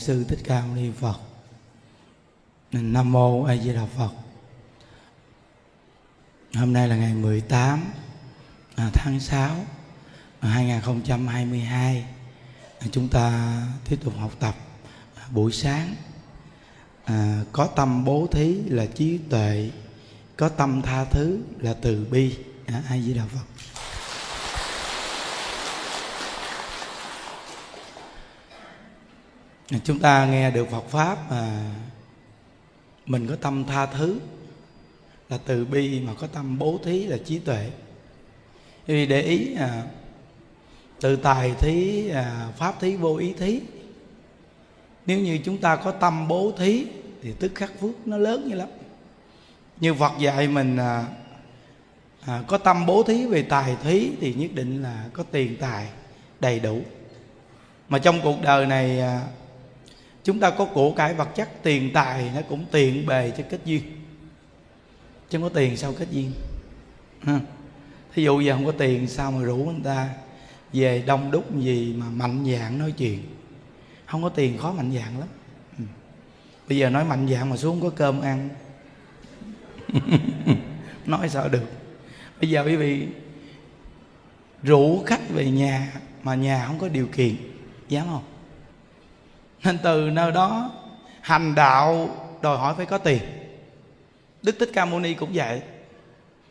sư thích ca mâu ni phật. Nam mô a di đà phật. Hôm nay là ngày 18 à, tháng 6 2022 à, à, chúng ta tiếp tục học tập buổi sáng. À, có tâm bố thí là trí tuệ có tâm tha thứ là từ bi. À, a di đà phật. Chúng ta nghe được Phật pháp mà mình có tâm tha thứ là từ bi mà có tâm bố thí là trí tuệ. Vì để ý à, từ tài thí à, pháp thí vô ý thí nếu như chúng ta có tâm bố thí thì tức khắc phước nó lớn như lắm. Như Phật dạy mình à, à, có tâm bố thí về tài thí thì nhất định là có tiền tài đầy đủ. Mà trong cuộc đời này à, chúng ta có của cải vật chất, tiền tài nó cũng tiện bề cho kết duyên. Chứ không có tiền sao kết duyên? Ha. thí dụ giờ không có tiền sao mà rủ người ta về đông đúc gì mà mạnh dạng nói chuyện? Không có tiền khó mạnh dạng lắm. Ừ. bây giờ nói mạnh dạng mà xuống có cơm ăn. Nói sao được? Bây giờ quý vị rủ khách về nhà mà nhà không có điều kiện, dám không? Nên từ nơi đó hành đạo đòi hỏi phải có tiền. Đức thích ca mâu ni cũng vậy.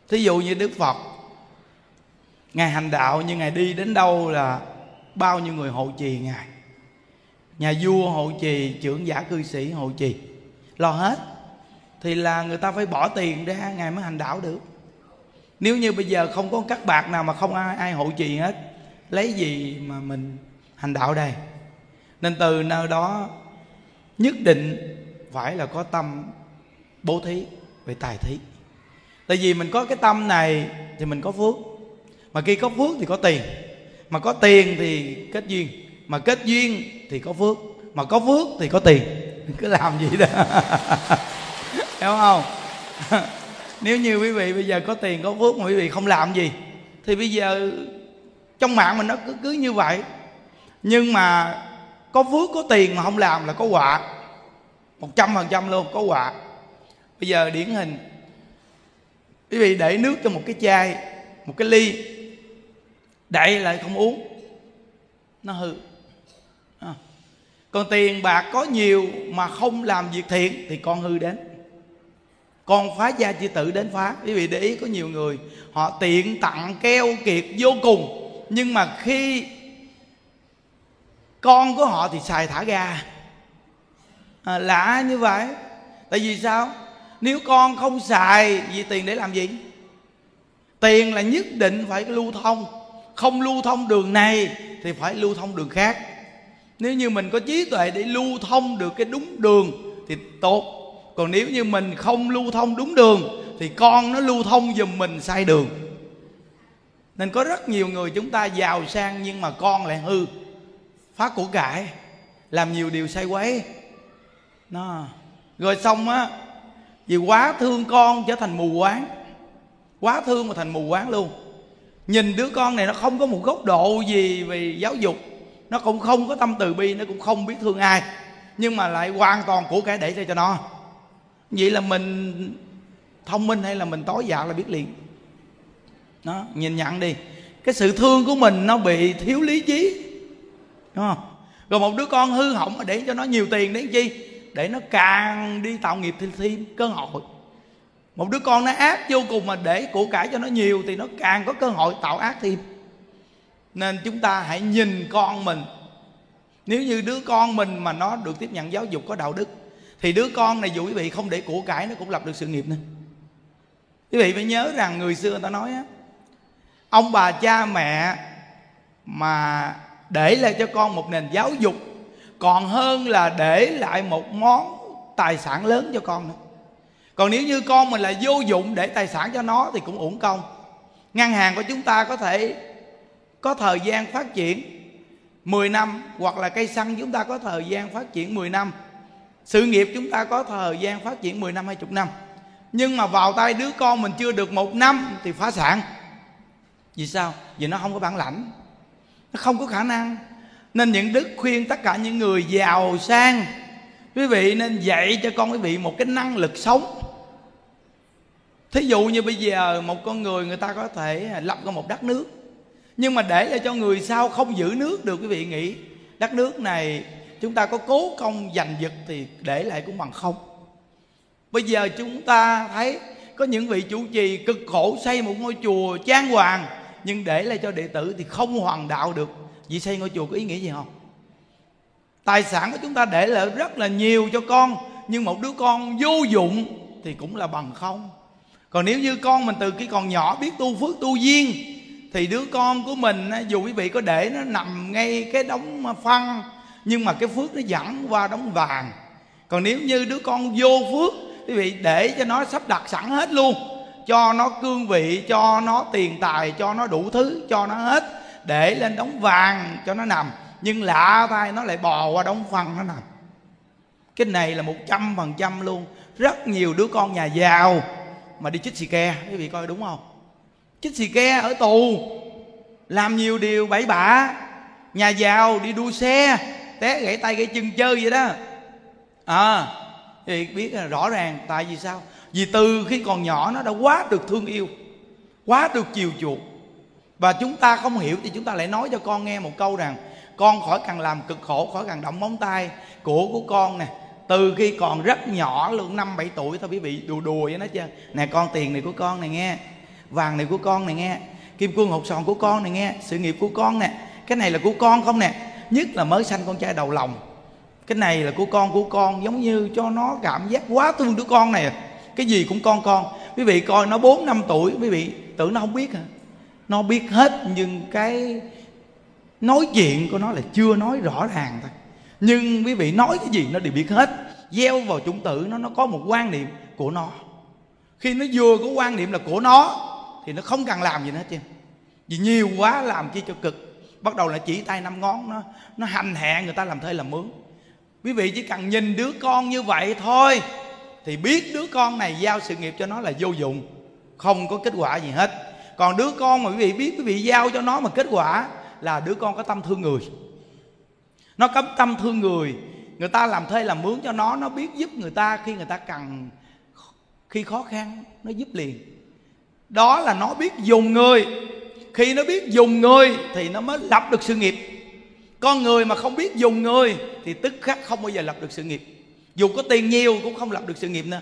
Thí dụ như đức phật ngài hành đạo nhưng ngài đi đến đâu là bao nhiêu người hộ trì ngài? Nhà vua hộ trì trưởng giả cư sĩ hộ trì. Lo hết thì là người ta phải bỏ tiền ra ngài mới hành đạo được. Nếu như bây giờ không có các bạc nào mà không ai, ai hộ trì hết lấy gì mà mình hành đạo đây? Nên từ nơi đó nhất định phải là có tâm bố thí về tài thí. Tại vì mình có cái tâm này thì mình có phước. Mà khi có phước thì có tiền. Mà có tiền thì kết duyên. Mà kết duyên thì có phước. Mà có phước thì có tiền. Cứ làm gì đó. Hiểu không? Nếu như quý vị bây giờ có tiền, có phước mà quý vị không làm gì, thì bây giờ trong mạng mình nó cứ cứ như vậy. Nhưng mà có phước có tiền mà không làm là có họa một trăm phần trăm luôn, có họa bây giờ điển hình. Quý vị để nước cho một cái chai, một cái ly. Đậy lại không uống. Nó hư. À. còn tiền bạc có nhiều mà không làm việc thiện thì con hư đến. Con phá gia chi tự đến phá. Quý vị để ý có nhiều người, họ tiện tặng keo kiệt vô cùng. Nhưng mà khi con của họ thì xài thả ga. À, lạ như vậy. Tại vì sao? Nếu con không xài vì tiền để làm gì? Tiền là nhất định phải lưu thông. Không lưu thông đường này thì phải lưu thông đường khác. Nếu như mình có trí tuệ để lưu thông được cái đúng đường thì tốt. Còn nếu như mình không lưu thông đúng đường thì con nó lưu thông giùm mình sai đường. Nên có rất nhiều người chúng ta giàu sang nhưng mà con lại hư phá của cải. Làm nhiều điều sai quấy. Nó rồi xong á, vì quá thương con trở thành mù quáng. Quá thương mà thành mù quáng luôn. Nhìn đứa con này nó không có một góc độ gì về giáo dục. Nó cũng không có tâm từ bi, nó cũng không biết thương ai. Nhưng mà lại hoàn toàn của cái để cho nó. Vậy là mình thông minh hay là mình tối dạ là biết liền. Nó nhìn nhận đi. Cái sự thương của mình nó bị thiếu lý trí đúng không? Rồi một đứa con hư hỏng mà để cho nó nhiều tiền để chi? Để nó càng đi tạo nghiệp thêm, thêm cơ hội. Một đứa con nó ác vô cùng mà để của cải cho nó nhiều thì nó càng có cơ hội tạo ác thêm. Nên chúng ta hãy nhìn con mình. Nếu như đứa con mình mà nó được tiếp nhận giáo dục có đạo đức thì đứa con này dù quý vị không để của cải nó cũng lập được sự nghiệp nữa. Quý vị phải nhớ rằng người xưa người ta nói á ông bà cha mẹ mà để lại cho con một nền giáo dục, còn hơn là để lại một món tài sản lớn cho con nữa. Còn nếu như con mình là vô dụng để tài sản cho nó thì cũng uổng công. Ngân hàng của chúng ta có thể có thời gian phát triển 10 năm, hoặc là cây xăng chúng ta có thời gian phát triển 10 năm, sự nghiệp chúng ta có thời gian phát triển 10 năm 20 năm. Nhưng mà vào tay đứa con mình chưa được một năm thì phá sản. Vì sao? Vì nó không có bản lãnh nó không có khả năng. Nên những đức khuyên tất cả những người giàu sang, quý vị nên dạy cho con quý vị một cái năng lực sống. Thí dụ như bây giờ một con người người ta có thể lập ra một đất nước, nhưng mà để lại cho người sau không giữ nước được, quý vị nghĩ, đất nước này chúng ta có cố công giành giật thì để lại cũng bằng không. Bây giờ chúng ta thấy có những vị chủ trì cực khổ xây một ngôi chùa trang hoàng nhưng để lại cho đệ tử thì không hoàn đạo được. Vì xây ngôi chùa có ý nghĩa gì không? Tài sản của chúng ta để lại rất là nhiều cho con, nhưng một đứa con vô dụng thì cũng là bằng không. Còn nếu như con mình từ khi còn nhỏ biết tu phước tu duyên, thì đứa con của mình, dù quý vị có để nó nằm ngay cái đống phân nhưng mà cái phước nó dẫn qua đống vàng. Còn nếu như đứa con vô phước, quý vị để cho nó sắp đặt sẵn hết luôn cho nó cương vị, cho nó tiền tài, cho nó đủ thứ, cho nó hết. Để lên đống vàng cho nó nằm. Nhưng lạ thay, nó lại bò qua đống phân nó nằm. Cái này là một trăm phần trăm luôn. Rất nhiều đứa con nhà giàu mà đi chích xì ke, quý vị coi đúng không? Chích xì ke ở tù. Làm nhiều điều bậy bạ. Nhà giàu đi đua xe, té gãy tay gãy chân chơi vậy đó. À thì biết là rõ ràng, tại vì sao? Vì từ khi còn nhỏ nó đã quá được thương yêu, quá được chiều chuộng. Và chúng ta không hiểu thì chúng ta lại nói cho con nghe một câu rằng, con khỏi cần làm cực khổ, khỏi cần động móng tay của của con nè. Từ khi còn rất nhỏ luôn năm, bảy tuổi thôi, quý vị, đùa đùa với nó chưa nè, con tiền này của con này nghe, vàng này của con này nghe, kim cương hột sòn của con này nghe, sự nghiệp của con nè. Cái này là của con không nè? Nhất là mới sanh con trai đầu lòng. Cái này là của con của con, giống như cho nó cảm giác quá thương đứa con này à cái gì cũng con con. Quý vị coi nó bốn năm tuổi, quý vị tưởng nó không biết hả nó biết hết nhưng cái nói chuyện của nó là chưa nói rõ ràng thôi. Nhưng quý vị nói cái gì nó đều biết hết. Gieo vào chủng tử nó nó có một quan niệm của nó. Khi nó vừa có quan niệm là của nó, thì nó không cần làm gì nữa chứ vì nhiều quá làm chi cho cực. Bắt đầu là chỉ tay năm ngón, nó nó hành hạ người ta làm thuê làm mướn. Quý vị chỉ cần nhìn đứa con như vậy thôi thì biết đứa con này giao sự nghiệp cho nó là vô dụng, không có kết quả gì hết. Còn đứa con mà quý vị biết, quý vị giao cho nó mà kết quả là đứa con có tâm thương người. Nó có tâm thương người người ta làm thuê làm mướn cho nó nó biết giúp người ta khi người ta cần, khi khó khăn, nó giúp liền. Đó là nó biết dùng người. Khi nó biết dùng người thì nó mới lập được sự nghiệp. Con người mà không biết dùng người thì tức khắc không bao giờ lập được sự nghiệp dù có tiền nhiều cũng không lập được sự nghiệp nữa.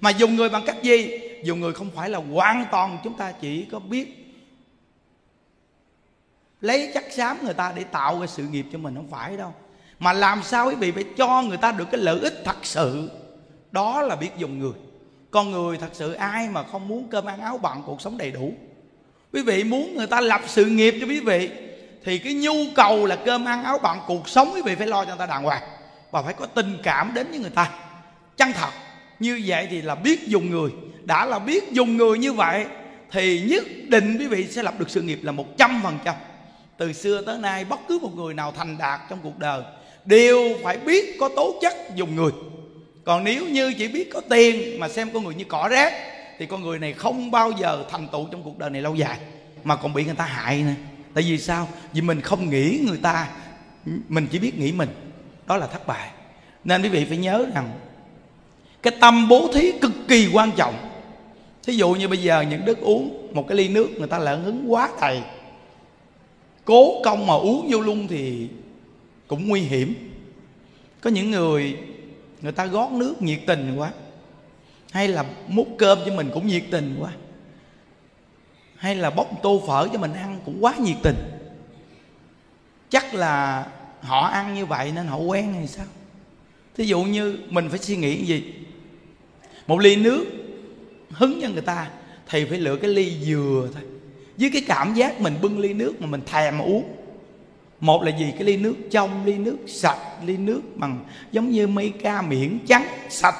Mà dùng người bằng cách gì? Dùng người không phải là hoàn toàn chúng ta chỉ có biết. Lấy chắc xám người ta để tạo cái sự nghiệp cho mình, không phải đâu. Mà làm sao quý vị phải cho người ta được cái lợi ích thật sự? Đó là biết dùng người. Con người thật sự ai mà không muốn cơm ăn áo bằng cuộc sống đầy đủ? Quý vị muốn người ta lập sự nghiệp cho quý vị, thì cái nhu cầu là cơm ăn áo bằng cuộc sống quý vị phải lo cho người ta đàng hoàng và phải có tình cảm đến với người ta. Chân thật, như vậy thì là biết dùng người. Đã là biết dùng người như vậy, thì nhất định quý vị sẽ lập được sự nghiệp là một trăm phần trăm. Từ xưa tới nay, bất cứ một người nào thành đạt trong cuộc đời đều phải biết có tố chất dùng người. Còn nếu như chỉ biết có tiền mà xem con người như cỏ rác, thì con người này không bao giờ thành tựu trong cuộc đời này lâu dài. Mà còn bị người ta hại nữa. Tại vì sao? Vì mình không nghĩ người ta, mình chỉ biết nghĩ mình đó là thất bại. Nên quý vị phải nhớ rằng, cái tâm bố thí cực kỳ quan trọng. Thí dụ như bây giờ những đức uống một cái ly nước, người ta lợn hứng quá thầy. Cố công mà uống vô luôn thì cũng nguy hiểm. Có những người người ta gót nước nhiệt tình quá. Hay là múc cơm cho mình cũng nhiệt tình quá. Hay là bốc tô phở cho mình ăn cũng quá nhiệt tình. Chắc là họ ăn như vậy nên họ quen hay sao? Thí dụ như mình phải suy nghĩ gì? Một ly nước hứng cho người ta thì phải lựa cái ly dừa thôi. Với cái cảm giác mình bưng ly nước mà mình thèm mà uống. Một là gì? Cái ly nước trong, ly nước sạch, ly nước bằng giống như mây ca miệng trắng, sạch.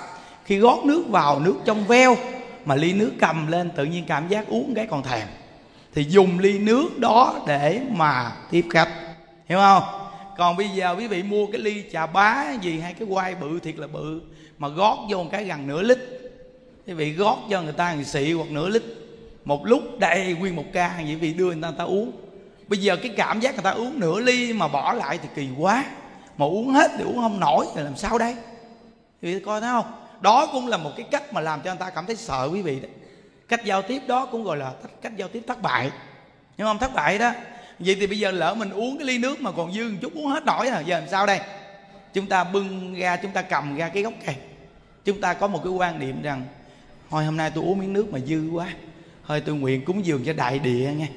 Khi gót nước vào, nước trong veo mà ly nước cầm lên tự nhiên cảm giác uống cái còn thèm. Thì dùng ly nước đó để mà tiếp khách. Hiểu không? Còn bây giờ quý vị mua cái ly trà bá gì hay cái quai bự thiệt là bự mà gót vô một cái gần nửa lít. Quý vị gót cho người ta người xị hoặc nửa lít. Một lúc đầy nguyên một ca vậy vị đưa người ta, người ta uống. Bây giờ cái cảm giác người ta uống nửa ly mà bỏ lại thì kỳ quá. Mà uống hết thì uống không nổi thì làm sao đây? Quý vị coi thấy không? Đó cũng là một cái cách mà làm cho người ta cảm thấy sợ quý vị đấy. Cách giao tiếp đó cũng gọi là cách giao tiếp thất bại. Nhưng không? Thất bại đó vậy thì bây giờ lỡ mình uống cái ly nước mà còn dư một chút uống hết nổi à giờ làm sao đây? Chúng ta bưng ra, chúng ta cầm ra cái gốc cây. Chúng ta có một cái quan niệm rằng, thôi, hôm nay tôi uống miếng nước mà dư quá. Thôi, tôi nguyện cúng dường cho đại địa nghe.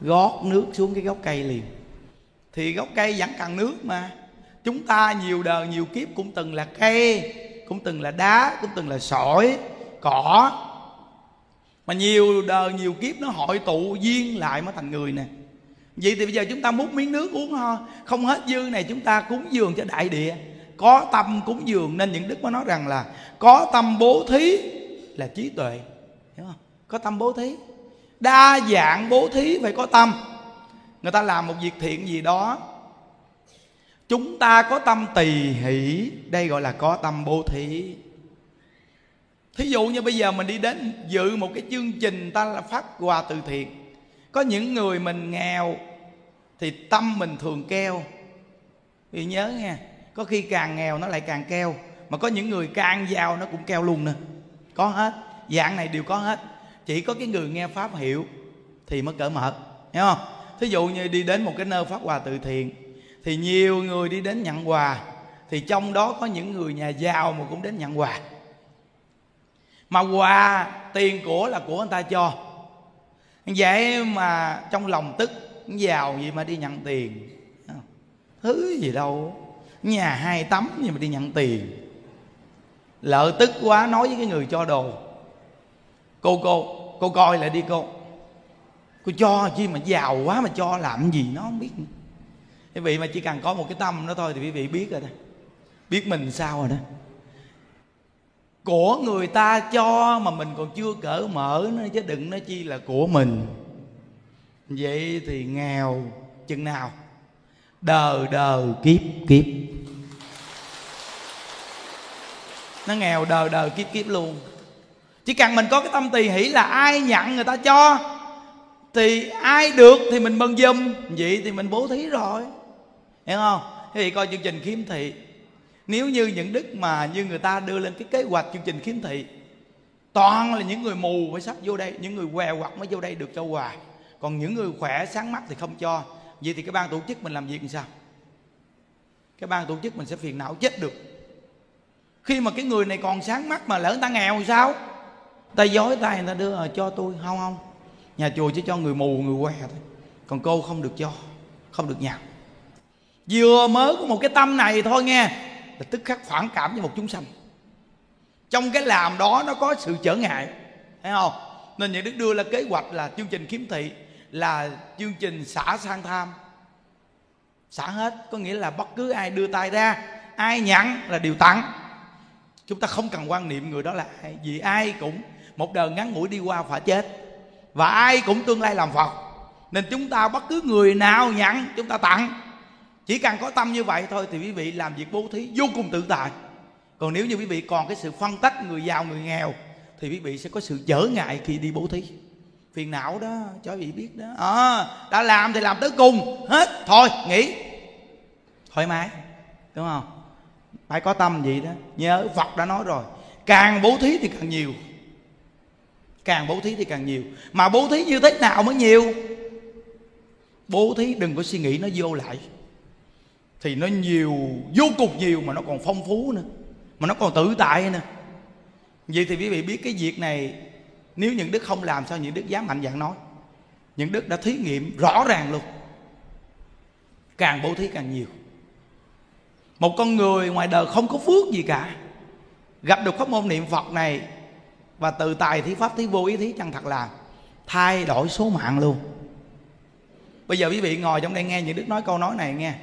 Gót nước xuống cái gốc cây liền. Thì gốc cây vẫn cần nước mà. Chúng ta nhiều đời, nhiều kiếp cũng từng là cây, cũng từng là đá, cũng từng là sỏi, cỏ. Mà nhiều đời, nhiều kiếp nó hội tụ, duyên lại mới thành người nè vậy thì bây giờ chúng ta múc miếng nước uống ho. Không hết dư này chúng ta cúng dường cho đại địa. Có tâm cúng dường nên những đức mới nói rằng là có tâm bố thí là trí tuệ. Hiểu không? Có tâm bố thí. Đa dạng bố thí phải có tâm. Người ta làm một việc thiện gì đó, chúng ta có tâm tỳ hỷ. Đây gọi là có tâm bố thí. Thí dụ như bây giờ mình đi đến dự một cái chương trình, ta là phát quà từ thiện có những người mình nghèo thì tâm mình thường keo. Thì nhớ nha có khi càng nghèo nó lại càng keo, mà có những người càng giàu nó cũng keo luôn nè. Có hết, dạng này đều có hết. Chỉ có cái người nghe pháp hiểu thì mới cỡ mở, hiểu không? Thí dụ như đi đến một cái nơi phát quà từ thiện, thì nhiều người đi đến nhận quà, thì trong đó có những người nhà giàu mà cũng đến nhận quà. Mà quà tiền của là của người ta cho vậy mà trong lòng tức giàu gì mà đi nhận tiền. Thứ gì đâu, nhà hai tấm gì mà đi nhận tiền. Lợi tức quá, nói với cái người cho đồ. Cô cô cô coi lại đi cô. Cô cho chi mà giàu quá mà cho làm gì nó không biết quý vị mà chỉ cần có một cái tâm đó thôi thì quý vị biết rồi đó. Biết mình sao rồi đó của người ta cho mà mình còn chưa cỡ mở nó chứ đừng nói chi là của mình. Vậy thì nghèo chừng nào? Đờ đờ kiếp kiếp. Nó nghèo đờ đờ kiếp kiếp luôn. Chỉ cần mình có cái tâm tỳ hỷ là ai nhận người ta cho, thì ai được thì mình mừng giùm. Vậy thì mình bố thí rồi. Hiểu không? Thì coi chương trình khiếm thị nếu như những đức mà như người ta đưa lên cái kế hoạch chương trình khiếm thị toàn là những người mù phải sắp vô đây những người què quặt mới vô đây được cho quà còn những người khỏe sáng mắt thì không cho. Vậy thì cái ban tổ chức mình làm việc làm sao? Cái ban tổ chức mình sẽ phiền não chết được. Khi mà cái người này còn sáng mắt mà lỡ người ta nghèo thì sao? Ta dối tay người ta đưa à, cho tôi không không. Nhà chùa chỉ cho người mù người què thôi. Còn cô không được cho không được nhận vừa mới có một cái tâm này thôi nghe là tức khắc phản cảm với một chúng sanh. Trong cái làm đó nó có sự trở ngại, thấy không? Nên những đức đưa ra kế hoạch là chương trình kiếm thị, là chương trình xả sang tham. Xả hết, có nghĩa là bất cứ ai đưa tay ra, ai nhận là điều tặng chúng ta không cần quan niệm người đó là ai, vì ai cũng một đời ngắn ngủi đi qua phải chết, và ai cũng tương lai làm phật. Nên chúng ta bất cứ người nào nhận chúng ta tặng chỉ cần có tâm như vậy thôi thì quý vị làm việc bố thí vô cùng tự tại. Còn nếu như quý vị còn cái sự phân tách người giàu người nghèo thì quý vị sẽ có sự trở ngại khi đi bố thí. Phiền não đó cho quý vị biết đó. À, đã làm thì làm tới cùng. Hết. Thôi nghỉ. Thoải mái đúng không? Phải có tâm gì đó. Nhớ phật đã nói rồi càng bố thí thì càng nhiều. Càng bố thí thì càng nhiều. Mà bố thí như thế nào mới nhiều? Bố thí đừng có suy nghĩ nó vô lại thì nó nhiều, vô cùng nhiều mà nó còn phong phú nữa, mà nó còn tự tại nữa. Vậy thì quý vị biết cái việc này, nếu những đức không làm sao những đức dám mạnh dạn nói. Những đức đã thí nghiệm rõ ràng luôn. Càng bố thí càng nhiều. Một con người ngoài đời không có phước gì cả. Gặp được pháp môn niệm phật này và từ tài thí pháp, thí vô ý, thí chân thật là thay đổi số mạng luôn. Bây giờ quý vị ngồi trong đây nghe những đức nói câu nói này nghe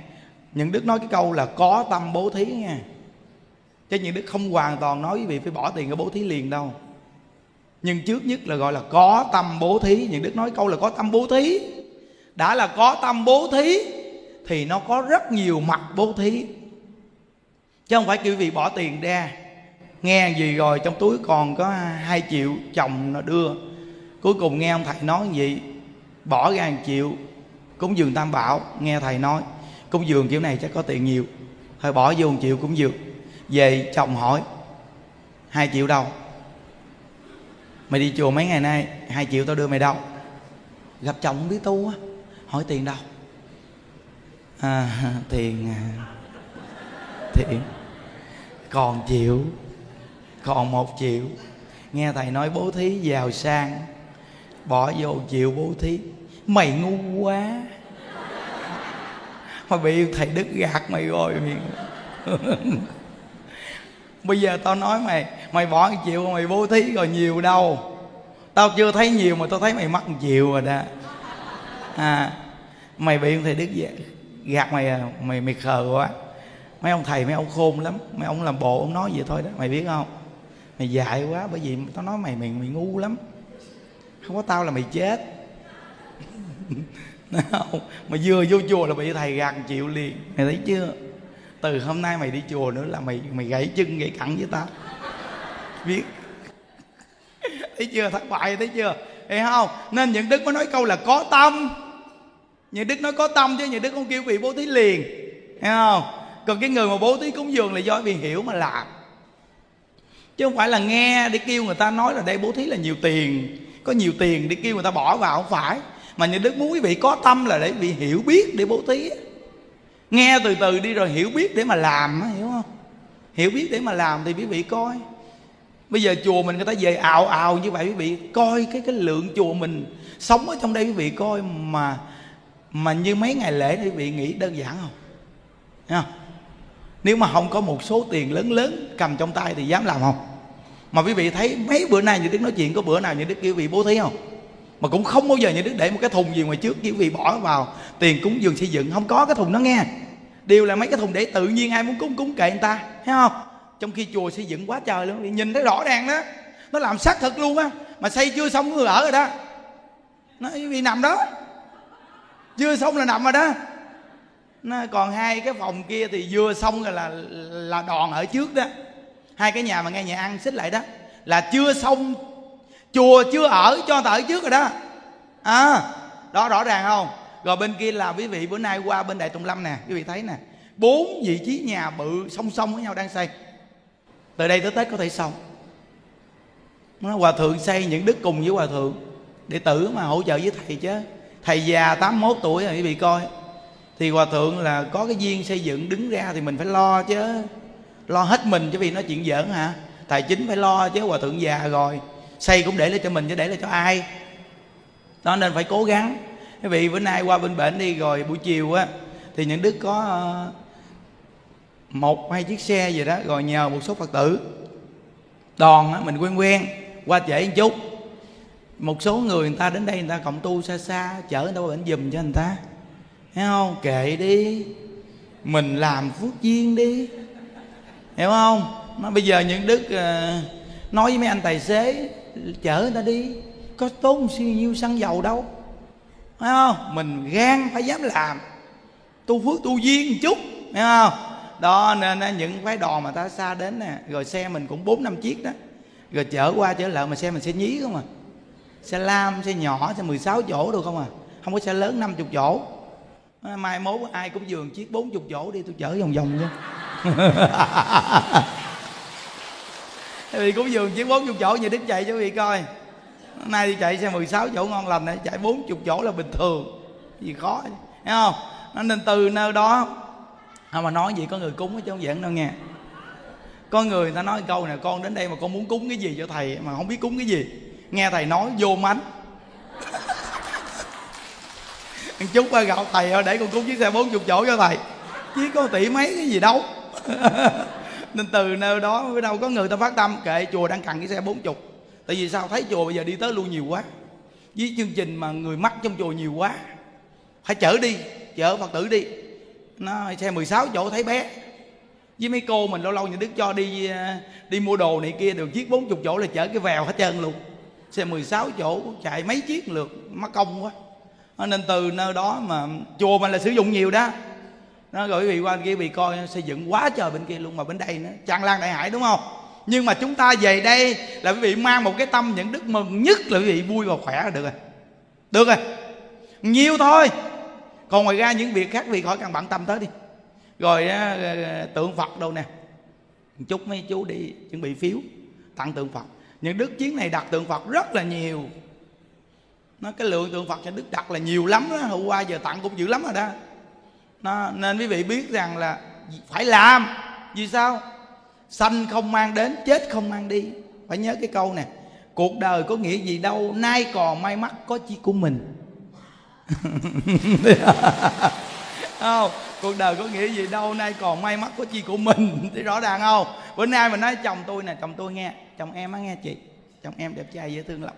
những đức nói cái câu là có tâm bố thí nha, chứ những đức không hoàn toàn nói quý vị phải bỏ tiền cái bố thí liền đâu. Nhưng trước nhất là gọi là có tâm bố thí. Những đức nói câu là có tâm bố thí. Đã là có tâm bố thí thì nó có rất nhiều mặt bố thí. Chứ không phải kêu quý vị bỏ tiền ra nghe gì rồi trong túi còn có hai triệu chồng nó đưa. Cuối cùng nghe ông thầy nói gì bỏ ra một triệu cúng dường tam bảo nghe thầy nói cúng dường kiểu này chắc có tiền nhiều. Thôi bỏ vô một triệu cúng dường. Về chồng hỏi hai triệu đâu? Mày đi chùa mấy ngày nay hai triệu tao đưa mày đâu? Gặp chồng không biết tu á. Hỏi tiền đâu? À, tiền à, tiền. Còn chịu còn một triệu. Nghe thầy nói bố thí giàu sang bỏ vô chịu bố thí. Mày ngu quá mà bị thầy đức gạt mày rồi. Mày bây giờ tao nói mày mày bỏ một triệu mày bố thí rồi nhiều đâu. Tao chưa thấy nhiều mà tao thấy mày mất một triệu rồi đó. À mày bị thầy đức gạt mày à mày mày khờ quá. Mấy ông thầy, mấy ông khôn lắm. Mấy ông làm bộ ông nói vậy thôi đó, mày biết không? Mày dại quá, bởi vì tao nói mày mày mày ngu lắm. Không có tao là mày chết. không? mà vừa vô chùa là bị thầy gạt chịu liền. Mày thấy chưa? Từ hôm nay mày đi chùa nữa là mày mày gãy chân gãy cẳng với tao. Biết. Thấy chưa? Thất bại thấy chưa? Thấy không? Nên những đức mới nói câu là có tâm. Những đức nói có tâm chứ, những đức không kêu vị bố thí liền. Thấy không? Còn cái người mà bố thí cúng dường là do vì hiểu mà làm. Chứ không phải là nghe để kêu người ta nói là đây bố thí là nhiều tiền. Có nhiều tiền để kêu người ta bỏ vào, không phải mà những đức muốn quý vị có tâm là để vị hiểu biết để bố thí nghe từ từ đi rồi hiểu biết để mà làm hiểu không? Hiểu biết để mà làm thì quý vị coi. Bây giờ chùa mình người ta về ào ào như vậy, quý vị coi cái cái lượng chùa mình sống ở trong đây quý vị coi mà mà như mấy ngày lễ quý vị nghĩ đơn giản không? Nha nếu mà không có một số tiền lớn lớn cầm trong tay thì dám làm không? Mà quý vị thấy mấy bữa nay như đức nói chuyện, có bữa nào như đức kêu vị bố thí không? Mà cũng không bao giờ nhà đức để một cái thùng gì ngoài trước chỉ vì bỏ vào, tiền cúng dường xây dựng, không có cái thùng đó nghe. Đều là mấy cái thùng để tự nhiên ai muốn cúng cúng kệ người ta, thấy không? Trong khi chùa xây dựng quá trời luôn nhìn thấy rõ ràng đó. Nó làm xác thực luôn á, mà xây chưa xong người ở rồi đó. Nó vì nằm đó. Chưa xong là nằm rồi đó. Nó còn hai cái phòng kia thì vừa xong rồi là là đòn ở trước đó. Hai cái nhà mà nghe nhà ăn xích lại đó, là chưa xong chùa chưa ở, cho ta ở trước rồi đó. À đó, rõ ràng không? Rồi bên kia là quý vị, bữa nay qua bên đại tùng lâm nè, quý vị thấy nè. Bốn vị trí nhà bự song song với nhau đang xây. Từ đây tới tết có thể xong. Nó hòa thượng xây những đức cùng với hòa thượng để tử mà hỗ trợ với thầy chứ. Thầy già 81 tuổi rồi, quý vị coi. Thì hòa thượng là có cái duyên xây dựng, đứng ra thì mình phải lo chứ. Lo hết mình chứ vì nói chuyện giỡn hả? Tài chính phải lo chứ, hòa thượng già rồi xây cũng để lại cho mình chứ để lại cho ai. Đó, nên phải cố gắng. Quý vị bữa nay qua bên bển đi, rồi buổi chiều á, thì những đức có ờ, một hai chiếc xe gì đó, rồi nhờ một số phật tử. Đòn á, mình quen quen, qua trễ một chút. Một số người người ta đến đây người ta cộng tu xa xa, chở người ta qua bển giùm cho người ta. Hiểu không? Kệ đi. Mình làm phước duyên đi. Hiểu không? Nó bây giờ những đức ờ, nói với mấy anh tài xế chở người ta đi. Có tốn siêu nhiêu xăng dầu đâu. Phải không? Mình gan phải dám làm. Tu phước tu duyên một chút. Phải không? Đó, nên những cái đò mà ta xa đến nè. Rồi xe mình cũng bốn năm chiếc đó. Rồi chở qua chở lại mà xe mình xe nhí không à? Xe lam, xe nhỏ, xe 16 chỗ được không à? Không có xe lớn 50 chỗ. Mai mốt ai cũng giường chiếc 40 chỗ đi, tôi chở vòng vòng chứ vì cũng giường bốn 40 chỗ như đức chạy cho vị coi. Nay đi chạy xe 16 chỗ ngon lành này, chạy 40 chỗ là bình thường. Gì khó thấy không? Nên từ nơi đó. Không, mà nói gì có người cúng chứ không giỡn đâu nghe. Có người ta nói câu này con đến đây mà con muốn cúng cái gì cho thầy mà không biết cúng cái gì? Nghe thầy nói vô mánh. Chút qua gạo thầy để con cúng chiếc xe 40 chỗ cho thầy. Chứ có tỷ mấy cái gì đâu. nên từ nơi đó mới đâu có người ta phát tâm. Kệ, chùa đang cần cái xe bốn chục. Tại vì sao? Thấy chùa bây giờ đi tới luôn nhiều quá. Với chương trình mà người mắc trong chùa nhiều quá, phải chở đi, chở phật tử đi. Nó xe 16 chỗ thấy bé. Với mấy cô mình lâu lâu nhà đức cho đi à, đi mua đồ này kia được chiếc 40 chỗ là chở cái vèo hết trơn luôn. Xe 16 chỗ chạy mấy chiếc lượt mất công quá. Nên từ nơi đó mà, chùa mình là sử dụng nhiều đó nó rồi quý vị qua kia bị coi xây dựng quá trời bên kia luôn mà bên đây nữa. Tràn lan đại hải đúng không? Nhưng mà chúng ta về đây là quý vị mang một cái tâm những đức mừng nhất là quý vị vui và khỏe là được rồi. Được rồi. Nhiều thôi. Còn ngoài ra những việc khác, quý vị khỏi cần bận tâm tới đi. Rồi ờ, ờ, tượng phật đâu nè? Chúc mấy chú đi chuẩn bị phiếu tặng tượng phật. Những đức chiến này đặt tượng phật rất là nhiều. Nó cái lượng tượng phật cho đức đặt là nhiều lắm đó. Hôm qua giờ tặng cũng dữ lắm rồi đó nó, nên quý vị biết rằng là phải làm. Vì sao? Sanh không mang đến chết không mang đi. Phải nhớ cái câu nè cuộc đời có nghĩa gì đâu nay còn may mắn có chi của mình. Không? Cuộc đời có nghĩa gì đâu nay còn may mắn có chi của mình. Thì rõ ràng không? Bữa nay mình nói chồng tôi nè chồng tôi nghe chồng em á nghe chị. Chồng em đẹp trai dễ thương lắm.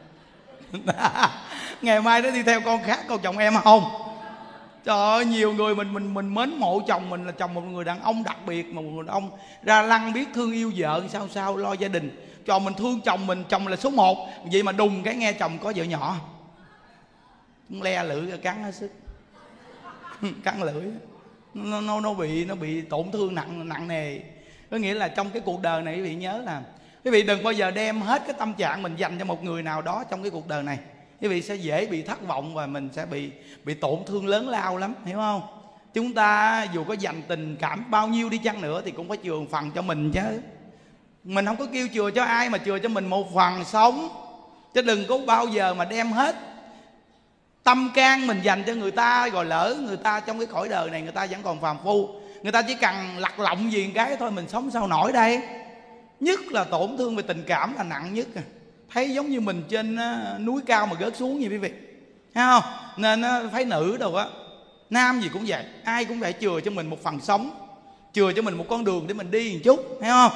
Ngày mai nó đi theo con khác còn chồng em không? Trời ơi nhiều người mình mình mình mến mộ chồng mình là chồng một người đàn ông đặc biệt mà một người đàn ông ra lăng biết thương yêu vợ sao sao lo gia đình. Cho mình thương chồng mình chồng là số một. Vậy mà đùng cái nghe chồng có vợ nhỏ. Le lưỡi cắn hết sức. Cắn lưỡi. Nó, nó nó bị nó bị tổn thương nặng nặng nề. Có nghĩa là trong cái cuộc đời này quý vị nhớ là quý vị đừng bao giờ đem hết cái tâm trạng mình dành cho một người nào đó trong cái cuộc đời này quý vị sẽ dễ bị thất vọng và mình sẽ bị bị tổn thương lớn lao lắm, hiểu không? Chúng ta dù có dành tình cảm bao nhiêu đi chăng nữa thì cũng phải chừa phần cho mình chứ. Mình không có kêu chừa cho ai mà chừa cho mình một phần sống. Chứ đừng có bao giờ mà đem hết tâm can mình dành cho người ta rồi lỡ người ta trong cái cõi đời này người ta vẫn còn phàm phu. Người ta chỉ cần lặt lọng gì cái thôi mình sống sao nổi đây. Nhất là tổn thương về tình cảm là nặng nhất à thấy giống như mình trên ờ, núi cao mà gớt xuống như quý vị. Thấy không? Nên ờ, phái nữ đâu á, nam gì cũng vậy, ai cũng phải chừa cho mình một phần sống, chừa cho mình một con đường để mình đi một chút, thấy không?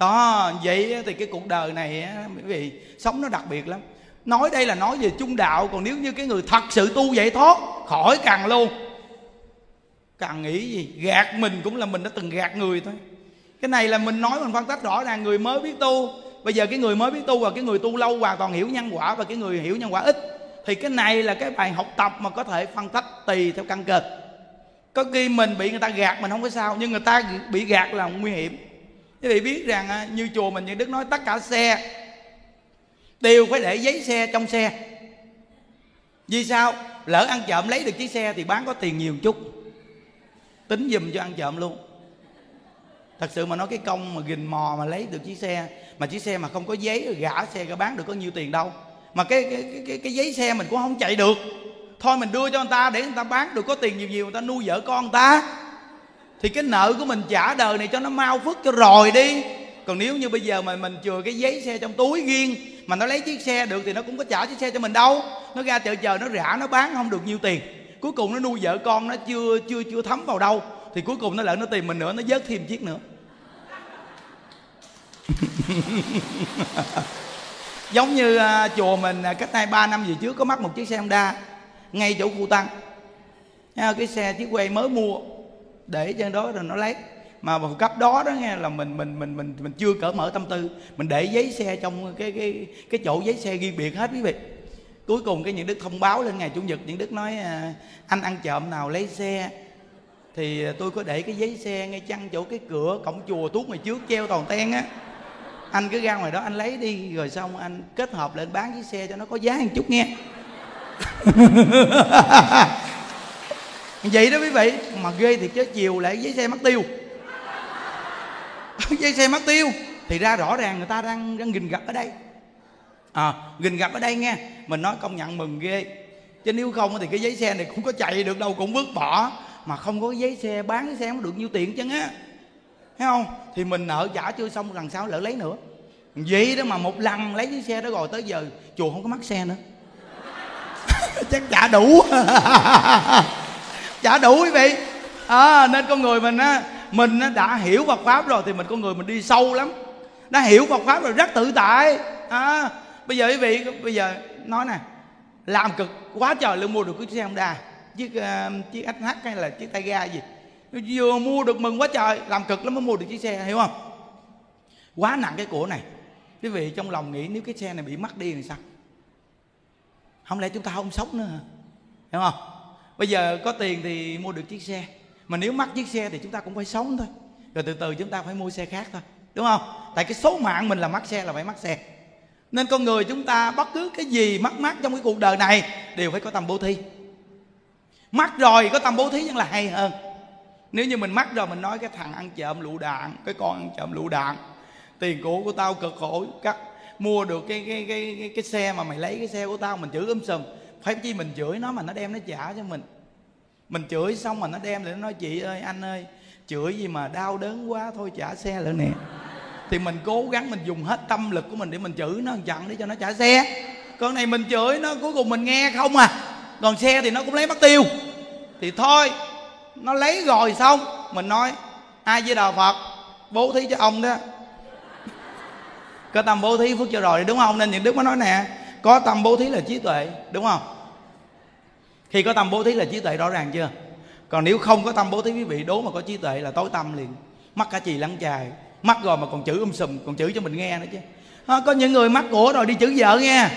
Đó, vậy thì cái cuộc đời này quý vị, sống nó đặc biệt lắm. Nói đây là nói về trung đạo, còn nếu như cái người thật sự tu vậy thoát, khỏi càng luôn. Càng nghĩ gì? Gạt mình cũng là mình đã từng gạt người thôi. Cái này là mình nói mình phân tích rõ ràng, người mới biết tu bây giờ cái người mới biết tu và cái người tu lâu hoàn toàn hiểu nhân quả và cái người hiểu nhân quả ít, thì cái này là cái bài học tập mà có thể phân tích tùy theo căn cơ. Có khi mình bị người ta gạt mình không có sao, nhưng người ta bị gạt là nguy hiểm. Quý vị biết rằng à, như chùa mình như đức nói tất cả xe đều phải để giấy xe trong xe. Vì sao? Lỡ ăn trộm lấy được chiếc xe thì bán có tiền nhiều chút. Tính dùm cho ăn trộm luôn thật sự mà nói cái công mà gìn mò mà lấy được chiếc xe mà chiếc xe mà không có giấy rồi gã xe có bán được có nhiêu tiền đâu. Mà cái cái, cái cái cái giấy xe mình cũng không chạy được. Thôi mình đưa cho người ta để người ta bán được có tiền nhiều nhiều người ta nuôi vợ con người ta. Thì cái nợ của mình trả đời này cho nó mau phức cho rồi đi. Còn nếu như bây giờ mà mình chừa cái giấy xe trong túi riêng mà nó lấy chiếc xe được thì nó cũng có trả chiếc xe cho mình đâu. Nó ra chợ chờ nó rã nó bán không được nhiêu tiền. Cuối cùng nó nuôi vợ con nó chưa chưa chưa thấm vào đâu. Thì cuối cùng nó lại nó tìm mình nữa nó vớt thêm chiếc nữa. giống như uh, chùa mình uh, cách đây ba năm về trước có mắc một chiếc xe Honda ngay chỗ khu tăng. Nha, cái xe chiếc quay mới mua để trên đó rồi nó lấy mà một cấp đó đó nghe là mình mình mình mình mình chưa cỡ mở tâm tư. Mình để giấy xe trong cái cái cái chỗ giấy xe ghi biệt hết quý vị. Cuối cùng cái những đức thông báo lên ngày chủ nhật những đức nói uh, anh ăn trộm nào lấy xe? Thì tôi có để cái giấy xe ngay chăn chỗ cái cửa cổng chùa tuốt ngoài trước treo toàn ten á anh cứ ra ngoài đó, anh lấy đi, rồi xong anh kết hợp lên bán chiếc xe cho nó có giá một chút nghe. Vậy đó quý vị, mà ghê thì chứ, chiều lại giấy xe mất tiêu. Giấy xe mất tiêu. Thì ra rõ ràng người ta đang đang gìn gặp ở đây. À gìn gặp ở đây nghe, mình nói công nhận mừng ghê. Chứ nếu không thì cái giấy xe này cũng có chạy được đâu, cũng vứt bỏ. Mà không có giấy xe, bán cái xe không được nhiêu tiền chứ á thấy không? Thì mình nợ trả chưa xong lần sau lỡ lấy nữa. Vậy đó mà một lần lấy chiếc xe đó rồi tới giờ chùa không có mắc xe nữa. Chắc trả đủ. Trả đủ quý vị. À, nên con người mình á mình đã hiểu Phật pháp rồi thì mình con người mình đi sâu lắm. Đã hiểu Phật pháp rồi rất tự tại. À, bây giờ quý vị bây giờ nói nè làm cực quá trời luôn mua được cái xe Honda chiếc uh, chiếc SH hay là chiếc tay ga gì? Vừa mua được mừng quá trời, làm cực lắm mới mua được chiếc xe, hiểu không? Quá nặng cái của này. Quý vị trong lòng nghĩ nếu cái xe này bị mất đi thì sao? Không lẽ chúng ta không sống nữa hả? Hiểu không? Bây giờ có tiền thì mua được chiếc xe, mà nếu mất chiếc xe thì chúng ta cũng phải sống thôi. Rồi từ từ chúng ta phải mua xe khác thôi, đúng không? Tại cái số mạng mình là mất xe là phải mất xe. Nên con người chúng ta bất cứ cái gì mắc mắc trong cái cuộc đời này đều phải có tâm bố thí. Mắc rồi có tâm bố thí vẫn là hay hơn nếu như mình mắc rồi mình nói cái thằng ăn trộm lựu đạn cái con ăn trộm lựu đạn tiền của của tao cực khổ cắt mua được cái cái cái cái, cái xe mà mày lấy cái xe của tao mình chửi um sùm. Phải chi mình chửi nó mà nó đem nó trả cho mình. Mình chửi xong mà nó đem lại nó nói chị ơi anh ơi chửi gì mà đau đớn quá thôi trả xe lại nè. Thì mình cố gắng mình dùng hết tâm lực của mình để mình chửi nó chặn để cho nó trả xe. Con này mình chửi nó cuối cùng mình nghe không à. Còn xe thì nó cũng lấy mất tiêu. Thì thôi nó lấy rồi xong mình nói ai với đạo phật? Bố thí cho ông đó. Có tâm bố thí phước cho rồi đúng không? Nên những đức mới nói nè có tâm bố thí là trí tuệ. Đúng không? Khi có tâm bố thí là trí tuệ rõ ràng chưa? Còn nếu không có tâm bố thí quý vị đố mà có trí tuệ là tối tâm liền. Mắc cả chì lăng chài mắc rồi mà còn chữ um sùm còn chữ cho mình nghe nữa chứ. À, có những người mắc của rồi đi chữ vợ nghe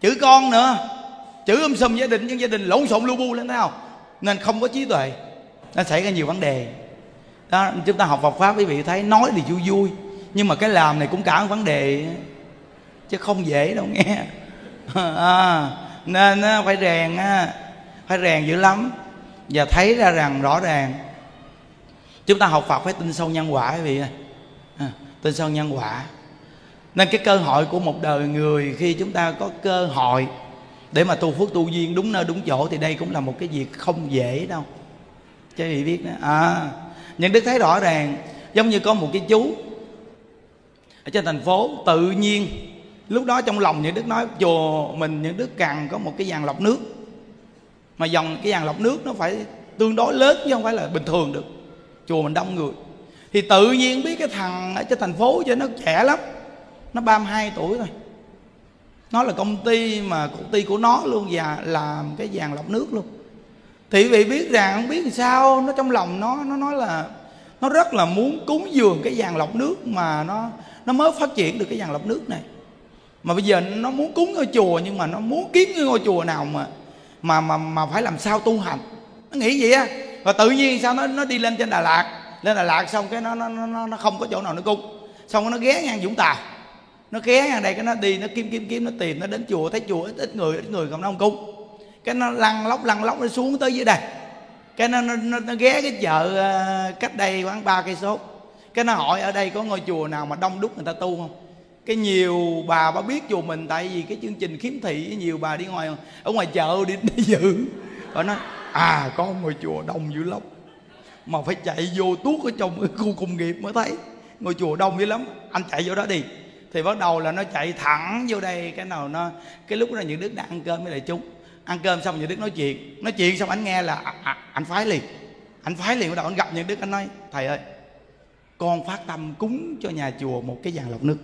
chữ con nữa. Chữ um sùm gia đình nhưng gia đình lộn xộn lu bu lên thấy không? Nên không có trí tuệ nó xảy ra nhiều vấn đề. Đó chúng ta học Phật pháp quý vị thấy nói thì vui vui nhưng mà cái làm này cũng cả một vấn đề chứ không dễ đâu nghe. À, nên phải rèn phải rèn dữ lắm. Và thấy ra rằng rõ ràng chúng ta học Phật phải tin sâu nhân quả quý vị à, tin sâu nhân quả. Nên cái cơ hội của một đời người khi chúng ta có cơ hội để mà tu phước tu duyên đúng nơi đúng chỗ thì đây cũng là một cái việc không dễ đâu. Cho vị biết đó. À nhưng đức thấy rõ ràng, giống như có một cái chú ở trên thành phố, tự nhiên, lúc đó trong lòng những đức nói, chùa mình, những đức cần có một cái dàn lọc nước. Mà dòng cái dàn lọc nước nó phải tương đối lớn chứ không phải là bình thường được. Chùa mình đông người. Thì tự nhiên biết cái thằng ở trên thành phố cho nó trẻ lắm, nó 32 tuổi thôi nó là công ty mà công ty của nó luôn và làm cái vàng lọc nước luôn. Thì quý vị biết rằng không biết sao nó trong lòng nó nó nói là nó rất là muốn cúng dường cái vàng lọc nước mà nó nó mới phát triển được cái vàng lọc nước này. Mà bây giờ nó muốn cúng ngôi chùa nhưng mà nó muốn kiếm cái ngôi chùa nào mà mà mà mà phải làm sao tu hành. Nó nghĩ vậy á. Và tự nhiên sao nó nó đi lên trên Đà Lạt. Lên Đà Lạt xong cái nó nó nó, nó không có chỗ nào nó cúng. Xong nó ghé ngang Vũng Tàu nó ghé hàng đây cái nó đi nó kiếm kiếm kiếm nó tìm nó đến chùa thấy chùa ít ít người ít người không nó không cái nó lăn lóc lăn lóc nó xuống tới dưới đây cái nó nó, nó, nó ghé cái chợ ờ, cách đây khoảng ba cây số. Cái nó hỏi ở đây có ngôi chùa nào mà đông đúc người ta tu không? Cái nhiều bà bà biết chùa mình tại vì cái chương trình khiếm thị nhiều bà đi ngoài ở ngoài chợ đi, đi dự và nói à có ngôi chùa đông dữ lắm. Mà phải chạy vô tuốt ở trong cái khu công nghiệp mới thấy. Ngôi chùa đông dữ lắm. Anh chạy vô đó đi thì bắt đầu là nó chạy thẳng vô đây. Cái nào nó cái lúc đó những đức đang ăn cơm với lại chúng. Ăn cơm xong những đức nói chuyện. Nói chuyện xong anh nghe là à, à, anh phái liền. Anh phái liền. Bắt đầu anh gặp những đức anh nói thầy ơi con phát tâm cúng cho nhà chùa một cái dàn lọc nước.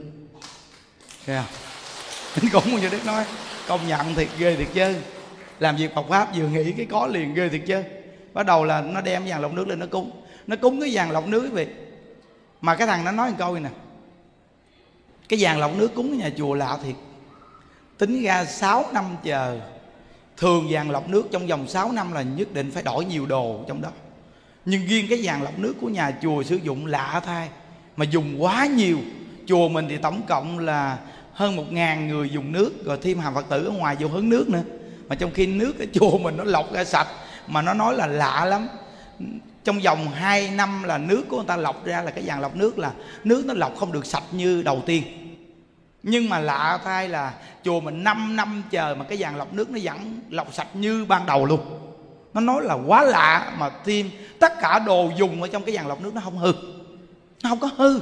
Thấy không? Anh cũng như Đức nói Công nhận thiệt ghê thiệt chứ. Làm việc Phật Pháp vừa nghĩ cái có liền ghê thiệt chứ. Bắt đầu là nó đem dàn lọc nước lên nó cúng. Nó cúng cái dàn lọc nước quý vị. Mà cái thằng nó nói một câu này nè cái vàng lọc nước cúng ở nhà chùa lạ thiệt. Tính ra 6 năm chờ, Thường vàng lọc nước trong vòng 6 năm là nhất định phải đổi nhiều đồ trong đó. Nhưng riêng cái vàng lọc nước của nhà chùa sử dụng lạ thay, Mà dùng quá nhiều. Chùa mình thì tổng cộng là hơn một ngàn người dùng nước, rồi thêm hàng phật tử ở ngoài vô hứng nước nữa. Mà trong khi nước ở chùa mình nó lọc ra sạch, mà nó nói là lạ lắm trong vòng 2 năm là nước của người ta lọc ra là cái dàn lọc nước là nước nó lọc không được sạch như đầu tiên. Nhưng mà lạ thay là chùa mình 5 năm chờ mà cái dàn lọc nước nó vẫn lọc sạch như ban đầu luôn. Nó nói là quá lạ mà thêm tất cả đồ dùng ở trong cái dàn lọc nước nó không hư. Nó không có hư.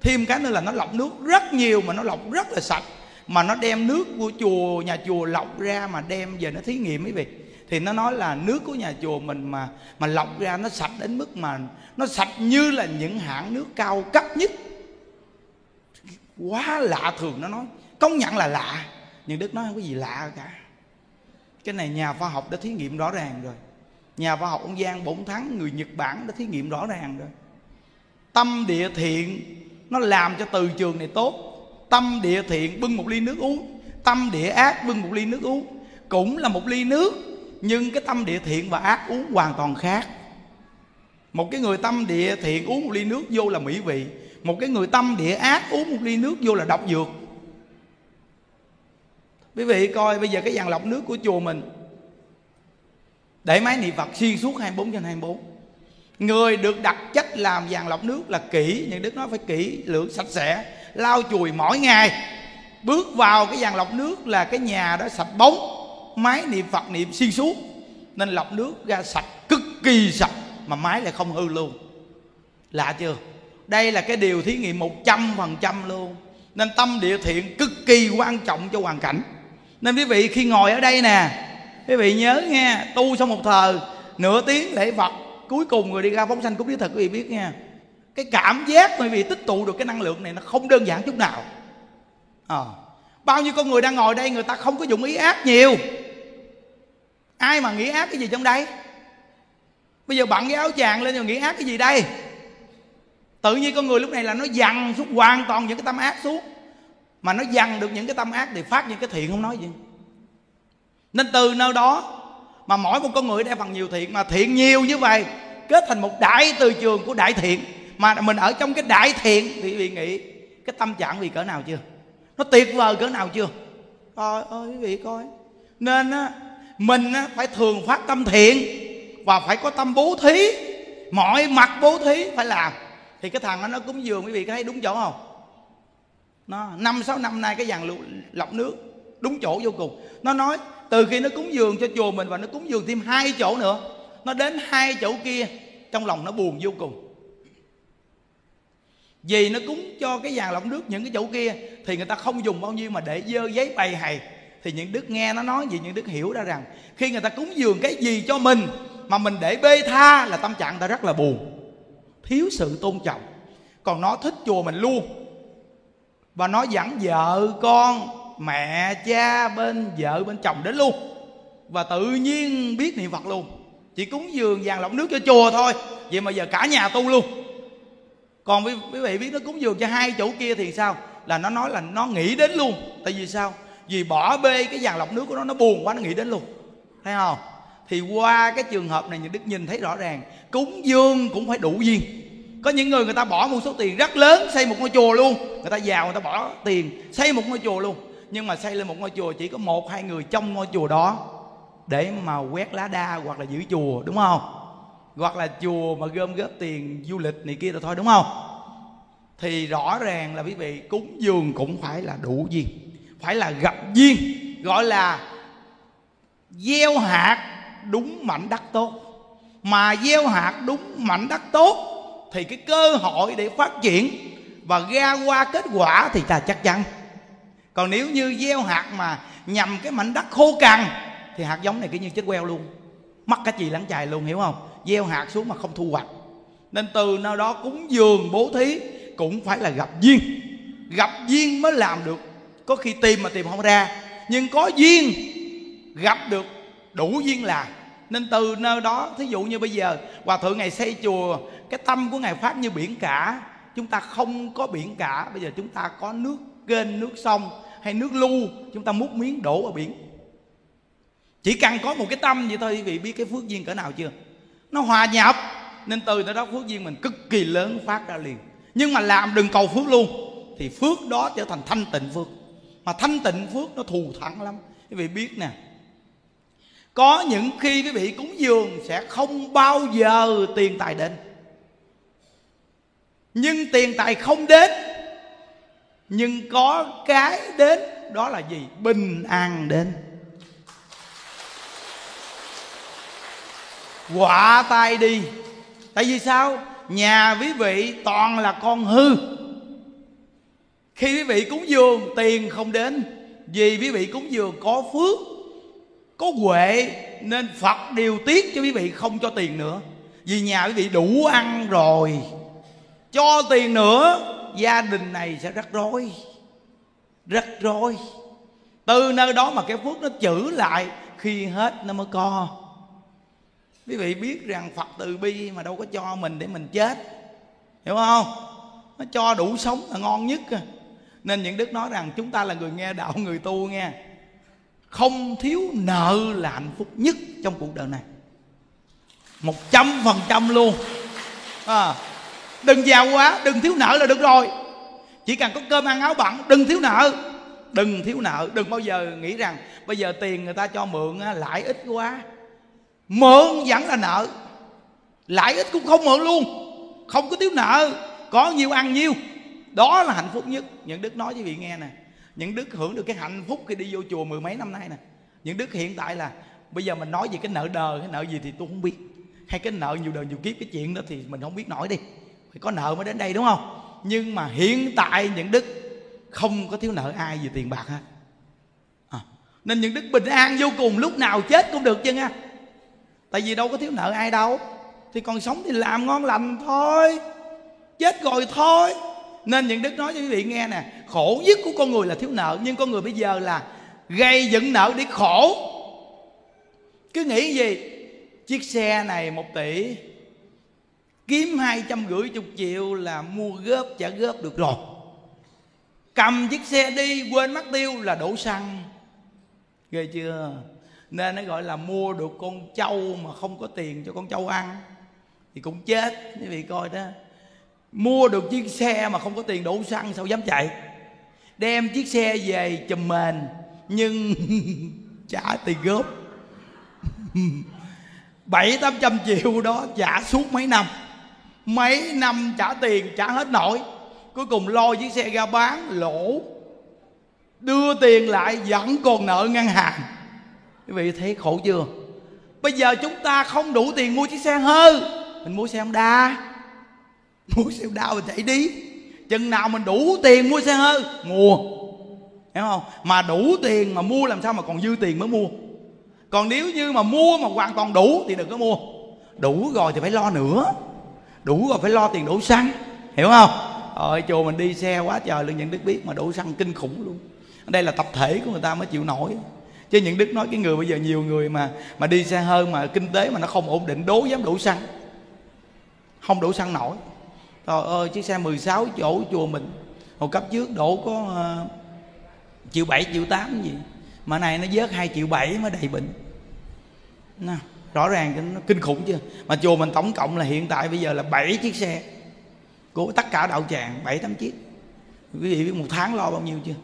Thêm cái nữa là nó lọc nước rất nhiều mà nó lọc rất là sạch. Mà nó đem nước của chùa, nhà chùa lọc ra mà đem về nó thí nghiệm quý vị thì nó nói là nước của nhà chùa mình mà mà lọc ra nó sạch đến mức mà nó sạch như là những hãng nước cao cấp nhất. Quá lạ thường nó nói. Công nhận là lạ, nhưng đức nói không có gì lạ cả. Cái này nhà khoa học đã thí nghiệm rõ ràng rồi. Nhà khoa học ông giang bổn thắng người nhật bản đã thí nghiệm rõ ràng rồi. Tâm địa thiện, nó làm cho từ trường này tốt. Tâm địa thiện, bưng một ly nước uống. Tâm địa ác, bưng một ly nước uống. Cũng là một ly nước nhưng cái tâm địa thiện và ác uống hoàn toàn khác. Một cái người tâm địa thiện uống một ly nước vô là mỹ vị. Một cái người tâm địa ác uống một ly nước vô là độc dược. Quý vị coi bây giờ cái dàn lọc nước của chùa mình. Để máy niệm phật xuyên suốt 24 trên 24 người được đặt trách làm dàn lọc nước là kỹ, nhưng đức nói phải kỹ, lưỡng, sạch sẽ, lau chùi mỗi ngày. Bước vào cái dàn lọc nước là cái nhà đó sạch bóng máy niệm phật niệm xuyên suốt. Nên lọc nước ra sạch cực kỳ sạch mà máy lại không hư luôn. Lạ chưa? Đây là cái điều thí nghiệm một trăm phần trăm luôn. Nên tâm địa thiện cực kỳ quan trọng cho hoàn cảnh. Nên quý vị khi ngồi ở đây nè quý vị nhớ nghe tu xong một thời nửa tiếng lễ phật cuối cùng người đi ra phóng sanh cúng biết thật quý vị biết nha cái cảm giác quý vị tích tụ được cái năng lượng này nó không đơn giản chút nào. À, bao nhiêu con người đang ngồi đây người ta không có dụng ý ác nhiều ai mà nghĩ ác cái gì trong đây? Bây giờ bận cái áo chàng lên rồi nghĩ ác cái gì đây? Tự nhiên con người lúc này là nó dằn xuống hoàn toàn những cái tâm ác xuống mà nó dằn được những cái tâm ác thì phát những cái thiện không nói gì. Nên từ nơi đó mà mỗi một con người đem phần nhiều thiện, mà thiện nhiều như vậy, kết thành một đại từ trường của đại thiện. Mà mình ở trong cái đại thiện thì bị nghĩ cái tâm trạng vì cỡ nào chưa? Nó tuyệt vời cỡ nào chưa? Coi ơi, quý vị coi. Nên á mình phải thường phát tâm thiện và phải có tâm bố thí. Mọi mặt bố thí phải làm. Thì cái thằng đó nó cúng dường, quý vị có thấy đúng chỗ không? Nó, năm, sáu năm nay cái dàn lọc nước, đúng chỗ vô cùng. Nó nói, từ khi nó cúng dường cho chùa mình và nó cúng dường thêm hai chỗ nữa, nó đến hai chỗ kia, trong lòng nó buồn vô cùng. Vì nó cúng cho cái dàn lọc nước những cái chỗ kia, thì người ta không dùng bao nhiêu mà để dơ giấy bày hày thì những đức nghe nó nói gì những đức hiểu ra rằng khi người ta cúng dường cái gì cho mình mà mình để bê tha là tâm trạng người ta rất là buồn thiếu sự tôn trọng. Còn nó thích chùa mình luôn. Và nó dẫn vợ con mẹ cha bên vợ bên chồng đến luôn. Và tự nhiên biết niệm phật luôn. Chỉ cúng dường vàng lọc nước cho chùa thôi. Vậy mà giờ cả nhà tu luôn. Còn quý, quý vị biết nó cúng dường cho hai chỗ kia thì sao? Là nó nói là nó nghĩ đến luôn. Tại vì sao? Vì bỏ bê cái dàn lọc nước của nó nó buồn quá, nó nghĩ đến luôn. Thấy không? Thì qua cái trường hợp này những đức nhìn thấy rõ ràng, cúng dương cũng phải đủ duyên. Có những người người ta bỏ một số tiền rất lớn, xây một ngôi chùa luôn. Người ta giàu, người ta bỏ tiền, xây một ngôi chùa luôn. Nhưng mà xây lên một ngôi chùa, chỉ có một, hai người trong ngôi chùa đó để mà quét lá đa hoặc là giữ chùa, đúng không? Hoặc là chùa mà gom góp tiền du lịch này kia rồi thôi, đúng không? Thì rõ ràng là quý vị, cúng dường cũng phải là đủ duyên phải là gặp duyên, gọi là gieo hạt đúng mảnh đất tốt. Mà gieo hạt đúng mảnh đất tốt thì cái cơ hội để phát triển và ra qua kết quả thì ta chắc chắn. Còn nếu như gieo hạt mà nhằm cái mảnh đất khô cằn thì hạt giống này cứ như chết queo luôn. Mất cái gì lắng chài luôn, hiểu không? Gieo hạt xuống mà không thu hoạch. Nên từ nào đó cúng dường bố thí cũng phải là gặp duyên. Gặp duyên mới làm được có khi tìm mà tìm không ra. Nhưng có duyên, gặp được đủ duyên là. Nên từ nơi đó, thí dụ như bây giờ, hòa thượng ngày xây chùa, cái tâm của ngài phát như biển cả. Chúng ta không có biển cả, bây giờ chúng ta có nước kênh, nước sông hay nước lưu chúng ta múc miếng đổ vào biển. Chỉ cần có một cái tâm vậy thôi quý vị biết cái phước duyên cỡ nào chưa? Nó hòa nhập, nên từ nơi đó phước duyên mình cực kỳ lớn phát ra liền. Nhưng mà làm đừng cầu phước luôn, thì phước đó trở thành thanh tịnh phước mà thanh tịnh phước nó thù thắng lắm. Quý vị biết nè. Có những khi quý vị cúng dường sẽ không bao giờ tiền tài đến. Nhưng tiền tài không đến, nhưng có cái đến, đó là gì? Bình an đến. Quả tay đi. Tại vì sao? Nhà quý vị toàn là con hư khi quý vị cúng dường, tiền không đến. Vì quý vị cúng dường có phước, có huệ, nên phật điều tiết cho quý vị không cho tiền nữa. Vì nhà quý vị đủ ăn rồi. Cho tiền nữa, gia đình này sẽ rắc rối. Rất rối. Từ nơi đó mà cái phước nó chữ lại, khi hết nó mới co quý vị biết rằng phật từ bi mà đâu có cho mình để mình chết. Hiểu không? Nó cho đủ sống là ngon nhất à nên những đức nói rằng chúng ta là người nghe đạo người tu nghe. Không thiếu nợ là hạnh phúc nhất trong cuộc đời này. Một trăm phần trăm luôn. À, đừng giàu quá đừng thiếu nợ là được rồi. Chỉ cần có cơm ăn áo bận đừng thiếu nợ. Đừng thiếu nợ đừng bao giờ nghĩ rằng bây giờ tiền người ta cho mượn lãi ít quá. Mượn vẫn là nợ. Lãi ít cũng không mượn luôn. Không có thiếu nợ. Có nhiều ăn nhiêu đó là hạnh phúc nhất. Những đức nói với vị nghe nè. Những đức hưởng được cái hạnh phúc khi đi vô chùa mười mấy năm nay nè. Những đức hiện tại là bây giờ mình nói về cái nợ đời cái nợ gì thì tôi không biết. Hay cái nợ nhiều đời nhiều kiếp cái chuyện đó thì mình không biết nổi đi. Phải có nợ mới đến đây đúng không? Nhưng mà hiện tại những đức không có thiếu nợ ai về tiền bạc hết. À, nên những đức bình an vô cùng lúc nào chết cũng được chứ nha. Tại vì đâu có thiếu nợ ai đâu. Thì còn sống thì làm ngon lành thôi chết rồi thôi nên những đức nói cho quý vị nghe nè, khổ nhất của con người là thiếu nợ, nhưng con người bây giờ là gây dựng nợ để khổ. Cứ nghĩ gì, chiếc xe này một tỷ, kiếm hai trăm rưỡi chục triệu là mua góp, trả góp được rồi. Cầm chiếc xe đi, quên mất tiêu là đổ xăng. Ghê chưa? Nên nó gọi là mua được con trâu mà không có tiền cho con trâu ăn, thì cũng chết, quý vị coi đó mua được chiếc xe mà không có tiền đổ xăng sao dám chạy? Đem chiếc xe về chùm mền, nhưng trả tiền góp. Bảy tám trăm triệu đó trả suốt mấy năm. Mấy năm trả tiền, trả hết nổi. Cuối cùng lo chiếc xe ra bán, lỗ. Đưa tiền lại, vẫn còn nợ ngân hàng. Quý vị thấy khổ chưa? Bây giờ chúng ta không đủ tiền mua chiếc xe hơn. Mình mua xe honda mua xe đau mình chạy đi. Chừng nào mình đủ tiền mua xe hơi, mua. Hiểu không? Mà đủ tiền mà mua làm sao mà còn dư tiền mới mua. Còn nếu như mà mua mà hoàn toàn đủ thì đừng có mua. Đủ rồi thì phải lo nữa. Đủ rồi phải lo tiền đổ xăng. Hiểu không? Ơi, chùa mình đi xe quá trời luôn, những đức biết mà đổ xăng kinh khủng luôn. Đây là tập thể của người ta mới chịu nổi. Chứ những đức nói cái người bây giờ nhiều người mà mà đi xe hơi mà kinh tế mà nó không ổn định, đố dám đổ xăng. Không đổ xăng nổi trời ơi chiếc xe 16 chỗ chùa mình. Hồi cấp trước đổ có uh, triệu bảy triệu tám gì. Mà này nó vớt hai triệu bảy mới đầy bệnh. Nào rõ ràng nó kinh khủng chưa? Mà chùa mình tổng cộng là hiện tại bây giờ là 7 chiếc xe của tất cả đạo tràng bảy tám chiếc. Quý vị biết một tháng lo bao nhiêu chưa?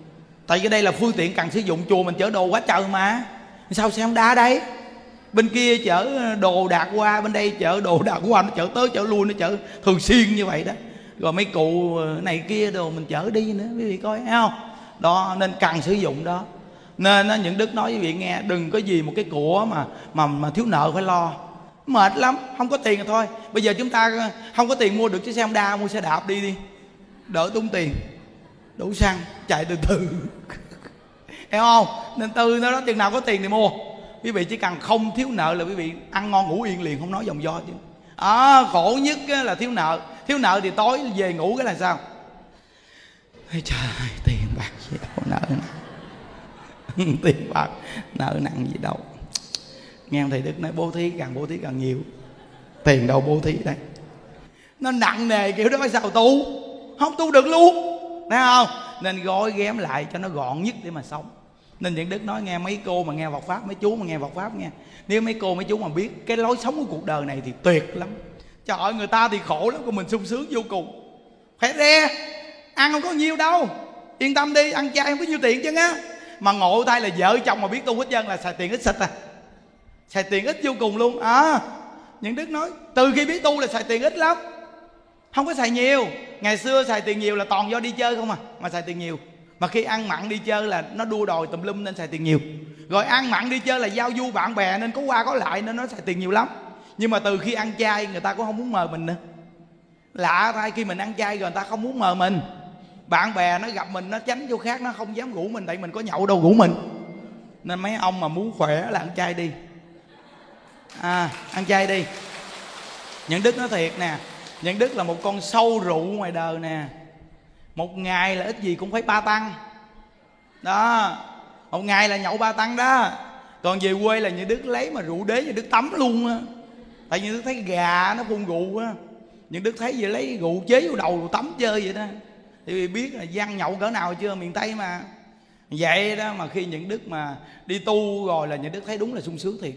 Tại vì đây là phương tiện cần sử dụng chùa mình chở đồ quá trời mà. Sao xe không đa đây? Bên kia chở đồ đạc qua, bên đây chở đồ đạc qua, nó chở tới chở lui, nó chở thường xuyên như vậy đó. Rồi mấy cụ ờ, này kia đồ mình chở đi nữa, quý vị coi, thấy không? Đó, nên cần sử dụng đó. Nên những đức nói với vị nghe, đừng có gì một cái của mà mà mà thiếu nợ phải lo. Mệt lắm, không có tiền rồi thôi. Bây giờ chúng ta ờ, không có tiền mua được chiếc xe honda, mua xe đạp đi đi. Đỡ tốn tiền. Đủ xăng, chạy từ từ. Hiểu không? Nên từ nó đó, chừng nào có tiền thì mua quý vị chỉ cần không thiếu nợ là quý vị ăn ngon ngủ yên liền không nói dòng do chứ. À, khổ nhất là thiếu nợ. Thiếu nợ thì tối về ngủ cái là sao? Ê trời tiền bạc gì đâu nợ nặng. Tiền bạc nợ nặng gì đâu. Nghe thầy đức nói bố thí càng bố thí càng nhiều. Tiền đâu bố thí đây? Nó nặng nề kiểu đó phải sao tu không tu được luôn. Thấy không? Nên gói ghém lại cho nó gọn nhất để mà sống nên những đức nói nghe mấy cô mà nghe Phật pháp, mấy chú mà nghe Phật pháp nghe. Nếu mấy cô, mấy chú mà biết cái lối sống của cuộc đời này thì tuyệt lắm. Trời ơi người ta thì khổ lắm, còn mình sung sướng vô cùng. Phải re, ăn không có nhiêu đâu. Yên tâm đi, ăn chay không có nhiêu tiền chứ á mà ngộ tay là vợ chồng mà biết tu hết dân là xài tiền ít xịt à. Xài tiền ít vô cùng luôn. À những đức nói, từ khi biết tu là xài tiền ít lắm. Không có xài nhiều. Ngày xưa xài tiền nhiều là toàn do đi chơi không à mà xài tiền nhiều mà khi ăn mặn đi chơi là nó đua đòi tùm lum nên xài tiền nhiều. Rồi ăn mặn đi chơi là giao du bạn bè nên có qua có lại nên nó xài tiền nhiều lắm. Nhưng mà từ khi ăn chay người ta cũng không muốn mời mình nữa. Lạ thay khi mình ăn chay rồi người ta không muốn mời mình. Bạn bè nó gặp mình nó tránh vô khác, nó không dám rủ mình tại mình có nhậu đâu rủ mình. Nên mấy ông mà muốn khỏe là ăn chay đi. À ăn chay đi. Những đức nói thiệt nè, những đức là một con sâu rượu ngoài đời nè một ngày là ít gì cũng phải ba tăng. Đó, một ngày là nhậu ba tăng đó. Còn về quê là như đức lấy mà rượu đế như đức tắm luôn á. Tại như đức thấy gà nó phun rượu á. Những đức thấy vậy lấy rượu chế vô đầu tắm chơi vậy đó. Thì biết là gian nhậu cỡ nào chưa, miền tây mà. Vậy đó, mà khi những đức mà đi tu rồi là những đức thấy đúng là sung sướng thiệt.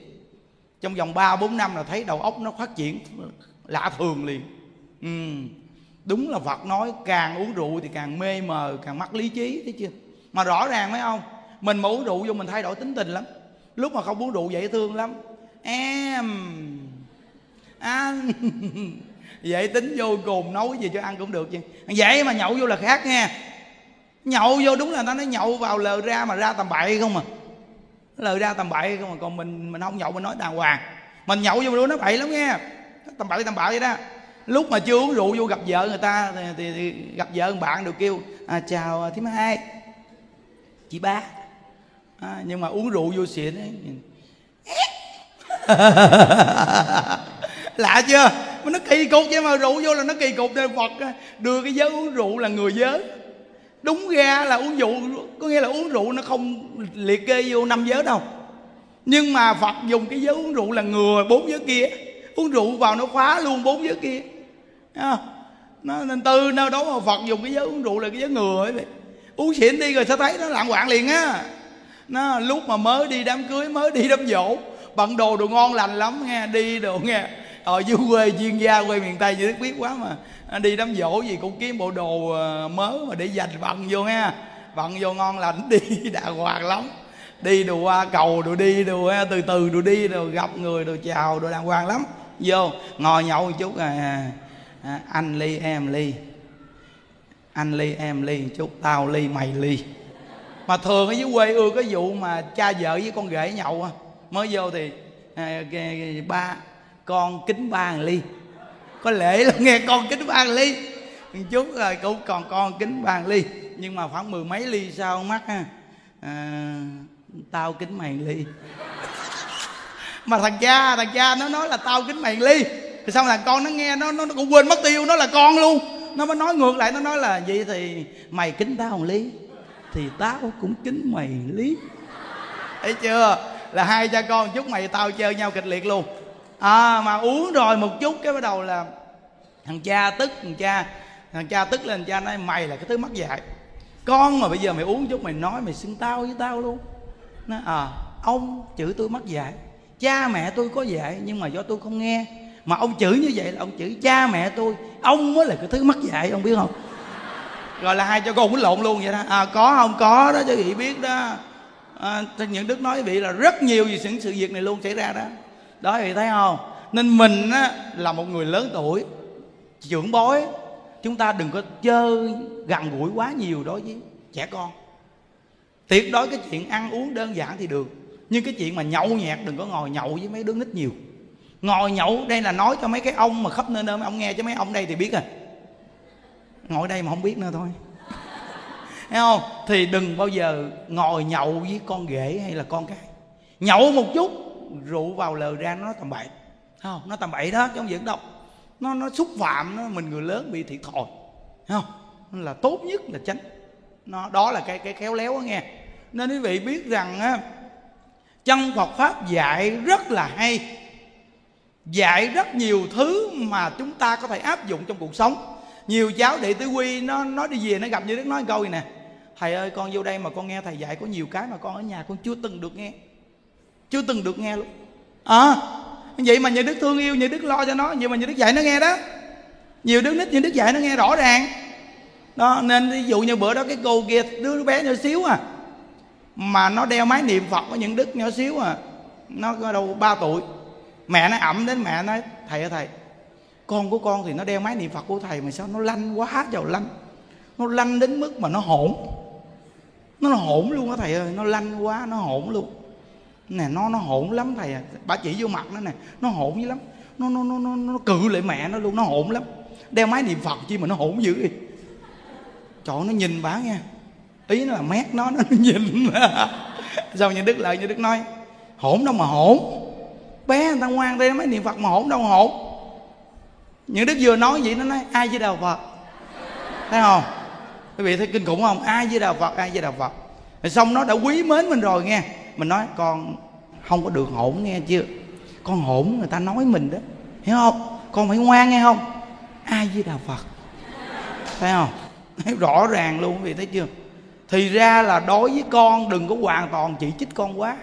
Trong vòng 3 4 năm là thấy đầu óc nó phát triển lạ thường liền. Ừ đúng là Phật nói càng uống rượu thì càng mê mờ, càng mất lý trí, thấy chưa? Mà rõ ràng mấy ông, mình mà uống rượu vô mình thay đổi tính tình lắm. Lúc mà không uống rượu dễ thương lắm. Em, anh, dễ tính vô cùng, nấu gì cho ăn cũng được chứ vậy mà nhậu vô là khác nha. Nhậu vô đúng là ta nói nhậu vào lờ ra mà ra tầm bậy không à. Lời ra tầm bậy không mà còn mình mình không nhậu, mình nói đàng hoàng. Mình nhậu vô nó bậy lắm nghe tầm bậy tầm bậy vậy đó lúc mà chưa uống rượu vô gặp vợ người ta thì, thì, thì gặp vợ bạn được kêu à, chào à, thím hai. Chị ba. À, nhưng mà uống rượu vô xịn ấy lạ chưa? Mà nó kỳ cục vậy mà rượu vô là nó kỳ cục nên phật đưa cái giới uống rượu là người giới. Đúng ra là uống rượu có nghĩa là uống rượu nó không liệt kê vô năm giới đâu. Nhưng mà phật dùng cái giới uống rượu là ngừa bốn giới kia. Uống rượu vào nó khóa luôn bốn giới kia nó nên tư nơi đó mà phật dùng cái giới uống rượu là cái giới ngừa ấy vậy uống xỉn đi rồi sẽ thấy nó lạng quạng liền á. Nó lúc mà mới đi đám cưới mới đi đám dỗ bận đồ đồ ngon lành lắm nghe đi đồ nghe. Ở dưới quê chuyên gia quê miền tây chỉ biết quá mà. Đi đám dỗ gì cũng kiếm bộ đồ ờ, mới mà để dành bận vô nghe, bận vô ngon lành đi đàng hoàng lắm. Đi đồ qua cầu đồ đi đồ từ từ đồ đi đồ gặp người đồ chào đồ đàng hoàng lắm. Vô ngồi nhậu một chút à, à anh ly em ly. Anh ly em ly. Chút tao ly mày ly. Mà thường ở dưới quê ưa cái vụ mà cha vợ với con rể nhậu mới vô thì à, ba con kính ba ly. Có lễ lắm nghe con kính ba ly. Một chút rồi cũng còn con kính ba ly. Nhưng mà khoảng mười mấy ly sau mắt ha? À, tao kính mày ly. Mà thằng cha thằng cha nó nói là tao kính mày ly thì xong là con nó nghe, nó nó cũng quên mất tiêu, nó là con luôn. Nó mới nói ngược lại, nó nói là, vậy thì mày kính tao một lý thì tao cũng kính mày lý thấy chưa? Là hai cha con chúc mày tao chơi nhau kịch liệt luôn. À mà uống rồi một chút, cái bắt đầu là thằng cha tức, thằng cha thằng cha tức lên, cha nói, mày là cái thứ mắc dạy. Con mà bây giờ mày uống chút, mày nói mày xưng tao với tao luôn. Nó à ông chữ tôi mắc dạy. Cha mẹ tôi có dạy, nhưng mà do tôi không nghe mà ông chửi như vậy là ông chửi cha mẹ tôi. Ông mới là cái thứ mắc dạy ông biết không? Rồi là hai cho con quýnh lộn luôn vậy đó. À có không? Có đó cho vị biết đó. À, những đức nói vị là rất nhiều gì những sự việc này luôn xảy ra đó. Đó vị thấy không? Nên mình á, là một người lớn tuổi trưởng bối. Chúng ta đừng có chơi gần gũi quá nhiều đối với trẻ con. Tuyệt đối cái chuyện ăn uống đơn giản thì được. Nhưng cái chuyện mà nhậu nhẹt đừng có ngồi nhậu với mấy đứa nít nhiều ngồi nhậu đây là nói cho mấy cái ông mà khắp nơi nơi ông nghe chứ mấy ông đây thì biết rồi ngồi đây mà không biết nữa thôi. Thấy không? Thì đừng bao giờ ngồi nhậu với con ghệ hay là con cái. Nhậu một chút, rượu vào lờ ra nó tầm bậy. Không? Nó tầm bậy đó, chứ không giỡn đâu. Nó nó xúc phạm, nó, mình người lớn bị thiệt thòi. Không? Nên là tốt nhất là tránh. Nó, đó là cái cái khéo léo đó nghe. Nên quý vị biết rằng á, chân Phật pháp dạy rất là hay dạy rất nhiều thứ mà chúng ta có thể áp dụng trong cuộc sống. Nhiều giáo đệ tử quy nó nó đi về nó gặp như đức nói câu nè? Thầy ơi, con vô đây mà con nghe thầy dạy có nhiều cái mà con ở nhà con chưa từng được nghe. Chưa từng được nghe luôn. À vậy mà như đức thương yêu như đức lo cho nó, vậy mà như đức dạy nó nghe đó. Nhiều đứa nít như đức dạy nó nghe rõ ràng. Đó, nên ví dụ như bữa đó cái cô kia, đứa bé nhỏ xíu à mà nó đeo máy niệm phật có những đức nhỏ xíu à nó có đâu ba tuổi mẹ nó ẩm đến mẹ nói thầy ơi thầy con của con thì nó đeo máy niệm phật của thầy mà sao nó lanh quá trời lanh. Nó lanh đến mức mà nó hỗn. Nó hỗn luôn á thầy ơi nó lanh quá nó hỗn luôn. Nè nó nó hỗn lắm thầy à. Bà chỉ vô mặt nó nè nó hỗn dữ lắm. Nó nó nó nó, nó cự lại mẹ nó luôn nó hỗn lắm. Đeo máy niệm phật chi mà nó hỗn dữ vậy trời nó nhìn bà nghe. Ý nó là mét nó nó nhìn sao như đức lợi như đức nói hỗn đâu mà hỗn bé người ta ngoan đây mấy niệm phật mà hỗn đâu hỗn những đức vừa nói vậy, nó nói, ai với đạo phật? Thấy không? Quý vị thấy kinh khủng không? Ai với đạo phật, ai với đạo phật? Rồi xong nó đã quý mến mình rồi nghe. Mình nói, con không có được hỗn nghe chưa? Con hỗn người ta nói mình đó. Hiểu không? Con phải ngoan nghe không? Ai với đạo phật? Thấy không? Thấy rõ ràng luôn, quý vị thấy chưa? Thì ra là đối với con đừng có hoàn toàn chỉ trích con quá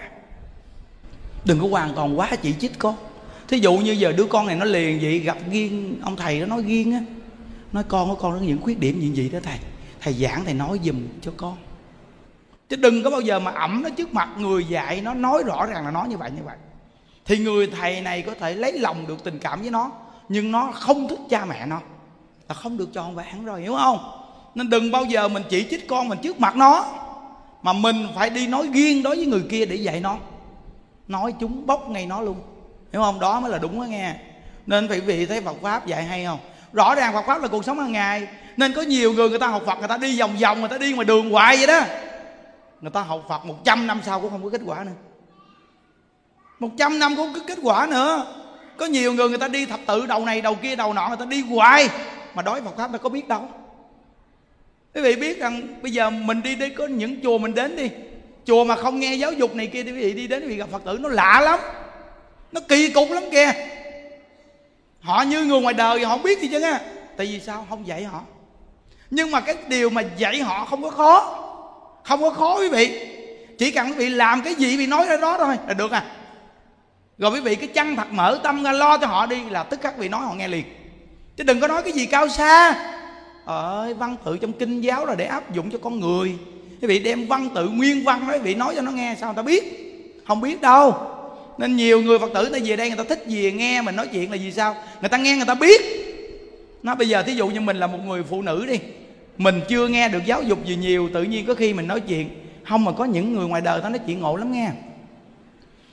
đừng có hoàn toàn quá chỉ trích con. Thí dụ như giờ đứa con này nó liền vậy, gặp riêng ông thầy đó nói riêng á. Nói con của con nó những khuyết điểm gì gì đó thầy. Thầy giảng, thầy nói giùm cho con. Chứ đừng có bao giờ mà ẩm nó trước mặt người dạy, nó nói rõ ràng là nói như vậy như vậy. Thì người thầy này có thể lấy lòng được tình cảm với nó, nhưng nó không thích cha mẹ nó, là không được tròn vẹn rồi, hiểu không? Nên đừng bao giờ mình chỉ trích con mình trước mặt nó, mà mình phải đi nói riêng đối với người kia để dạy nó nói chúng bóc ngay nó luôn. Hiểu không? Đó mới là đúng đó nghe. Nên phải vị thấy Phật pháp dạy hay không? Rõ ràng Phật pháp là cuộc sống hàng ngày. Nên có nhiều người người ta học Phật, người ta đi vòng vòng, người ta đi ngoài đường hoài vậy đó. Người ta học Phật 100 năm sau cũng không có kết quả nữa. 100 năm cũng không có kết quả nữa. Có nhiều người người ta đi thập tự, đầu này, đầu kia, đầu nọ, người ta đi hoài. Mà đói Phật pháp ta có biết đâu. Quý vị biết rằng bây giờ mình đi đi có những chùa mình đến đi chùa mà không nghe giáo dục này kia thì quý vị đi đến quý vị gặp phật tử, nó lạ lắm. Nó kỳ cục lắm kìa. Họ như người ngoài đời họ không biết gì chứ á tại vì sao? Không dạy họ. Nhưng mà cái điều mà dạy họ không có khó. Không có khó quý vị. Chỉ cần quý vị làm cái gì bị nói ra đó thôi là được à. Rồi quý vị cái chăn thật mở tâm ra, lo cho họ đi là tức khắc vị nói, họ nghe liền. Chứ đừng có nói cái gì cao xa. Ơi văn tự trong kinh giáo là để áp dụng cho con người quý vị đem văn tự nguyên văn đó quý vị nói cho nó nghe, sao người ta biết? Không biết đâu. Nên nhiều người phật tử người ta về đây người ta thích gì nghe mình nói chuyện là gì sao? Người ta nghe người ta biết. Nó bây giờ thí dụ như mình là một người phụ nữ đi, mình chưa nghe được giáo dục gì nhiều, tự nhiên có khi mình nói chuyện. Không mà có những người ngoài đời ta nói chuyện ngộ lắm nghe.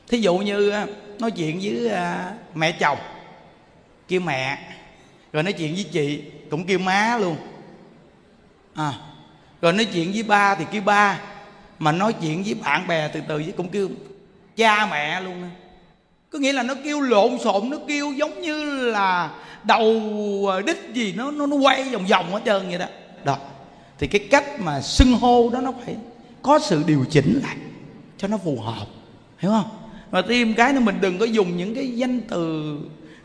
Thí dụ như à, nói chuyện với à, mẹ chồng, kêu mẹ, rồi nói chuyện với chị, cũng kêu má luôn. À rồi nói chuyện với ba thì kêu ba mà nói chuyện với bạn bè từ từ với cũng kêu cha mẹ luôn đó. có nghĩa là nó kêu lộn xộn nó kêu giống như là đầu ờ, đích gì nó nó, nó quay vòng vòng hết trơn vậy đó. Đó. Thì cái cách mà xưng hô đó nó phải có sự điều chỉnh lại cho nó phù hợp hiểu không? Và thêm cái nữa mình đừng có dùng những cái danh từ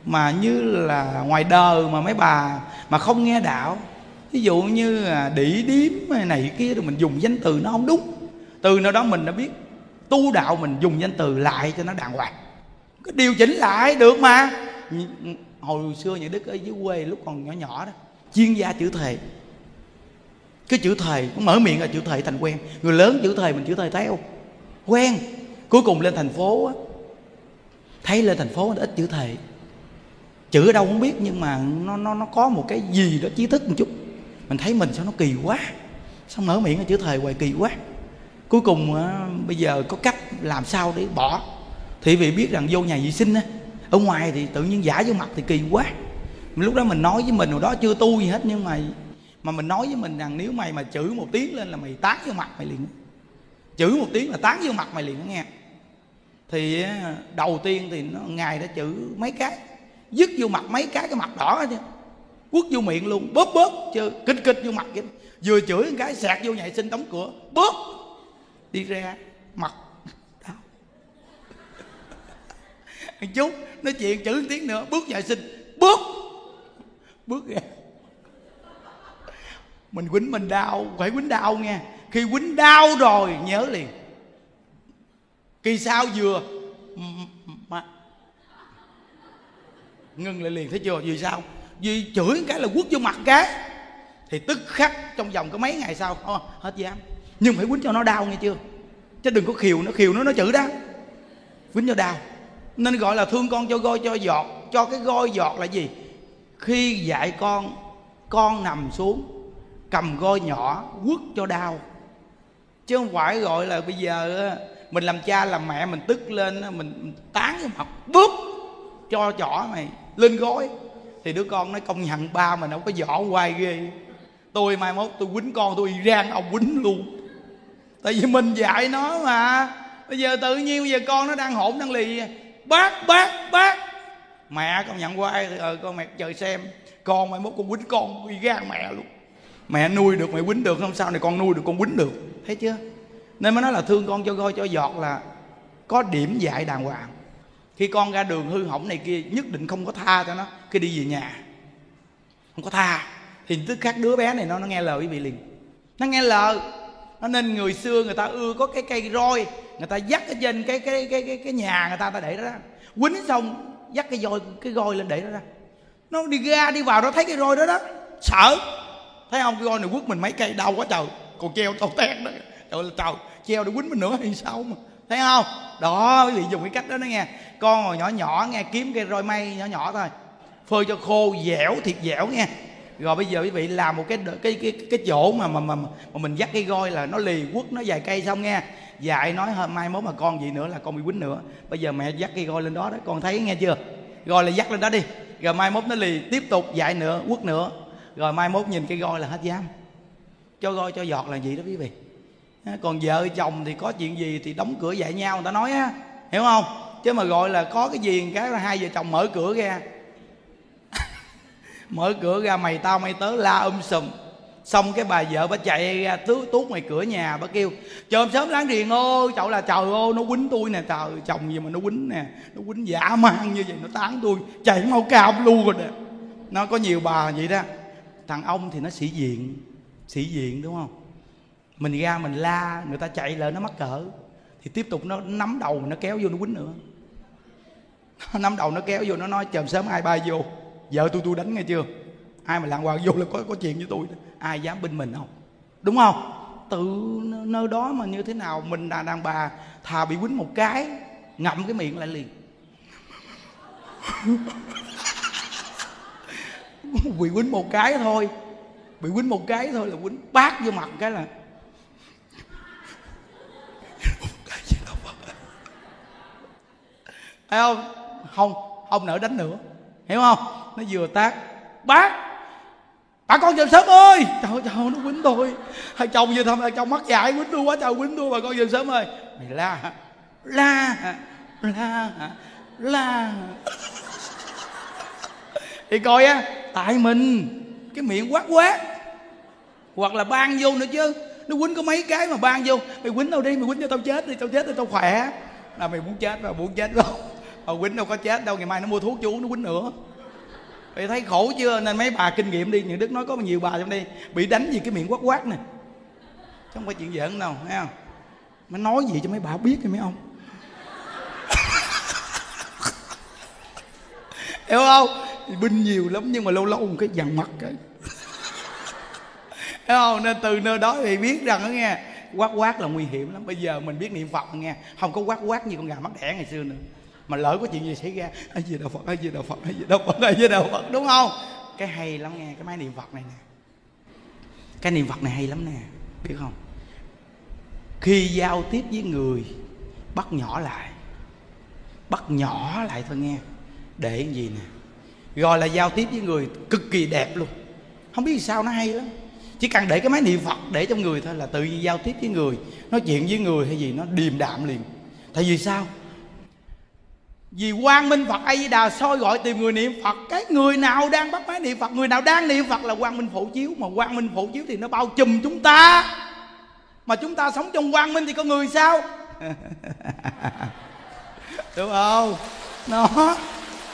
mà như là ngoài đời mà mấy bà mà không nghe đạo ví dụ như là đỉ điếm này kia rồi mình dùng danh từ nó không đúng. Từ nào đó mình đã biết tu đạo mình dùng danh từ lại cho nó đàng hoàng. Cứ điều chỉnh lại được mà. Hồi xưa những đức ở dưới quê lúc còn nhỏ nhỏ đó, chuyên gia chữ thề. Cái chữ thề cũng mở miệng là chữ thề thành quen. Người lớn chữ thề mình chữ thề theo. Quen. Cuối cùng lên thành phố á. Thấy lên thành phố ít chữ thề. Chữ ở đâu không biết nhưng mà nó nó nó có một cái gì đó trí thức một chút mình thấy mình sao nó kỳ quá. Sao mở miệng chữ thề hoài kỳ quá. Cuối cùng à, bây giờ có cách làm sao để bỏ. Thì vì biết rằng vô nhà vệ sinh á, ở ngoài thì tự nhiên giả vô mặt thì kỳ quá. Lúc đó mình nói với mình, hồi đó chưa tu gì hết, nhưng mà mà mình nói với mình rằng nếu mày mà chửi một tiếng lên là mày tán vô mặt mày liền. Chửi một tiếng là tán vô mặt mày liền nghe. Thì à, đầu tiên thì nó, ngài đã chửi mấy cái, dứt vô mặt mấy cái cái mặt đỏ chứ quất vô miệng luôn bóp bóp chứ kinh kinh vô mặt vậy vừa chửi một cái sạc vô nhà xin đóng cửa bóp đi ra mặt đau chút nói chuyện chửi tiếng nữa bước nhà sinh bước bước ra mình quýnh mình đau phải quýnh đau nghe khi quýnh đau rồi nhớ liền kỳ sau vừa mà ngưng lại liền thấy chưa vì sao vì chửi cái là quất vô mặt cái thì tức khắc trong vòng có mấy ngày sau oh, hết dám. Nhưng phải quýnh cho nó đau nghe chưa? Chứ đừng có khiều nó khiều nó nó chửi đó. Quýnh cho đau. Nên gọi là thương con cho goi cho giọt. Cho cái goi giọt là gì? Khi dạy con con nằm xuống cầm goi nhỏ quất cho đau. Chứ không phải gọi là bây giờ mình làm cha làm mẹ mình tức lên mình tán cái mặt búp cho chỏ mày lên gối thì đứa con nó công nhận ba mình không có võ hoài ghê. Tôi mai mốt tôi quýnh con tôi rang ông quýnh luôn. Tại vì mình dạy nó mà. Bây giờ tự nhiên bây giờ con nó đang hỗn đang lì. Bác bác bác. Mẹ con nhận qua ờ con mẹ chờ xem. Con mai mốt con quýnh con uy gan mẹ luôn. Mẹ nuôi được, mẹ quýnh được, không sao này con nuôi được, con quýnh được. Thấy chưa? Nên mới nói là thương con cho coi cho giọt là có điểm dạy đàng hoàng khi con ra đường hư hỏng này kia nhất định không có tha cho nó. Khi đi về nhà không có tha. Thì tức khắc đứa bé này nó nó nghe lời quý vị liền. Nó nghe lời. Nó nên người xưa người ta ưa có cái cây roi người ta dắt ở trên cái cái cái cái, cái nhà người ta ta để đó ra. Quýnh xong dắt cái roi cái roi lên để đó ra. Nó đi ra đi vào nó thấy cái roi đó đó. Sợ. Thấy không? Cái roi này quất mình mấy cây đau quá trời. Còn treo tao tét đó. Trời là trời. Treo để quýnh mình nữa hay sao mà? Thấy không? Đó quý vị dùng cái cách đó đó nghe. Con hồi nhỏ nhỏ nghe kiếm cây roi mây nhỏ nhỏ thôi. Phơi cho khô dẻo thiệt dẻo nghe. Rồi bây giờ quý vị làm một cái cái cái cái chỗ mà mà mà, mà mình dắt cái roi là nó lì quất nó dài cây xong nghe. Dạy nói hôm mai mốt mà con gì nữa là con bị quýnh nữa. Bây giờ mẹ dắt cây roi lên đó đó con thấy nghe chưa? Rồi là dắt lên đó đi. Rồi mai mốt nó lì tiếp tục dạy nữa quất nữa. Rồi mai mốt nhìn cái roi là hết dám. Cho roi cho giọt là gì đó quý vị? Còn vợ chồng thì có chuyện gì thì đóng cửa dạy nhau, người ta nói á. Hiểu không? Chứ mà gọi là có cái gì cái là hai vợ chồng mở cửa ra. Mở cửa ra, mày tao, mày tớ la um sùm. Xong cái bà vợ bà chạy ra, tứ, tuốt ngoài cửa nhà, bà kêu chồm sớm láng riền ơi chậu là, trời ơi, nó quýnh tôi nè. Trời chồng gì mà nó quýnh nè. Nó quýnh giả man như vậy, nó tán tôi. Chạy mau cao luôn rồi nè. Nó có nhiều bà vậy đó. Thằng ông thì nó sĩ diện sĩ diện, đúng không? Mình ra mình la, người ta chạy lại nó mắc cỡ. Thì tiếp tục nó nắm đầu nó kéo vô nó quýnh nữa. Nó nắm đầu nó kéo vô nó nói chồm sớm ai bay vô, vợ tôi tôi đánh nghe chưa? Ai mà lạng hoàng vô là có có chuyện với tôi ai dám binh mình không? Đúng không? Tự nơi đó mà như thế nào mình là đàn bà thà bị quýnh một cái, ngậm cái miệng lại liền. Bị quýnh một cái thôi, bị quýnh một cái thôi là quýnh bát vô mặt cái là thấy không? Không không nỡ đánh nữa. Hiểu không? Nó vừa tác. Bác! Bà con dần sớm ơi! Trời ơi trời ơi, nó quýnh tôi. Hai chồng vừa thăm hai chồng mắc dại quýnh tôi quá trời quýnh tôi bà con dần sớm ơi. Mày la la la la thì coi á tại mình. Cái miệng quát quát. Hoặc là ban vô nữa chứ. Nó quýnh có mấy cái mà ban vô. Mày quýnh đâu đi mày quýnh cho tao chết đi tao chết đi tao khỏe. Là mày muốn chết mà muốn chết không mà quýnh đâu có chết đâu, ngày mai nó mua thuốc chú nó quýnh nữa. Thì thấy khổ chưa? Nên mấy bà kinh nghiệm đi, những đức nói có nhiều bà trong đây bị đánh gì cái miệng quát quát nè. Chứ không phải chuyện giỡn đâu, thấy không? Nói gì cho mấy bà biết thì mấy ông? Hiểu không? Thì binh nhiều lắm nhưng mà lâu lâu một cái dằn mặt cái hiểu không? Nên từ nơi đó thì biết rằng đó nghe, quát quát là nguy hiểm lắm. Bây giờ mình biết niệm phật nghe, không có quát quát như con gà mắt đẻ ngày xưa nữa mà lỡ có chuyện gì xảy ra ai gì đạo phật ai gì đạo phật ai gì đạo phật ai gì đạo phật? đúng không? Cái hay lắm nghe cái máy niệm phật này nè. Cái niệm phật này hay lắm nè biết không? Khi giao tiếp với người bắt nhỏ lại. Bắt nhỏ lại thôi nghe. Để cái gì nè? Gọi là giao tiếp với người cực kỳ đẹp luôn. Không biết sao nó hay lắm. Chỉ cần để cái máy niệm phật để trong người thôi là tự nhiên giao tiếp với người. Nói chuyện với người hay gì nó điềm đạm liền. Tại vì sao vì quang minh phật a di đà soi gọi tìm người niệm phật, cái người nào đang bắt máy niệm phật, người nào đang niệm phật là quang minh phổ chiếu, mà quang minh phổ chiếu thì nó bao trùm chúng ta. Mà chúng ta sống trong quang minh thì con người sao? Đúng không? Nó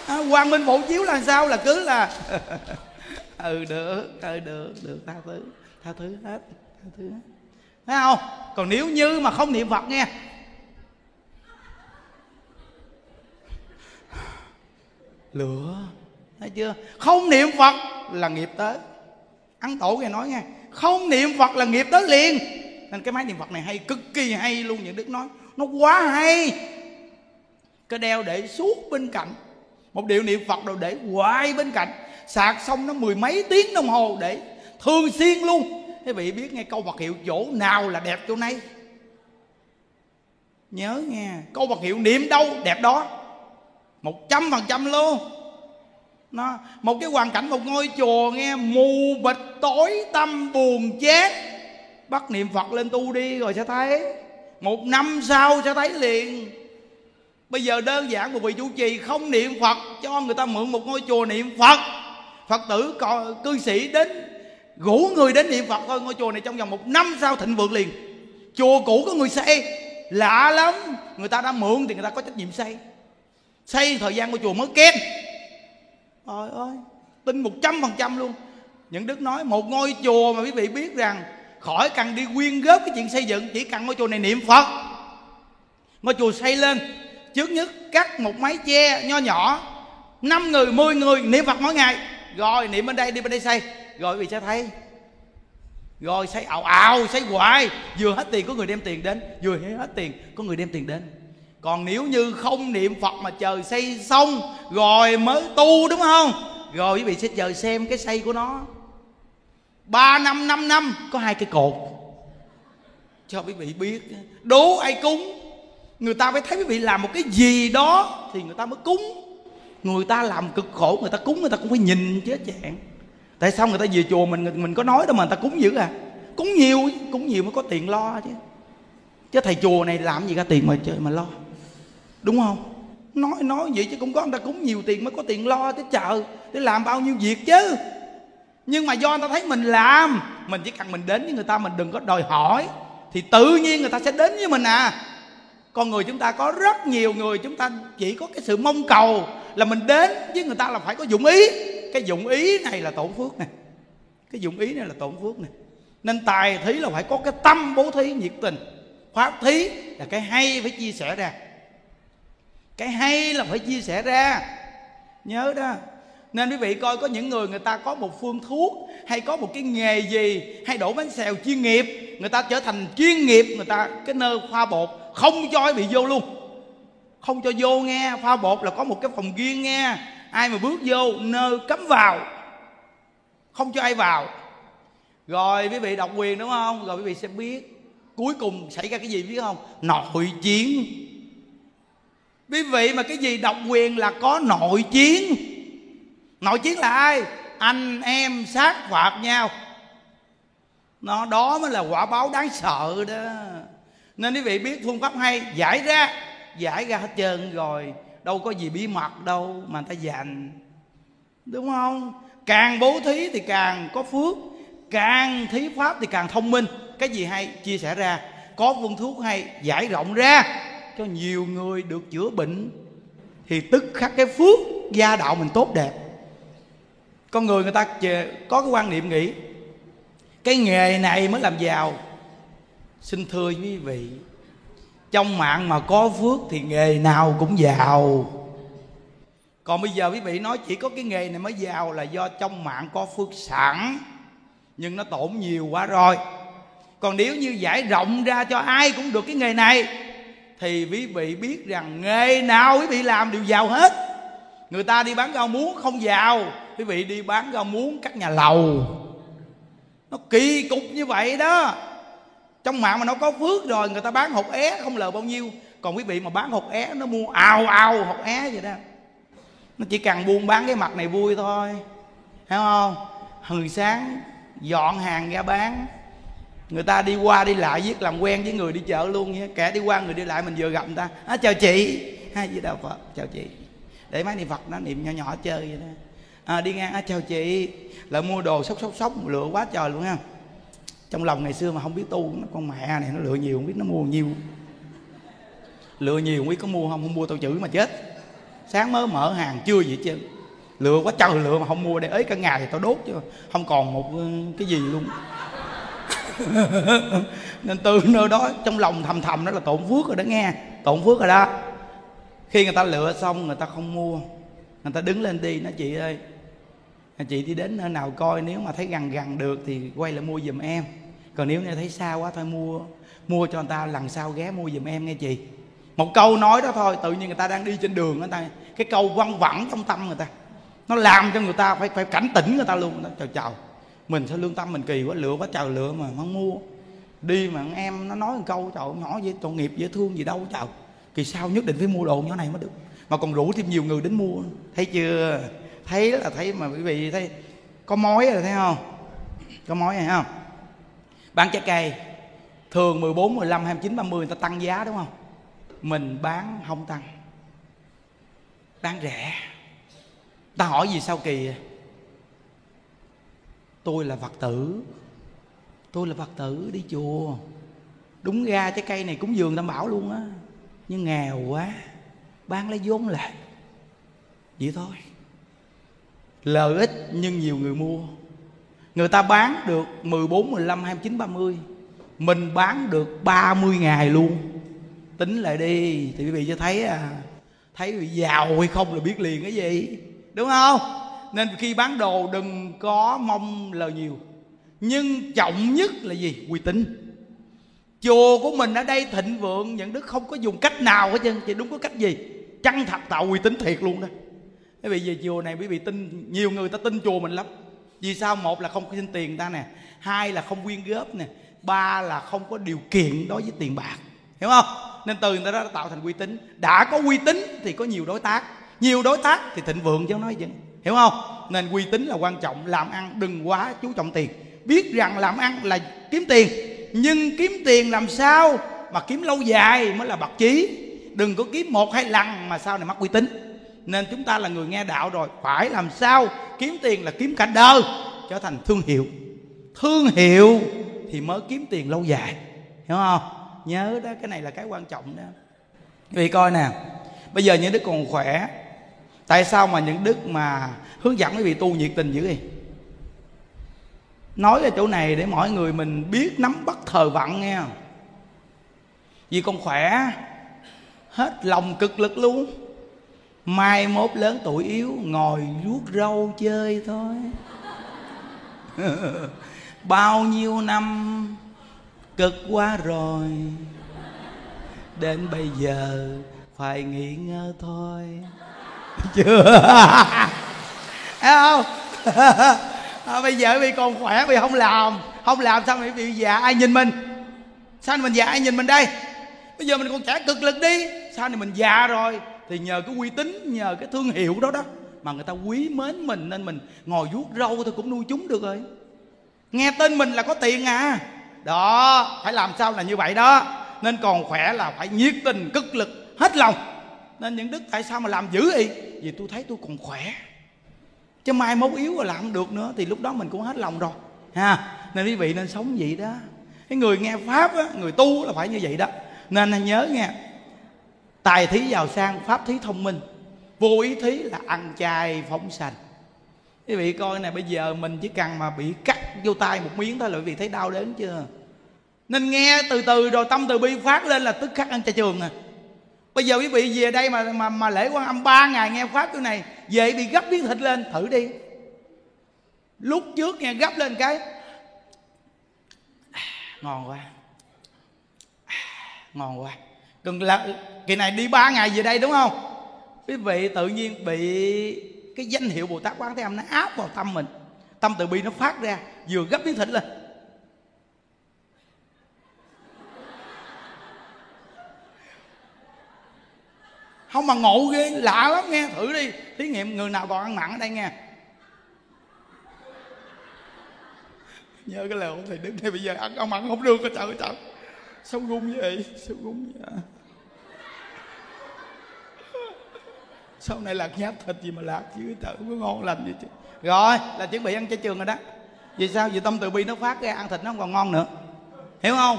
à, quang minh phổ chiếu là sao? Là cứ là ừ được ừ được được, tha thứ tha thứ hết, tha thứ hết. Thấy không? Còn nếu như mà không niệm phật nghe lửa. Thấy chưa? Không niệm phật là nghiệp tới. Ăn tổ nghe nói nghe. Không niệm phật là nghiệp tới liền. Nên cái máy niệm phật này hay, cực kỳ hay luôn, những đức nói. Nó quá hay. Cái đeo để suốt bên cạnh. Một điệu niệm phật đồ để hoài bên cạnh. Sạc xong nó mười mấy tiếng đồng hồ để thường xuyên luôn. Quý vị biết nghe câu vật hiệu chỗ nào là đẹp chỗ này nhớ nghe, câu vật hiệu niệm đâu đẹp đó một trăm phần trăm luôn. Nó, một cái hoàn cảnh, một ngôi chùa nghe mù bịch tối tâm buồn chán bắt niệm phật lên tu đi rồi sẽ thấy. Một năm sau sẽ thấy liền. Bây giờ đơn giản một vị chủ trì không niệm phật, cho người ta mượn một ngôi chùa niệm phật. Phật tử cư sĩ đến, gũ người đến niệm phật thôi, ngôi chùa này trong vòng một năm sau thịnh vượng liền. Chùa cũ có người xây lạ lắm. Người ta đã mượn thì người ta có trách nhiệm xây xây thời gian ngôi chùa mới kém. Trời ơi, tin một trăm phần trăm luôn. Những đức nói, một ngôi chùa mà quý vị biết rằng khỏi cần đi quyên góp cái chuyện xây dựng, chỉ cần ngôi chùa này niệm phật. Ngôi chùa xây lên, trước nhất cắt một mái che nho nhỏ, năm người, mười người niệm phật mỗi ngày. Rồi niệm bên đây, đi bên đây xây. Rồi quý vị sẽ thấy. Rồi xây ảo ảo xây hoài. Vừa hết tiền, có người đem tiền đến. Vừa hết tiền, có người đem tiền đến còn nếu như không niệm phật mà chờ xây xong, rồi mới tu, đúng không? Rồi quý vị sẽ chờ xem cái xây của nó. Ba năm năm năm, có hai cái cột. Cho quý vị biết đố ai cúng? Người ta phải thấy quý vị làm một cái gì đó thì người ta mới cúng. Người ta làm cực khổ, người ta cúng, người ta cũng phải nhìn chứ chạng tại sao người ta về chùa mình mình có nói đâu mà người ta cúng dữ à? Cúng nhiều cúng nhiều mới có tiền lo chứ. Chứ thầy chùa này làm gì ra tiền mà chơi mà lo đúng không? Nói nói vậy chứ cũng có người ta cúng nhiều tiền mới có tiền lo tới chợ, để làm bao nhiêu việc chứ. Nhưng mà do người ta thấy mình làm mình chỉ cần mình đến với người ta mình đừng có đòi hỏi thì tự nhiên người ta sẽ đến với mình à. Con người chúng ta có rất nhiều người chúng ta chỉ có cái sự mong cầu là mình đến với người ta là phải có dụng ý. Cái dụng ý này là tổn phước này, cái dụng ý này là tổn phước này. nên tài thí là phải có cái tâm bố thí nhiệt tình. Pháp thí là cái hay phải chia sẻ ra cái hay là phải chia sẻ ra. Nhớ đó. Nên quý vị coi có những người người ta có một phương thuốc, hay có một cái nghề gì, hay đổ bánh xèo chuyên nghiệp, người ta trở thành chuyên nghiệp, người ta, cái nơi pha bột không cho bị vô luôn. Không cho vô nghe. Pha bột là có một cái phòng riêng nghe. Ai mà bước vô nơi cấm vào. Không cho ai vào. Rồi quý vị độc quyền, đúng không? Rồi quý vị sẽ biết cuối cùng xảy ra cái gì, biết không? Nội chiến quý vị mà cái gì độc quyền là có nội chiến. Nội chiến là ai? Anh, em, sát, phạt nhau. Nó, đó mới là quả báo đáng sợ đó. Nên quý vị biết phương pháp hay, giải ra. Giải ra hết trơn rồi, đâu có gì bí mật đâu mà người ta dành đúng không? Càng bố thí thì càng có phước, càng thí pháp thì càng thông minh. Cái gì hay, chia sẻ ra. Có phương thuốc hay, giải rộng ra cho nhiều người được chữa bệnh, thì tức khắc cái phước gia đạo mình tốt đẹp. Con người người ta có cái quan niệm nghĩ, cái nghề này mới làm giàu. Xin thưa quý vị, trong mạng mà có phước thì nghề nào cũng giàu. Còn bây giờ quý vị nói chỉ có cái nghề này mới giàu là do trong mạng có phước sẵn, nhưng nó tổn nhiều quá rồi. Còn nếu như giải rộng ra cho ai cũng được cái nghề này thì quý vị biết rằng nghề nào quý vị làm đều giàu hết. Người ta đi bán rau muống không giàu, quý vị đi bán rau muống các nhà lầu. Nó kỳ cục như vậy đó. Trong mạng mà nó có phước rồi, người ta bán hột é không lời bao nhiêu. Còn quý vị mà bán hột é, nó mua ào ào hột é vậy đó. Nó chỉ cần buôn bán cái mặt này vui thôi. Hiểu không? Hồi sáng dọn hàng ra bán người ta đi qua đi lại viết làm quen với người đi chợ luôn nhé kẻ đi qua người đi lại mình vừa gặp người ta à, chào chị. Hai với đạo phật chào chị. Để máy niệm phật nó niệm nhỏ nhỏ chơi vậy đó. À, đi ngang à, chào chị. Là mua đồ sốc sốc sốc lựa quá trời luôn ha. Trong lòng ngày xưa mà không biết tu nó con mẹ này nó lựa nhiều không biết nó mua nhiều, lựa nhiều không biết có mua không không mua tao chữ mà chết. Sáng mới mở hàng chưa gì chứ, lựa quá trời lựa mà không mua để ấy cả ngày thì tao đốt chứ. Không còn một ờ, cái gì luôn. nên từ nơi đó, trong lòng thầm thầm đó là tổn phước rồi đó nghe. Tổn phước rồi đó. Khi người ta lựa xong, người ta không mua. Người ta đứng lên đi, nói, chị ơi, chị đi đến nơi nào coi, nếu mà thấy gần gần được thì quay lại mua giùm em. Còn nếu như thấy xa quá, thôi mua mua cho người ta, lần sau ghé mua giùm em nghe chị. Một câu nói đó thôi, tự nhiên người ta đang đi trên đường, người ta, cái câu văng vẳng trong tâm người ta. Nó làm cho người ta phải phải cảnh tỉnh người ta luôn đó. Chào chào mình sao lương tâm, mình kỳ quá lựa quá trời lựa mà không mua. Đi mà em nó nói một câu, trời nhỏ vậy, tội nghiệp dễ thương gì đâu, trời. Kỳ sau nhất định phải mua đồ nhỏ này mới được. Mà còn rủ thêm nhiều người đến mua thấy chưa? Thấy là thấy mà quý vị thấy, có mối rồi, thấy không? Có mối này không? Bán trái cây. Thường 14 15 29 30 người ta tăng giá, đúng không? Mình bán không tăng. Bán rẻ. Ta hỏi gì sao kỳ tôi là phật tử. Tôi là phật tử đi chùa. Đúng ra trái cây này cúng dường tam bảo luôn á. Nhưng nghèo quá bán lấy vốn lại vậy thôi. Lợi ích nhưng nhiều người mua. Người ta bán được 14, 15, 29, 30 mình bán được 30 ngày luôn. Tính lại đi thì quý vị cho thấy à thấy bị giàu hay không là biết liền cái gì. Đúng không? Nên khi bán đồ đừng có mong lời nhiều. Nhưng trọng nhất là gì? Uy tín. Chùa của mình ở đây thịnh vượng nhận đức không có dùng cách nào hết trơn chỉ đúng có cách gì? Chăng thật tạo uy tín thiệt luôn đó. Bởi vì về chùa này quý vị tin, nhiều người ta tin chùa mình lắm. Vì sao? Một là không có xin tiền ta nè. Hai là không quyên góp nè. Ba là không có điều kiện đối với tiền bạc. Hiểu không? Nên từ người ta đã tạo thành uy tín. Đã có uy tín thì có nhiều đối tác. Nhiều đối tác thì thịnh vượng chứ nói vậy hiểu không? Nên uy tín là quan trọng, làm ăn đừng quá chú trọng tiền. Biết rằng làm ăn là kiếm tiền, nhưng kiếm tiền làm sao mà kiếm lâu dài mới là bậc chí? Đừng có kiếm một hai lần mà sau này mất uy tín. Nên chúng ta là người nghe đạo rồi, phải làm sao kiếm tiền là kiếm cả đời, trở thành thương hiệu. Thương hiệu thì mới kiếm tiền lâu dài. Hiểu không? Nhớ đó, cái này là cái quan trọng đó. Vì coi nè. Bây giờ những đứa còn khỏe tại sao mà những đức mà hướng dẫn quý vị tu nhiệt tình dữ vậy? Nói ở chỗ này để mọi người mình biết nắm bắt thời vận nghe vì con khỏe, hết lòng cực lực luôn. Mai mốt lớn tuổi yếu, ngồi vuốt râu chơi thôi. Bao nhiêu năm cực quá rồi, đến bây giờ phải nghỉ ngơi thôi chưa. Thấy không? À, bây giờ vì còn khỏe vì không làm. Không làm sao mà bị già ai nhìn mình? Sao mình già ai nhìn mình đây? Bây giờ mình còn trẻ cực lực đi. Sao thì mình già rồi thì nhờ cái uy tín nhờ cái thương hiệu đó đó mà người ta quý mến mình nên mình ngồi vuốt râu thôi cũng nuôi chúng được rồi. Nghe tên mình là có tiền à. Đó phải làm sao là như vậy đó. Nên còn khỏe là phải nhiệt tình cực lực hết lòng nên những đức tại sao mà làm dữ vậy vì tôi thấy tôi còn khỏe. Chứ mai mốt yếu rồi làm không được nữa thì lúc đó mình cũng hết lòng rồi. Ha? Nên quý vị nên sống vậy đó. Cái người nghe pháp á, người tu là phải như vậy đó. Nên nhớ nghe tài thí giàu sang pháp thí thông minh vô ý thí là ăn chay phóng sanh. Quý vị coi này bây giờ mình chỉ cần mà bị cắt vô tay một miếng thôi là quý vị thấy đau đến chưa? Nên nghe từ từ rồi tâm từ bi phát lên là tức khắc ăn chay trường à bây giờ quý vị về đây mà mà mà lễ quan âm ba ngày nghe pháp cái này, về bị gấp miếng thịt lên, thử đi. Lúc trước nghe gấp lên cái, ngon quá ngon quá. Cần là, kỳ này đi ba ngày về đây đúng không? Quý vị tự nhiên bị cái danh hiệu bồ tát quán thế âm nó áp vào tâm mình. Tâm từ bi nó phát ra, vừa gấp miếng thịt lên. Không mà ngộ ghê, lạ lắm nghe. Thử đi, thí nghiệm người nào còn ăn mặn ở đây nghe. Nhớ cái lời ông thầy đứng đây bây giờ ăn ăn mặn không được, trời ơi, trời. Sao gung vậy? Sao gung vậy? Sau này lạc nháp thịt gì mà lạc chứ, trời có ngon lành gì chứ. Rồi, là chuẩn bị ăn chay trường rồi đó. Vì sao? Vì tâm từ bi nó phát ra, ăn thịt nó không còn ngon nữa. Hiểu không?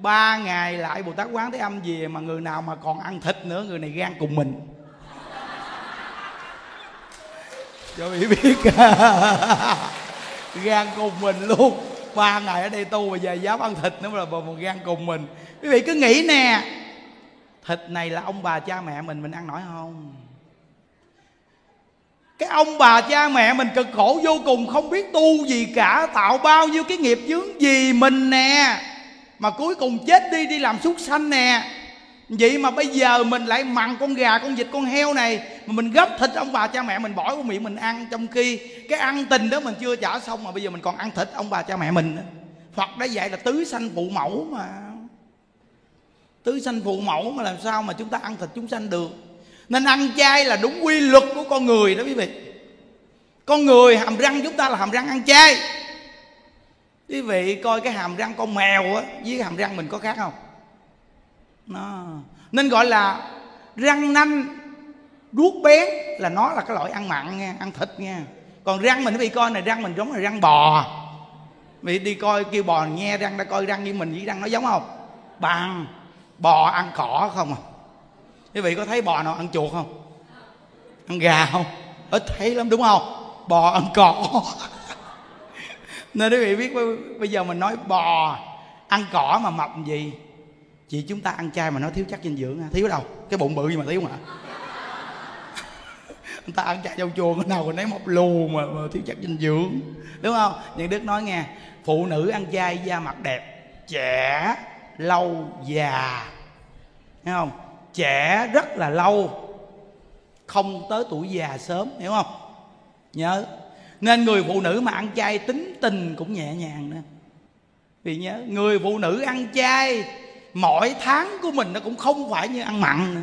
Ba ngày lại bồ tát quán thế âm về mà người nào mà còn ăn thịt nữa, người này gan cùng mình. Cho bị biết. Gan cùng mình luôn. Ba ngày ở đây tu mà giờ dám ăn thịt nữa là một gan cùng mình. Quý vị cứ nghĩ nè. Thịt này là ông bà cha mẹ mình mình ăn nổi không? Cái ông bà cha mẹ mình cực khổ vô cùng, không biết tu gì cả, tạo bao nhiêu cái nghiệp chướng gì mình nè mà cuối cùng chết đi đi làm súc sanh nè. Vậy mà bây giờ mình lại mặn con gà, con vịt, con heo này, mà mình gấp thịt ông bà cha mẹ mình bỏ vô miệng mình ăn trong khi cái ăn tình đó mình chưa trả xong mà bây giờ mình còn ăn thịt ông bà cha mẹ mình phật đã dạy là tứ sanh phụ mẫu mà. Tứ sanh phụ mẫu mà làm sao mà chúng ta ăn thịt chúng sanh được? Nên ăn chay là đúng quy luật của con người đó quý vị. Con người hàm răng chúng ta là hàm răng ăn chay quý vị coi cái hàm răng con mèo á, với hàm răng mình có khác không? Nó. Nên gọi là răng nanh ruốt bén là nó là cái loại ăn mặn nha, ăn thịt nha. Còn răng mình quý vị coi này, răng mình giống là răng bò. Vì đi coi kêu bò nghe răng, đã coi răng như mình với răng nó giống không? Bằng. Bò ăn cỏ không à? Quý vị có thấy bò nào ăn chuột không? Ăn gà không? Ít thấy lắm, đúng không? Bò ăn cỏ nên quý vị biết bây giờ mình nói bò ăn cỏ mà mập gì? Chị chúng ta ăn chay mà nó thiếu chất dinh dưỡng thiếu đâu? Cái bụng bự gì mà thiếu mà? Người ta ăn chay trong chùa cái nào còn lấy mập lù mà, mà thiếu chất dinh dưỡng. Đúng không? Những đức nói nghe phụ nữ ăn chay da mặt đẹp trẻ lâu già. Thấy không? Trẻ rất là lâu không tới tuổi già sớm hiểu không? Nhớ nên người phụ nữ mà ăn chay tính tình cũng nhẹ nhàng nữa. Vì nhớ người phụ nữ ăn chay mỗi tháng của mình nó cũng không phải như ăn mặn nữa.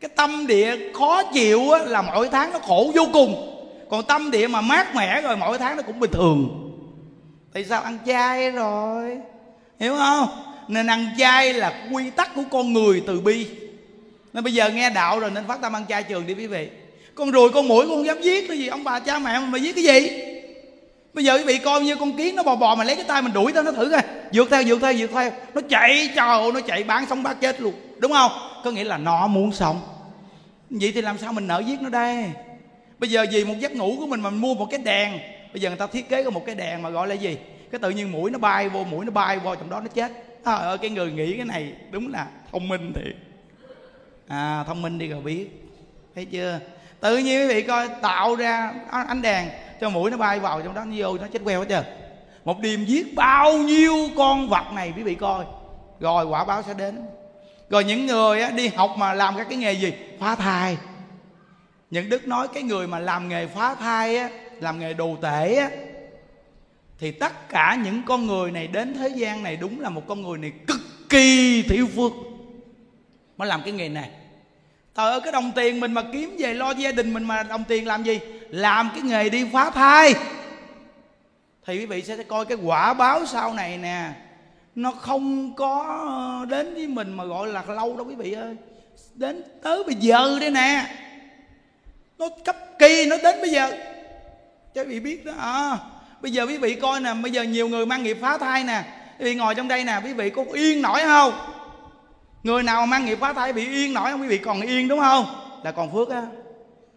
Cái tâm địa khó chịu á, là mỗi tháng nó khổ vô cùng. Còn tâm địa mà mát mẻ rồi mỗi tháng nó cũng bình thường. Tại sao ăn chay rồi? Hiểu không? Nên ăn chay là quy tắc của con người từ bi. Nên bây giờ nghe đạo rồi nên phát tâm ăn chay trường đi quý vị con ruồi con mũi, con không dám giết cái gì? Ông bà cha mẹ mà giết cái gì? Bây giờ quý vị coi như con kiến nó bò bò mà lấy cái tay mình đuổi theo nó thử coi. Vượt theo vượt theo vượt theo. Nó chạy, trời nó chạy bán sống bác chết luôn. Đúng không? Có nghĩa là nó muốn sống. Vậy thì làm sao mình nỡ giết nó đây? Bây giờ vì một giấc ngủ của mình mà mình mua một cái đèn. Bây giờ người ta thiết kế có một cái đèn mà gọi là gì? Cái tự nhiên mũi nó bay vô, mũi nó bay vô, trong đó nó chết. Trời ơi, cái người nghĩ cái này đúng là thông minh thì à thông minh đi rồi biết. Thấy chưa? Tự nhiên quý vị coi, tạo ra ánh đèn, cho mũi nó bay vào trong đó, nó vô, nó chết queo hết trơn. Một đêm giết bao nhiêu con vật này quý vị coi. Rồi quả báo sẽ đến. Rồi những người đi học mà làm các cái nghề gì? Phá thai. Những đức nói cái người mà làm nghề phá thai á, làm nghề đồ tể á, thì tất cả những con người này đến thế gian này đúng là một con người này cực kỳ thiểu phước mới làm cái nghề này. Trời ơi cái đồng tiền mình mà kiếm về lo gia đình mình mà đồng tiền làm gì? Làm cái nghề đi phá thai. Thì quý vị sẽ coi cái quả báo sau này nè Nó không có ờ, đến với mình mà gọi là lâu đâu quý vị ơi. Đến tới bây giờ đây nè. Nó cấp kỳ nó đến bây giờ. Cho quý vị biết đó à, Bây giờ quý vị coi nè Bây giờ nhiều người mang nghiệp phá thai nè. Quý vị ngồi trong đây nè Quý vị có yên nổi không? Người nào mang nghiệp phá thai bị yên nổi không quý vị còn yên đúng không? Là còn phước á.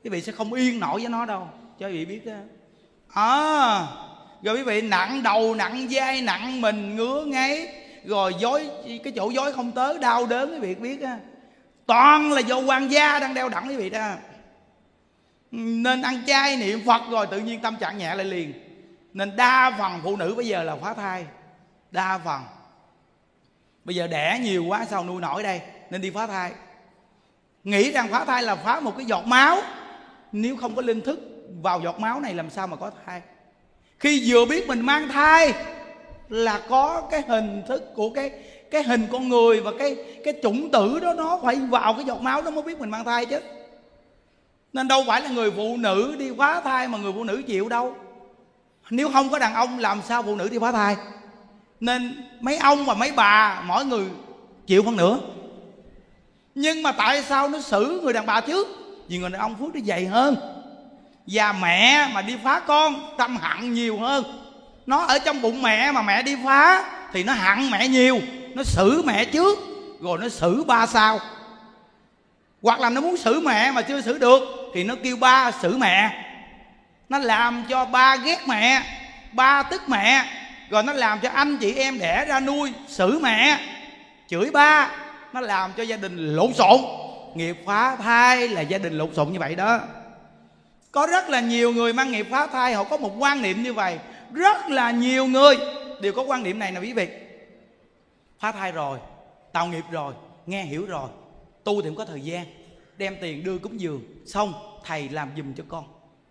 Quý vị sẽ không yên nổi với nó đâu cho quý vị biết á. À, rồi quý vị nặng đầu nặng vai nặng mình ngứa ngáy rồi dối cái chỗ dối không tới đau đớn quý vị biết á. Toàn là do quan gia đang đeo đẳng quý vị đó. Nên ăn chay niệm phật rồi tự nhiên tâm trạng nhẹ lại liền. Nên đa phần phụ nữ bây giờ là phá thai đa phần bây giờ đẻ nhiều quá sao nuôi nổi đây? Nên đi phá thai. Nghĩ rằng phá thai là phá một cái giọt máu. Nếu không có linh thức vào giọt máu này làm sao mà có thai? Khi vừa biết mình mang thai là có cái hình thức của cái cái hình con người và cái cái chủng tử đó, nó phải vào cái giọt máu đó mới biết mình mang thai chứ. Nên đâu phải là người phụ nữ đi phá thai mà người phụ nữ chịu đâu. Nếu không có đàn ông, làm sao phụ nữ đi phá thai? Nên mấy ông và mấy bà, mỗi người chịu phân nửa. Nhưng mà tại sao nó xử người đàn bà trước? Vì người đàn ông phước nó dày hơn. Và mẹ mà đi phá con, tâm hận nhiều hơn. Nó ở trong bụng mẹ mà mẹ đi phá, thì nó hận mẹ nhiều. Nó xử mẹ trước, rồi nó xử ba sau. Hoặc là nó muốn xử mẹ mà chưa xử được, thì nó kêu ba xử mẹ. Nó làm cho ba ghét mẹ, ba tức mẹ rồi nó làm cho anh chị em đẻ ra nuôi, xử mẹ, chửi ba. Nó làm cho gia đình lộn xộn. Nghiệp phá thai là gia đình lộn xộn như vậy đó. Có rất là nhiều người mang nghiệp phá thai, họ có một quan niệm như vậy. Rất là nhiều người đều có quan niệm này nè quý vị. Phá thai rồi, tạo nghiệp rồi, nghe hiểu rồi, tu thì cũng có thời gian. Đem tiền đưa cúng dường, xong, thầy làm giùm cho con.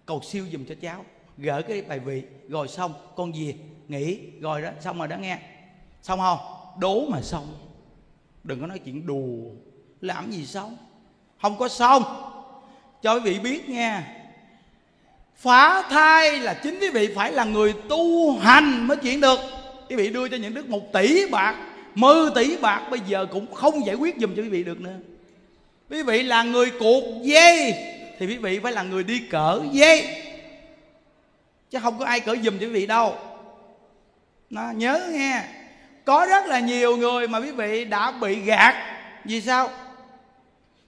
Cầu siêu giùm cho cháu. Gỡ cái bài vị, rồi xong, con về nghỉ, rồi đó, xong rồi đó nghe. Xong không? Đố mà xong. Đừng có nói chuyện đùa. Làm gì xong? Không có xong. Cho quý vị biết nghe. Phá thai là chính quý vị phải là người tu hành mới chuyển được. Quý vị đưa cho những đức một tỷ bạc, mười tỷ bạc, bây giờ cũng không giải quyết giùm cho quý vị được nữa. Quý vị là người cuộc dây, thì quý vị phải là người đi cỡ dây. Chứ không có ai cỡ giùm cho quý vị đâu nó nhớ nghe. Có rất là nhiều người mà quý vị đã bị gạt. Vì sao?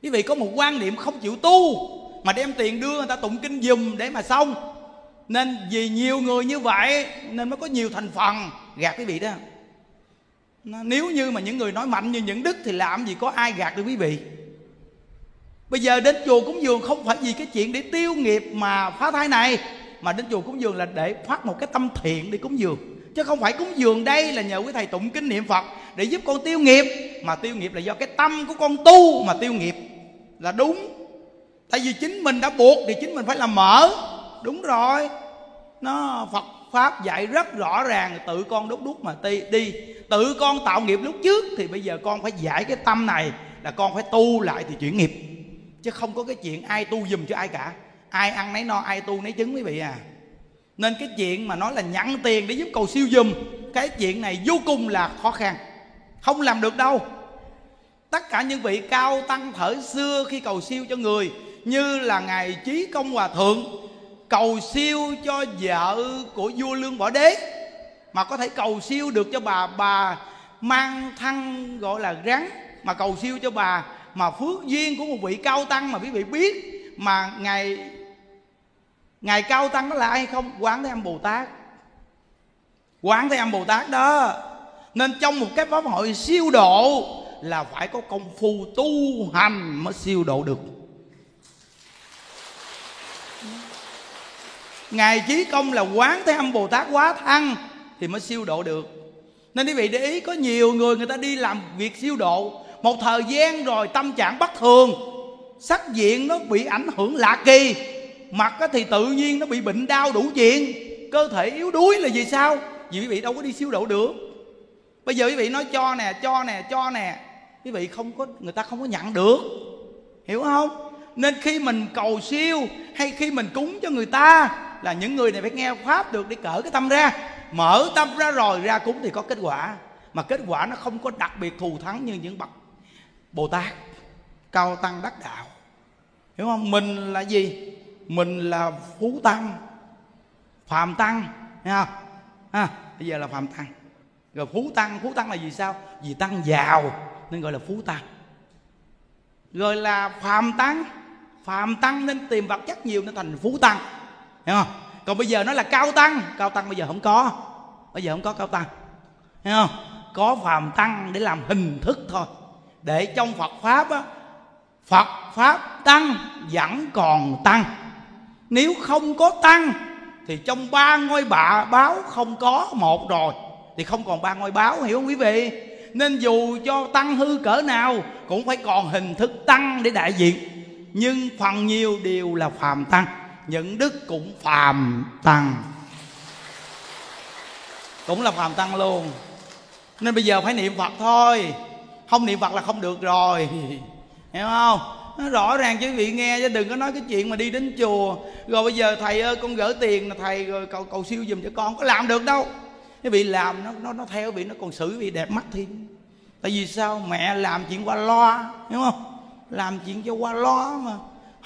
Quý vị có một quan niệm không chịu tu mà đem tiền đưa người ta tụng kinh dùm để mà xong. Nên vì nhiều người như vậy nên mới có nhiều thành phần gạt quý vị đó. Nếu như mà những người nói mạnh như những đức thì làm gì có ai gạt được quý vị. Bây giờ đến chùa cúng dường không phải vì cái chuyện để tiêu nghiệp mà phá thai này, mà đến chùa cúng dường là để phát một cái tâm thiện để cúng dường chứ không phải cúng dường đây là nhờ quý thầy tụng kinh niệm phật để giúp con tiêu nghiệp mà tiêu nghiệp là do cái tâm của con tu mà tiêu nghiệp. Là đúng. Tại vì chính mình đã buộc thì chính mình phải làm mở. Đúng rồi. Nó phật pháp dạy rất rõ ràng tự con đúc đúc mà đi, đi. Tự con tạo nghiệp lúc trước thì bây giờ con phải giải cái tâm này là con phải tu lại thì chuyển nghiệp. Chứ không có cái chuyện ai tu dùm cho ai cả. Ai ăn nấy no ai tu nấy trứng quý vị à nên cái chuyện mà nói là nhận tiền để giúp cầu siêu dùm cái chuyện này vô cùng là khó khăn. Không làm được đâu. Tất cả những vị cao tăng thở xưa khi cầu siêu cho người, như là ngài trí công hòa thượng, cầu siêu cho vợ của vua lương võ đế, mà có thể cầu siêu được cho bà bà mang thăng gọi là rắn, mà cầu siêu cho bà, mà phước duyên của một vị cao tăng mà quý vị biết, mà ngài ngài cao tăng đó là ai không? Quán thế âm bồ tát. Quán thế âm bồ tát đó. Nên trong một cái pháp hội siêu độ là phải có công phu tu hành mới siêu độ được. Ngài chí công là quán thế âm bồ tát quá thăng thì mới siêu độ được. Nên quý vị để ý, có nhiều người người ta đi làm việc siêu độ. Một thời gian rồi tâm trạng bất thường, sắc diện nó bị ảnh hưởng lạ kỳ mặt thì tự nhiên nó bị bệnh đau đủ chuyện. Cơ thể yếu đuối là vì sao? Vì quý vị đâu có đi siêu độ được. Bây giờ quý vị nói cho nè cho nè cho nè. Quý vị không có, người ta không có nhận được. Hiểu không? Nên khi mình cầu siêu hay khi mình cúng cho người ta là những người này phải nghe pháp được để cởi cái tâm ra. Mở tâm ra rồi, ra cúng thì có kết quả. Mà kết quả nó không có đặc biệt thù thắng như những bậc bồ tát, cao tăng đắc đạo. Hiểu không? Mình là gì? Mình là phú tăng. Phàm tăng nghe không? Bây giờ là phàm tăng. Rồi phú tăng phú tăng là gì sao? Vì tăng giàu, nên gọi là phú tăng. Rồi là phàm tăng. Phàm tăng nên tìm vật chất nhiều nên thành phú tăng hiểu không? Còn bây giờ nó là cao tăng. Cao tăng bây giờ không có. Bây giờ không có cao tăng hiểu không? Có phàm tăng để làm hình thức thôi. Để trong phật pháp á, phật pháp tăng vẫn còn tăng nếu không có tăng, thì trong ba ngôi bạ báo không có một rồi. Thì không còn ba ngôi báo, hiểu không quý vị? Nên dù cho tăng hư cỡ nào, cũng phải còn hình thức tăng để đại diện. Nhưng phần nhiều đều là phàm tăng, những đức cũng phàm tăng. Cũng là phàm tăng luôn. Nên bây giờ phải niệm phật thôi. Không niệm phật là không được rồi. Hiểu không? Rõ ràng cho quý vị nghe chứ, đừng có nói cái chuyện mà đi đến chùa. Rồi bây giờ thầy ơi, con gửi tiền là thầy rồi cầu cầu siêu giùm cho con. Có làm được đâu. Cái vị làm nó nó nó theo vị, nó còn xử vị đẹp mắt thêm. Tại vì sao? Mẹ làm chuyện qua loa, hiểu không? Làm chuyện cho qua loa mà.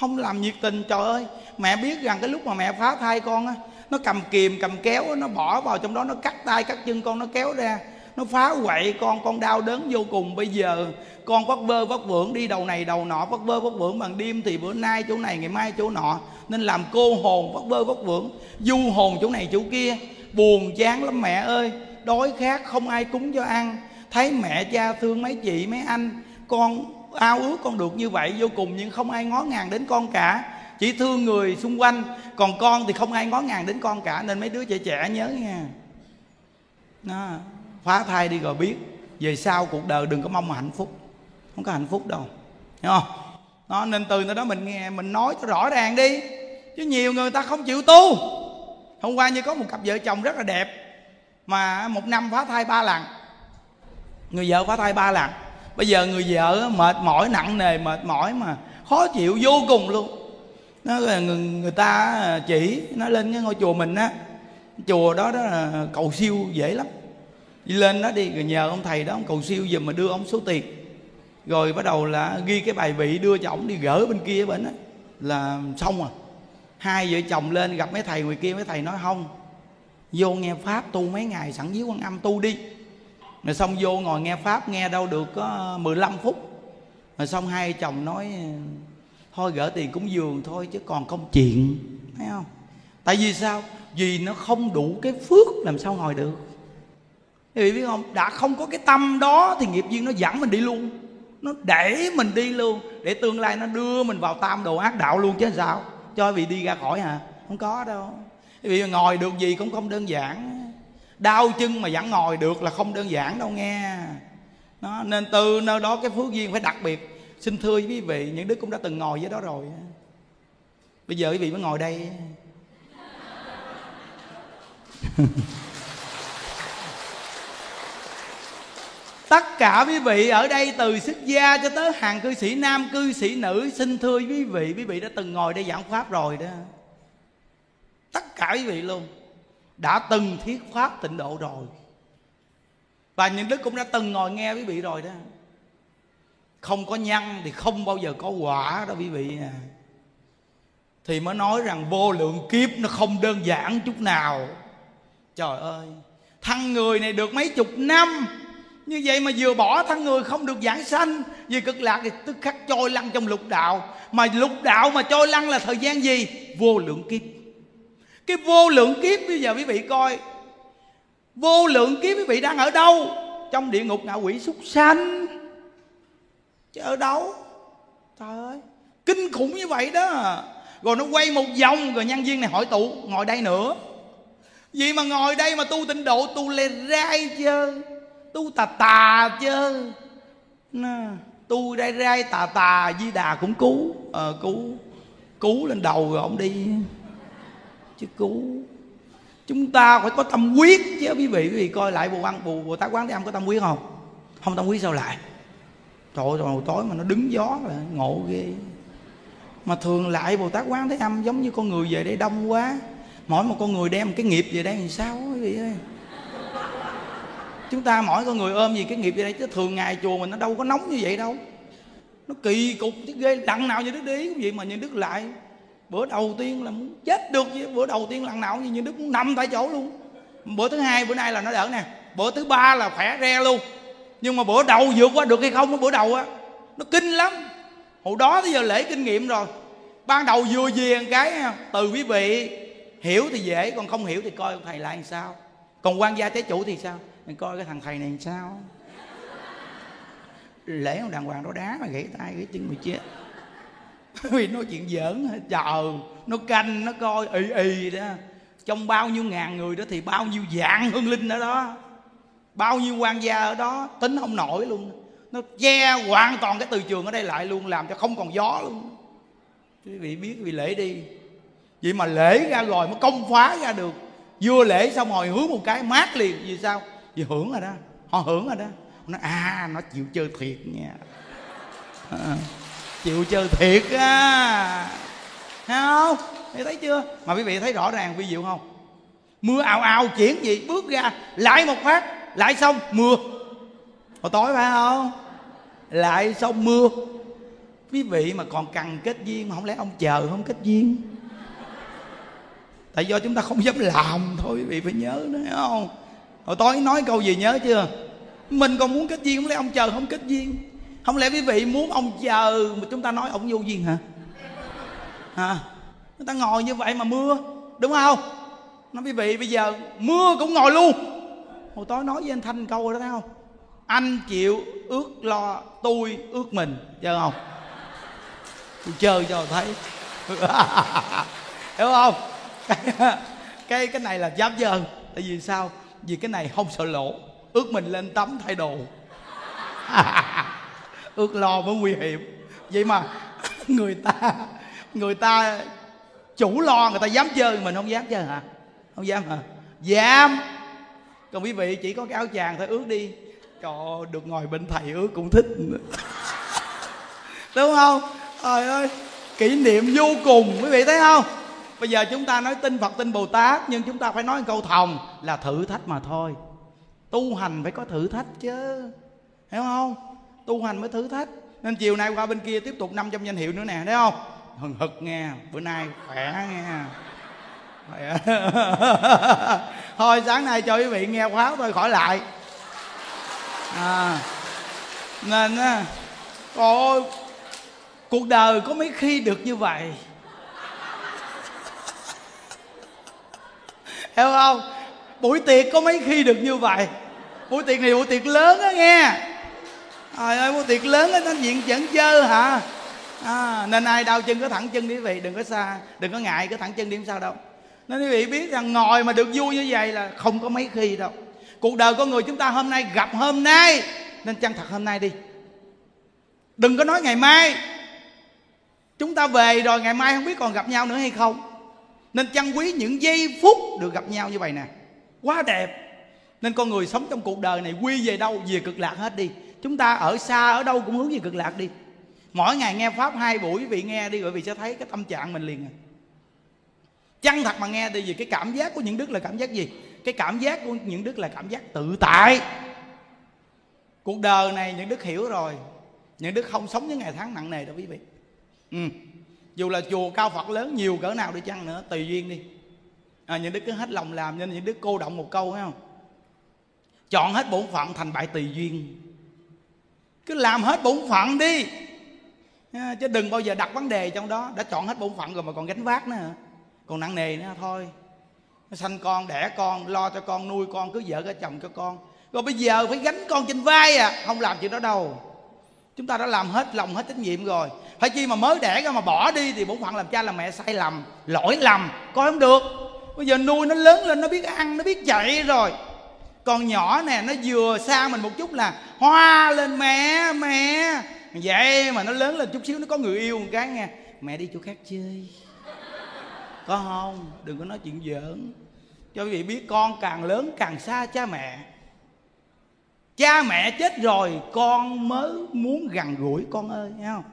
Không làm nhiệt tình, trời ơi. Mẹ biết rằng cái lúc mà mẹ phá thai con á, nó cầm kìm, cầm kéo nó bỏ vào trong đó, nó cắt tay, cắt chân con, nó kéo ra nó phá quậy con con đau đớn vô cùng. Bây giờ con vất vơ vất vưởng đi, đầu này, đầu nọ vất vơ vất vưởng bằng đêm thì bữa nay chỗ này, ngày mai chỗ nọ. Nên làm cô hồn vất vơ vất vưởng, du hồn chỗ này, chỗ kia. Buồn chán lắm mẹ ơi. Đói khát, không ai cúng cho ăn. Thấy mẹ, cha thương mấy chị, mấy anh. Con ao ước con được như vậy vô cùng, nhưng không ai ngó ngàng đến con cả. Chỉ thương người xung quanh, còn con thì không ai ngó ngàng đến con cả. Nên mấy đứa trẻ trẻ nhớ nha. Đó phá thai đi rồi biết. Về sau cuộc đời đừng có mong hạnh phúc. Không có hạnh phúc đâu. Hiểu không? Đó nên từ nơi đó mình nghe mình nói cho rõ ràng đi. Chứ nhiều người ta không chịu tu. Hôm qua như có một cặp vợ chồng rất là đẹp. Mà một năm phá thai ba lần người vợ phá thai ba lần bây giờ người vợ mệt mỏi nặng nề mệt mỏi mà khó chịu vô cùng luôn. Nó là người, người ta chỉ nó lên cái ngôi chùa mình á. Chùa đó đó là cầu siêu dễ lắm đi lên đó đi, rồi nhờ ông thầy đó, ông cầu siêu giùm mà đưa ông số tiền. Rồi bắt đầu là ghi cái bài vị đưa cho ông đi gỡ bên kia bên đó. Là xong à hai vợ chồng lên gặp mấy thầy người kia, mấy thầy nói, không, vô nghe pháp tu mấy ngày, sẵn dưới quan âm tu đi. Rồi xong vô ngồi nghe pháp, nghe đâu được có 15 phút. Rồi xong hai chồng nói, thôi gỡ tiền cúng dường thôi chứ còn công chuyện. Thấy không? Tại vì sao? Vì nó không đủ cái phước làm sao ngồi được quý vị biết không? Đã không có cái tâm đó thì nghiệp duyên nó dẫn mình đi luôn. Nó để mình đi luôn. Để tương lai nó đưa mình vào tam đồ ác đạo luôn chứ sao? Cho vị đi ra khỏi hả? Không có đâu. Vì ngồi được gì cũng không đơn giản. Đau chân mà vẫn ngồi được là không đơn giản đâu nghe. Đó, nên từ nơi đó cái phước duyên phải đặc biệt. Xin thưa với quý vị những đứa cũng đã từng ngồi với đó rồi. Bây giờ quý vị mới ngồi đây. tất cả quý vị ở đây từ xuất gia cho tới hàng cư sĩ nam, cư sĩ nữ, xin thưa quý vị quý vị đã từng ngồi đây giảng pháp rồi đó. Tất cả quý vị luôn. Đã từng thiết pháp tịnh độ rồi. Và những đức cũng đã từng ngồi nghe quý vị rồi đó. Không có nhân thì không bao giờ có quả đó quý vị à. Thì mới nói rằng vô lượng kiếp nó không đơn giản chút nào. Trời ơi thằng người này được mấy chục năm như vậy mà vừa bỏ thân người không được giảng sanh, vì cực lạc thì tức khắc trôi lăn trong lục đạo. Mà lục đạo mà trôi lăn là thời gian gì? Vô lượng kiếp. Cái vô lượng kiếp bây giờ quý vị coi. Vô lượng kiếp quý vị đang ở đâu? Trong địa ngục ngạ quỷ súc sanh. Chứ ở đâu? Trời ơi, kinh khủng như vậy đó. Rồi nó quay một vòng, rồi nhân viên này hỏi tụ, ngồi đây nữa. Vì mà ngồi đây mà tu tịnh độ, tu lê rai chơi tu tà tà chứ. Tu rai rai tà tà di đà cũng cứu. À, cứu cứu lên đầu rồi ông đi. Chứ cứu. Chúng ta phải có tâm quyết chứ quý vị quý vị coi lại bồ ăn bồ bồ tát quán thế âm có tâm quyết không? Không tâm quyết sao lại? Trời ơi hồi tối mà nó đứng gió là ngộ ghê. Mà thường lại bồ tát quán thế âm giống như con người về đây đông quá. Mỗi một con người đem cái nghiệp về đây thì sao quý vị ơi? Chúng ta mỗi con người ôm gì cái nghiệp gì đây? Chứ thường ngày chùa mình nó đâu có nóng như vậy đâu. Nó kỳ cục chứ ghê đặng nào như đức đi cũng vậy mà như đức lại. Bữa đầu tiên là muốn chết được chứ, bữa đầu tiên lần nào như đức muốn nằm tại chỗ luôn. Bữa thứ hai, bữa nay là nó đỡ nè. Bữa thứ ba là khỏe re luôn. Nhưng mà bữa đầu vượt qua được hay không bữa đầu á, nó kinh lắm. Hồi đó tới giờ lễ kinh nghiệm rồi. Ban đầu vừa về một cái từ quý vị, hiểu thì dễ, còn không hiểu thì coi thầy lại làm sao. Còn quan gia tế chủ thì sao? Mình coi cái thằng thầy này làm sao? Lễ đàng hoàng nó đá mà gãy tay, gãy chân mày chết. Vì nói chuyện giỡn chờ nó canh, nó coi, ì ì đó. Trong bao nhiêu ngàn người đó thì bao nhiêu dạng hương linh ở đó. Bao nhiêu quan gia ở đó, tính không nổi luôn. Nó che hoàn toàn cái từ trường ở đây lại luôn, làm cho không còn gió luôn. Quý vị biết vì lễ đi. Vậy mà lễ ra rồi mới công phá ra được. Vừa lễ xong rồi hướng một cái mát liền. Vì sao? Vì hưởng rồi đó. Họ hưởng rồi đó. Nó à nó chịu chơi thiệt nha. À, chịu chơi thiệt á. Thấy không? Thấy thấy chưa? Mà quý vị thấy rõ ràng ví dụ không? Mưa ào ào chuyển gì bước ra lại một phát lại xong mưa. Hồi tối phải không? Lại xong mưa. Quý vị mà còn cần kết duyên mà không lẽ ông chờ không kết duyên? Tại do chúng ta không dám làm thôi quý vị phải nhớ nữa không? Hồi tối nói câu gì nhớ chưa? Mình còn muốn kết duyên không lẽ ông chờ không kết duyên? Không lẽ quý vị muốn ông chờ mà chúng ta nói ông vô duyên hả? Hả? Người ta ngồi như vậy mà mưa đúng không? Nói quý vị bây giờ mưa cũng ngồi luôn. Hồi tối nói với anh thanh câu đó thấy không? Anh chịu ước lo tôi ước mình chờ không? Tôi chơi cho thấy. Hiểu không? Cái, cái này là dám dơn. Tại vì sao? Vì cái này không sợ lộ. Ước mình lên tắm thay đồ. Ước lo mới nguy hiểm. Vậy mà người ta người ta chủ lo, người ta dám chơi, mình không dám chơi hả? Không dám hả? Dám. Còn quý vị chỉ có cái áo chàng thôi, ước đi. Trời ơi, được ngồi bên thầy ước cũng thích. Đúng không? Trời ơi, kỷ niệm vô cùng, quý vị thấy không? Bây giờ chúng ta nói tin phật tin bồ tát nhưng chúng ta phải nói câu thòng là thử thách mà thôi. Tu hành phải có thử thách chứ. Hiểu không? Tu hành mới thử thách. Nên chiều nay qua bên kia tiếp tục 500 danh hiệu nữa nè thấy không? Hừng hực nghe bữa nay khỏe nghe. Thôi sáng nay cho quý vị nghe khóa thôi khỏi lại. À, nên á ôi cuộc đời có mấy khi được như vậy. Hiểu không? Buổi tiệc có mấy khi được như vậy? Buổi tiệc này buổi tiệc lớn á nghe. Trời ơi buổi tiệc lớn á nó diện dẫn dơ hả? À, nên ai đau chân cứ thẳng chân đi quý vị đừng có xa đừng có ngại cứ thẳng chân đi không sao đâu. Nên quý vị biết rằng ngồi mà được vui như vậy là không có mấy khi đâu. Cuộc đời con người chúng ta hôm nay gặp hôm nay nên chân thật hôm nay đi. Đừng có nói ngày mai. Chúng ta về rồi ngày mai không biết còn gặp nhau nữa hay không? Nên trân quý những giây phút được gặp nhau như vậy nè. Quá đẹp. Nên con người sống trong cuộc đời này quy về đâu, về cực lạc hết đi. Chúng ta ở xa, ở đâu cũng hướng về cực lạc đi. Mỗi ngày nghe pháp hai buổi quý vị nghe đi rồi vị sẽ thấy cái tâm trạng mình liền à. Chân thật mà nghe đi vì cái cảm giác của những đức là cảm giác gì? Cái cảm giác của những đức là cảm giác tự tại. Cuộc đời này những đức hiểu rồi. Những đức không sống với ngày tháng nặng nề đâu quý vị. Ừ dù là chùa cao phật lớn nhiều cỡ nào đi chăng nữa tùy duyên đi. À, những đức cứ hết lòng làm nên những đức cô động một câu thấy không? Chọn hết bổn phận thành bại tùy duyên. Cứ làm hết bổn phận đi. À, chứ đừng bao giờ đặt vấn đề trong đó. Đã chọn hết bổn phận rồi mà còn gánh vác nữa còn nặng nề nữa thôi. Sanh con đẻ con lo cho con nuôi con cứ vợ cái chồng cho con. Rồi bây giờ phải gánh con trên vai à. Không làm chuyện đó đâu. Chúng ta đã làm hết lòng hết trách nhiệm rồi phải chi mà mới đẻ ra mà bỏ đi thì bổn phận làm cha làm mẹ sai lầm, lỗi lầm, coi không được. Bây giờ nuôi nó lớn lên, nó biết ăn, nó biết chạy rồi. Còn nhỏ nè, nó vừa xa mình một chút là hoa lên mẹ mẹ. Vậy mà nó lớn lên chút xíu, nó có người yêu một cái nghe, mẹ đi chỗ khác chơi. Có không? Đừng có nói chuyện giỡn. Cho quý vị biết, con càng lớn càng xa cha mẹ. Cha mẹ chết rồi, con mới muốn gần gũi con ơi, nghe không?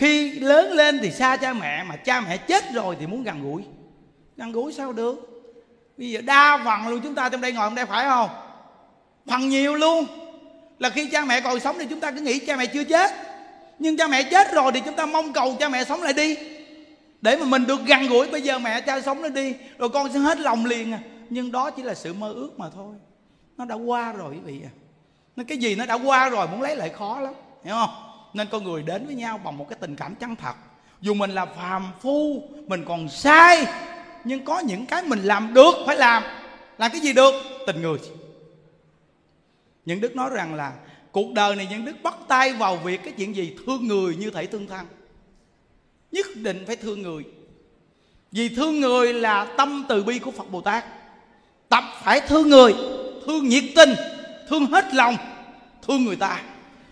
Khi lớn lên thì xa cha mẹ, mà cha mẹ chết rồi thì muốn gần gũi. Gần gũi sao được? Bây giờ đa phần luôn chúng ta trong đây ngồi trong đây phải không? Phần nhiều luôn. Là khi cha mẹ còn sống thì chúng ta cứ nghĩ cha mẹ chưa chết. Nhưng cha mẹ chết rồi thì chúng ta mong cầu cha mẹ sống lại đi. Để mà mình được gần gũi, bây giờ mẹ cha sống nó đi, rồi con sẽ hết lòng liền à. Nhưng đó chỉ là sự mơ ước mà thôi. Nó đã qua rồi quý vị à. Nó cái gì nó đã qua rồi, muốn lấy lại khó lắm, hiểu không? Nên con người đến với nhau bằng một cái tình cảm chân thật. Dù mình là phàm phu, mình còn sai, nhưng có những cái mình làm được, phải làm. Làm cái gì được? Tình người. Những đức nói rằng là cuộc đời này những đức bắt tay vào việc cái chuyện gì? Thương người như thể thương thân. Nhất định phải thương người. Vì thương người là tâm từ bi của phật bồ tát. Tập phải thương người, thương nhiệt tình, thương hết lòng, thương người ta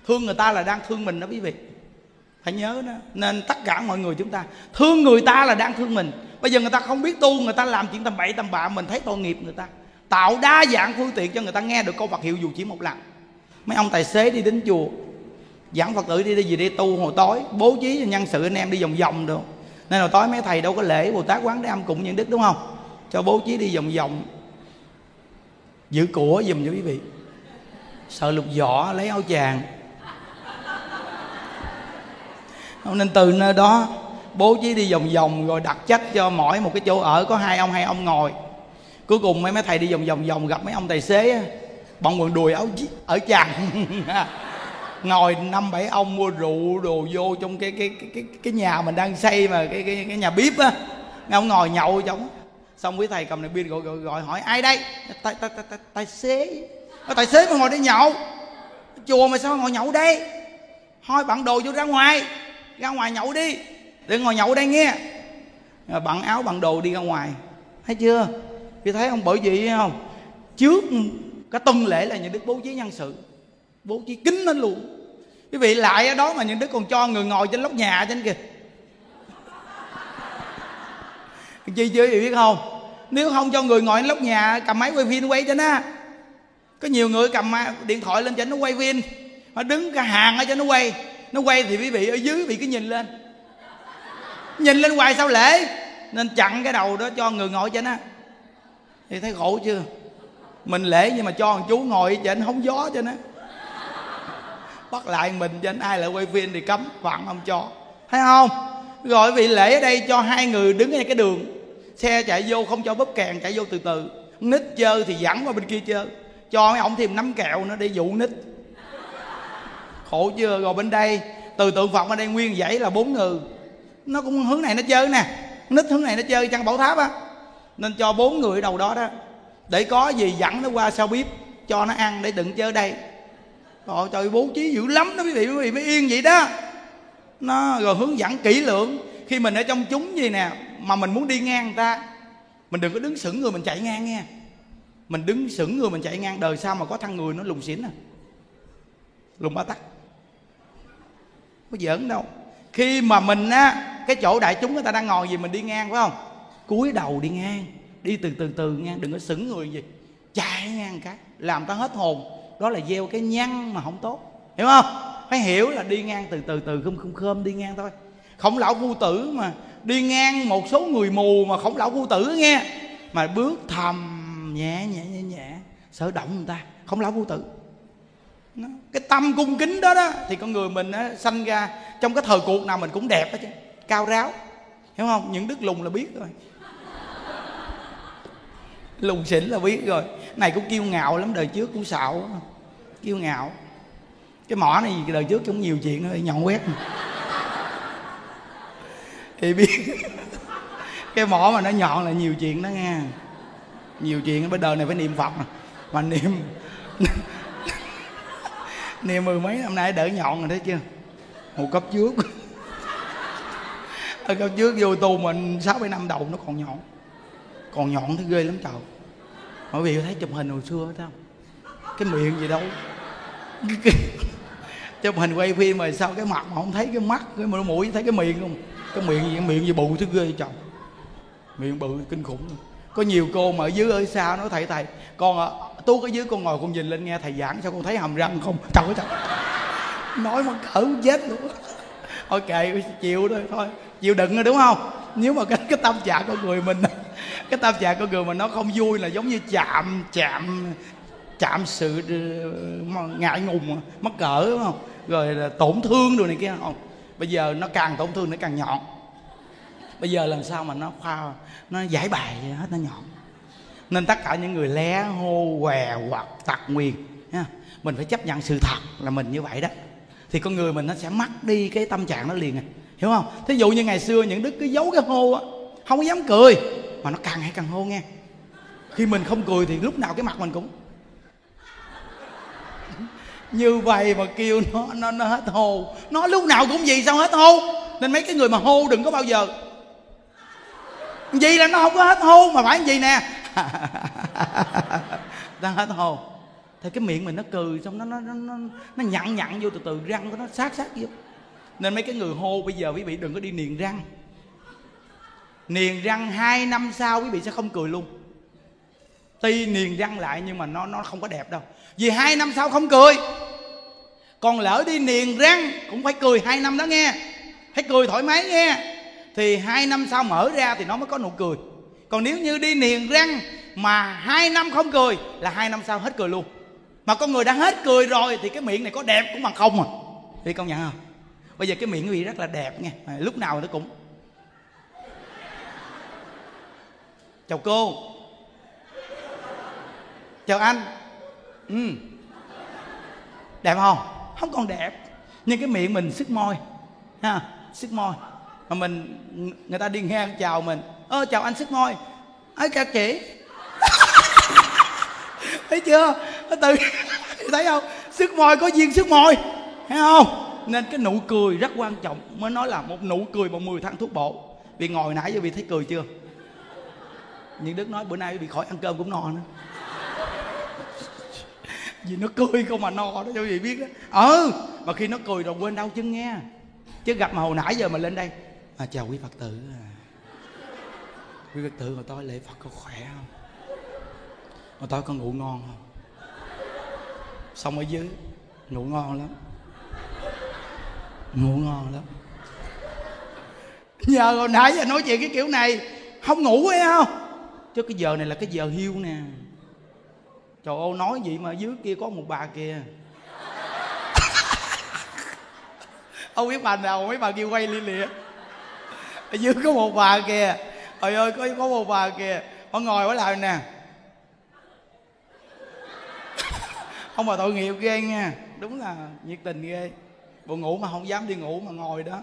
thương người ta là đang thương mình đó quý vị. Phải nhớ đó. Nên tất cả mọi người chúng ta, thương người ta là đang thương mình. Bây giờ người ta không biết tu, người ta làm chuyện tầm bậy, tầm bạ, mình thấy tội nghiệp người ta. Tạo đa dạng phương tiện cho người ta nghe được câu Phật hiệu dù chỉ một lần. Mấy ông tài xế đi đến chùa, giảng Phật tử đi đi gì đi, tu hồi tối, bố trí nhân sự, anh em đi vòng vòng được. Nên hồi tối mấy thầy đâu có lễ, Bồ Tát quán để âm cùng nhân đức, đúng không? Cho bố trí đi vòng vòng. Giữ của giùm cho quý vị. Sợ lục vỏ lấy áo chàng nên từ nơi đó bố trí đi vòng vòng rồi đặt trách cho mỗi một cái chỗ ở có hai ông hai ông ngồi. Cuối cùng mấy mấy thầy đi vòng vòng vòng gặp mấy ông tài xế bọn quần đùi áo ở chàng. Ngồi năm bảy ông mua rượu đồ vô trong cái cái cái cái, nhà mình đang xây mà cái cái, cái nhà bếp á. Ông ngồi nhậu trong xong quý thầy cầm này pin gọi, gọi gọi hỏi ai đây? Tài tài tài, tài, xế. Xế tài xế mà ngồi đây nhậu. Chùa mà sao ngồi nhậu đây? Thôi bạn đồ vô ra ngoài ra ngoài nhậu đi. Đừng ngồi nhậu đây nghe. Bận áo bằng đồ đi ra ngoài. Thấy chưa? Vì thấy không bởi vì không? Trước cái tuần lễ là những đức bố trí nhân sự. Bố trí kính lên luôn. Quý vị lại ở đó mà những đức còn cho người ngồi trên lóc nhà trên kìa. Chi chưa biết không? Nếu không cho người ngồi trên lóc nhà, cầm máy quay phim quay cho nó có nhiều người cầm điện thoại lên cho nó quay phim nó đứng cả hàng ở cho nó quay nó quay thì quý vị ở dưới bị cái nhìn lên. Nhìn lên hoài sao lễ? Nên chặn cái đầu đó cho người ngồi trên á. Thì thấy khổ chưa? Mình lễ nhưng mà cho chú ngồi trên hóng gió trên á. Bắt lại mình trên, ai lại quay phim thì cấm vặn không cho. Thấy không? Rồi vị lễ ở đây cho hai người đứng ngay cái đường. Xe chạy vô không cho bóp kèn, chạy vô từ từ. Nít chơi thì dẫn qua bên kia chơi. Cho mấy ông thêm nắm kẹo nữa để dụ nít khổ chưa rồi bên đây. Từ tượng phật ở đây nguyên dãy là bốn người nó cũng hướng này nó chơi nè. Nít hướng này nó chơi chăn bảo tháp á. Nên cho bốn người đầu đó đó, để có gì dẫn nó qua sau bếp cho nó ăn để đừng chơi đây. Trời trời bố trí dữ lắm đó quý vị quý vị mới yên vậy đó. Nó rồi hướng dẫn kỹ lưỡng. Khi mình ở trong chúng gì nè, mà mình muốn đi ngang người ta, mình đừng có đứng sững người mình chạy ngang nghe. Mình đứng sững người mình chạy ngang, đời sao mà có thằng người nó lùng xỉn à. Lùng ba tắc có giỡn đâu. Khi mà mình á, cái chỗ đại chúng người ta đang ngồi gì mình đi ngang, phải không? Cúi đầu đi ngang, đi từ từ từ ngang, đừng có sững người gì. Chạy ngang cái, làm ta hết hồn. Đó là gieo cái nhăn mà không tốt. Hiểu không? Phải hiểu là đi ngang từ từ từ không không khơm đi ngang thôi. Khổng lão vu tử mà, đi ngang một số người mù mà khổng lão vu tử nghe. Mà bước thầm nhẹ nhẹ nhẹ nhẹ, sợ động người ta. Khổng lão vu tử cái tâm cung kính đó đó thì con người mình á, sanh ra trong cái thời cuộc nào mình cũng đẹp hết chứ. Cao ráo hiểu không? Những đức lùng là biết rồi. Lùng xỉn là biết rồi. Này cũng kiêu ngạo lắm đời trước cũng xạo kiêu ngạo. Cái mỏ này đời trước cũng nhiều chuyện thôi nhọn quét. Thì biết. Cái mỏ mà nó nhọn là nhiều chuyện đó nghe. Nhiều chuyện bây đời này phải niệm phật. Mà, mà niệm niệm mười mấy năm nay đỡ nhọn rồi thấy chưa? Một cấp trước. Ở cấp trước vô tu mình sáu bảy năm đầu nó còn nhọn. Còn nhọn thấy ghê lắm trời. Mọi vị thấy chụp hình hồi xưa thấy không? Cái miệng gì đâu. Chụp hình quay phim mà sao cái mặt mà không thấy cái mắt, cái mũi thấy cái miệng không? Cái miệng gì? Cái miệng gì bự thứ ghê chồng miệng bự kinh khủng có nhiều cô mà ở dưới ơi sao nói thầy thầy, con tuốt ở dưới con ngồi con nhìn lên nghe thầy giảng sao con thấy hầm răng không? Trời ơi, trời. Nói mà cỡ chết luôn thôi kệ, chịu thôi thôi. Chịu đựng rồi, đúng không? Nếu mà cái cái tâm trạng của người mình cái tâm trạng của người mà nó không vui là giống như chạm chạm chạm sự ờ, ngại ngùng, mắc cỡ, đúng không? Rồi là tổn thương đồ này kia không? Bây giờ nó càng tổn thương nó càng nhọn. Bây giờ làm sao mà nó khoa, nó giải bài hết, nó nhọn nên tất cả những người lé, hô, què, hoặc, tặc, nguyền nha mình phải chấp nhận sự thật là mình như vậy đó. Thì con người mình nó sẽ mất đi cái tâm trạng nó liền à. Hiểu không? Thí dụ như ngày xưa những đức cứ giấu cái hô á, không có dám cười, mà nó càng hay càng hô nghe. Khi mình không cười thì lúc nào cái mặt mình cũng như vậy mà kêu nó nó nó hết hô. Nó lúc nào cũng gì sao hết hô? Nên mấy cái người mà hô đừng có bao giờ. Vì là nó không có hết hô mà phải gì nè? đang hết hô thì cái miệng mình nó cười xong nó nó nó nó, nó nhặn nhặn vô từ từ răng của nó sát sát vô. Nên mấy cái người hô bây giờ quý vị đừng có đi niềng răng. Niềng răng hai năm sau quý vị sẽ không cười luôn. Tuy niềng răng lại nhưng mà nó nó không có đẹp đâu. Vì hai năm sau không cười. Còn lỡ đi niềng răng cũng phải cười hai năm đó nghe. Phải cười thoải mái nghe. Thì hai năm sau mở ra thì nó mới có nụ cười còn nếu như đi niềng răng mà hai năm không cười là hai năm sau hết cười luôn. Mà con người đã hết cười rồi thì cái miệng này có đẹp cũng bằng không à. Thì công nhận không bây giờ cái miệng quý vị rất là đẹp nha. Lúc nào nó cũng chào cô. Chào anh. Ừ. Đẹp không? Không còn đẹp. Nhưng cái miệng mình sức môi ha, sức môi mà mình người ta đi ngang chào mình ơ chào anh sức môi ấy chào chị thấy chưa? Từ thấy không? Sức môi có duyên sức môi thấy không? Nên cái nụ cười rất quan trọng. Mới nói là một nụ cười bằng 10 tháng thuốc bổ. Vì ngồi nãy giờ vì thấy cười chưa? Nhưng đức nói bữa nay bị khỏi ăn cơm cũng no nữa. Vì nó cười không mà no đó cho vị biết đó ừ ờ, mà khi nó cười rồi quên đau chân nghe. Chứ gặp mà hồi nãy giờ mà lên đây à, chào quý phật tử. à quý phật tử hồi tối lễ phật có khỏe không? Hồi tối có ngủ ngon không? Xong ở dưới, ngủ ngon lắm. Ngủ ngon lắm. Giờ hồi nãy giờ nói chuyện cái kiểu này, không ngủ hay không? Chứ cái giờ này là cái giờ hiu nè. Trời ơi, nói gì mà dưới kia có một bà kìa. Ông biết bà nào mấy bà kia quay lia lịa. Ở dưới có một bà kìa trời ơi, có có một bà kìa. Bà ngồi ở lại nè. Ông bà tội nghiệp ghê nha. Đúng là nhiệt tình ghê. Buồn ngủ mà không dám đi ngủ mà ngồi đó.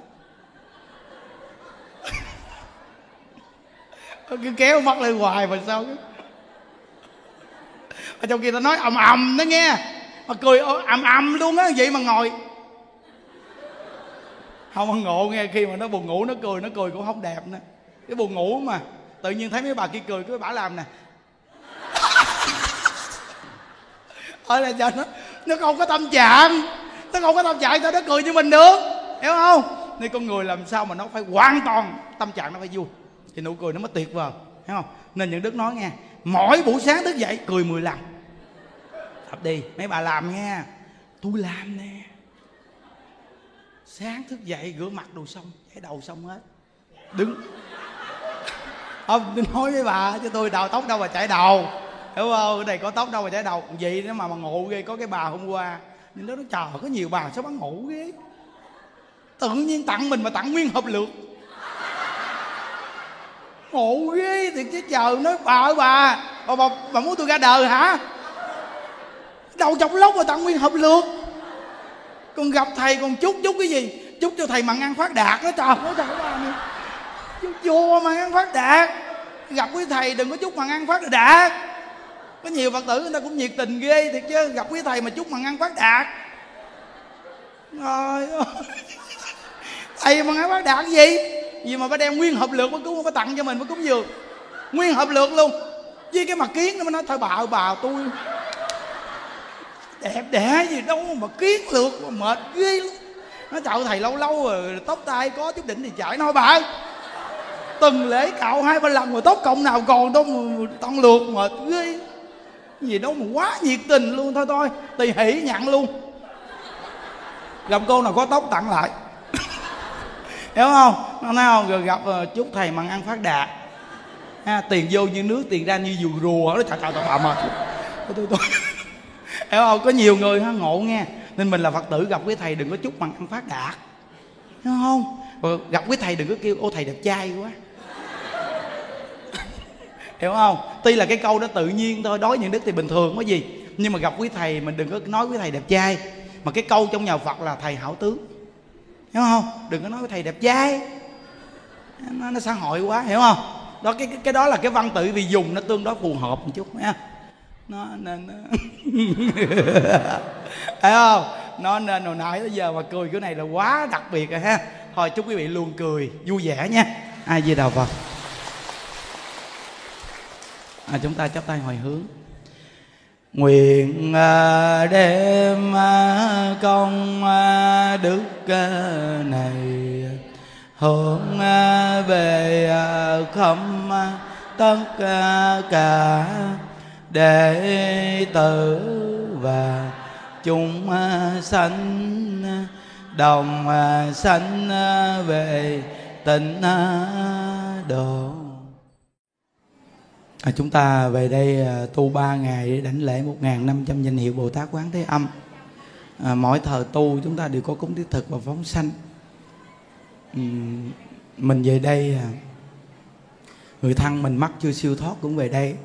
Cứ kéo mắt lên hoài mà sao ở trong kia ta nói ầm ầm đó nghe. Mà cười ầm ầm luôn á, vậy mà ngồi. Không ăn ngộ nghe, khi mà nó buồn ngủ, nó cười nó cười cũng không đẹp nữa cái buồn ngủ mà. Tự nhiên thấy mấy bà kia cười cứ bả làm nè. Thôi là cho nó nó không có tâm trạng. Nó không có tâm trạng tao nó cười như mình được. Hiểu không? Nên con người làm sao mà nó phải hoàn toàn tâm trạng nó phải vui. Thì nụ cười nó mới tuyệt vời. Hiểu không? Nên những đức nói nghe, mỗi buổi sáng thức dậy cười 10 lần. Tập đi, mấy bà làm nghe. Tôi làm nè. Sáng thức dậy rửa mặt đồ xong chải đầu xong hết. Đứng không nói với bà chứ tôi đào tóc đâu mà chảy đầu. Hiểu không? Cái này có tóc đâu mà chảy đầu. Vậy nếu mà mà ngộ ghê có cái bà hôm qua. Nhưng nó nói chờ có nhiều bà sao bán ngủ ghê? Tự nhiên tặng mình mà tặng nguyên hộp lượt ngộ ghê thì chứ chờ nói bà ơi bà. Bà, bà, bà muốn tôi ra đời hả? Đầu chọc lóc mà tặng nguyên hộp lượt còn gặp thầy còn chúc chúc cái gì? Chúc cho thầy mặn ăn phát đạt đó trời. Ơi trời bà chú vô mà ăn phát đạt. Gặp quý thầy đừng có chúc mà ăn phát đạt. Có nhiều phật tử người ta cũng nhiệt tình ghê thiệt chứ, gặp quý thầy mà chúc mà ăn phát đạt. Rồi thầy mà ăn phát đạt cái gì? Gì mà bà đem nguyên hộp lượt mới cúng bà tặng cho mình, mới cúng dường nguyên hộp lượt luôn. Với cái mặt kiến nó mới nói, thôi bà ơi, bà tôi đẹp đẽ gì đâu mà kiến lượt mà mệt ghê lắm. Nó chậu thầy lâu lâu rồi, tóc tai có chút đỉnh thì chạy nói bà từng lễ cạo hai ba lần mà tóc cộng nào còn đâu mà tông lượt mệt ghê gì đâu mà quá nhiệt tình luôn thôi thôi tùy hỷ nhận luôn. Gặp cô nào có tóc tặng lại. Hiểu không? Nó nói không rồi gặp ờ, uh, chúc thầy mặn ăn phát đạt. Ha, tiền vô như nước tiền ra như dù rùa. Đó trời trời bà mệt. Tôi tôi hiểu không? Có nhiều người ha ngộ nghe. Nên mình là phật tử gặp cái thầy đừng có chúc bằng ăn phát đạt. Hiểu không? Rồi gặp cái thầy đừng có kêu ô thầy đẹp trai quá hiểu không? Tuy là cái câu đó tự nhiên thôi đối những đức thì bình thường có gì? Nhưng mà gặp quý thầy mình đừng có nói quý thầy đẹp trai. Mà cái câu trong nhà phật là thầy hảo tướng. Hiểu không? Đừng có nói với thầy đẹp trai. Nó, nó xã hội quá hiểu không? Đó cái, cái đó là cái văn tự vì dùng nó tương đối phù hợp một chút nha. Nó nên thấy không? Nó nên hồi nãy tới giờ mà cười cái này là quá đặc biệt rồi ha. Thôi chúc quý vị luôn cười vui vẻ nha. Ai di đà phật à, chúng ta chắp tay hồi hướng. Nguyện à, đem à, công à, đức này hướng về khâm tất cả đệ tử và chúng sanh đồng sanh về tịnh độ à, chúng ta về đây à, tu ba ngày để đảnh lễ một ngàn năm trăm danh hiệu Bồ Tát Quán Thế Âm. À, mỗi thời tu chúng ta đều có cúng thiết thực và phóng sanh. Uhm, mình về đây à, người thân mình mắc chưa siêu thoát cũng về đây.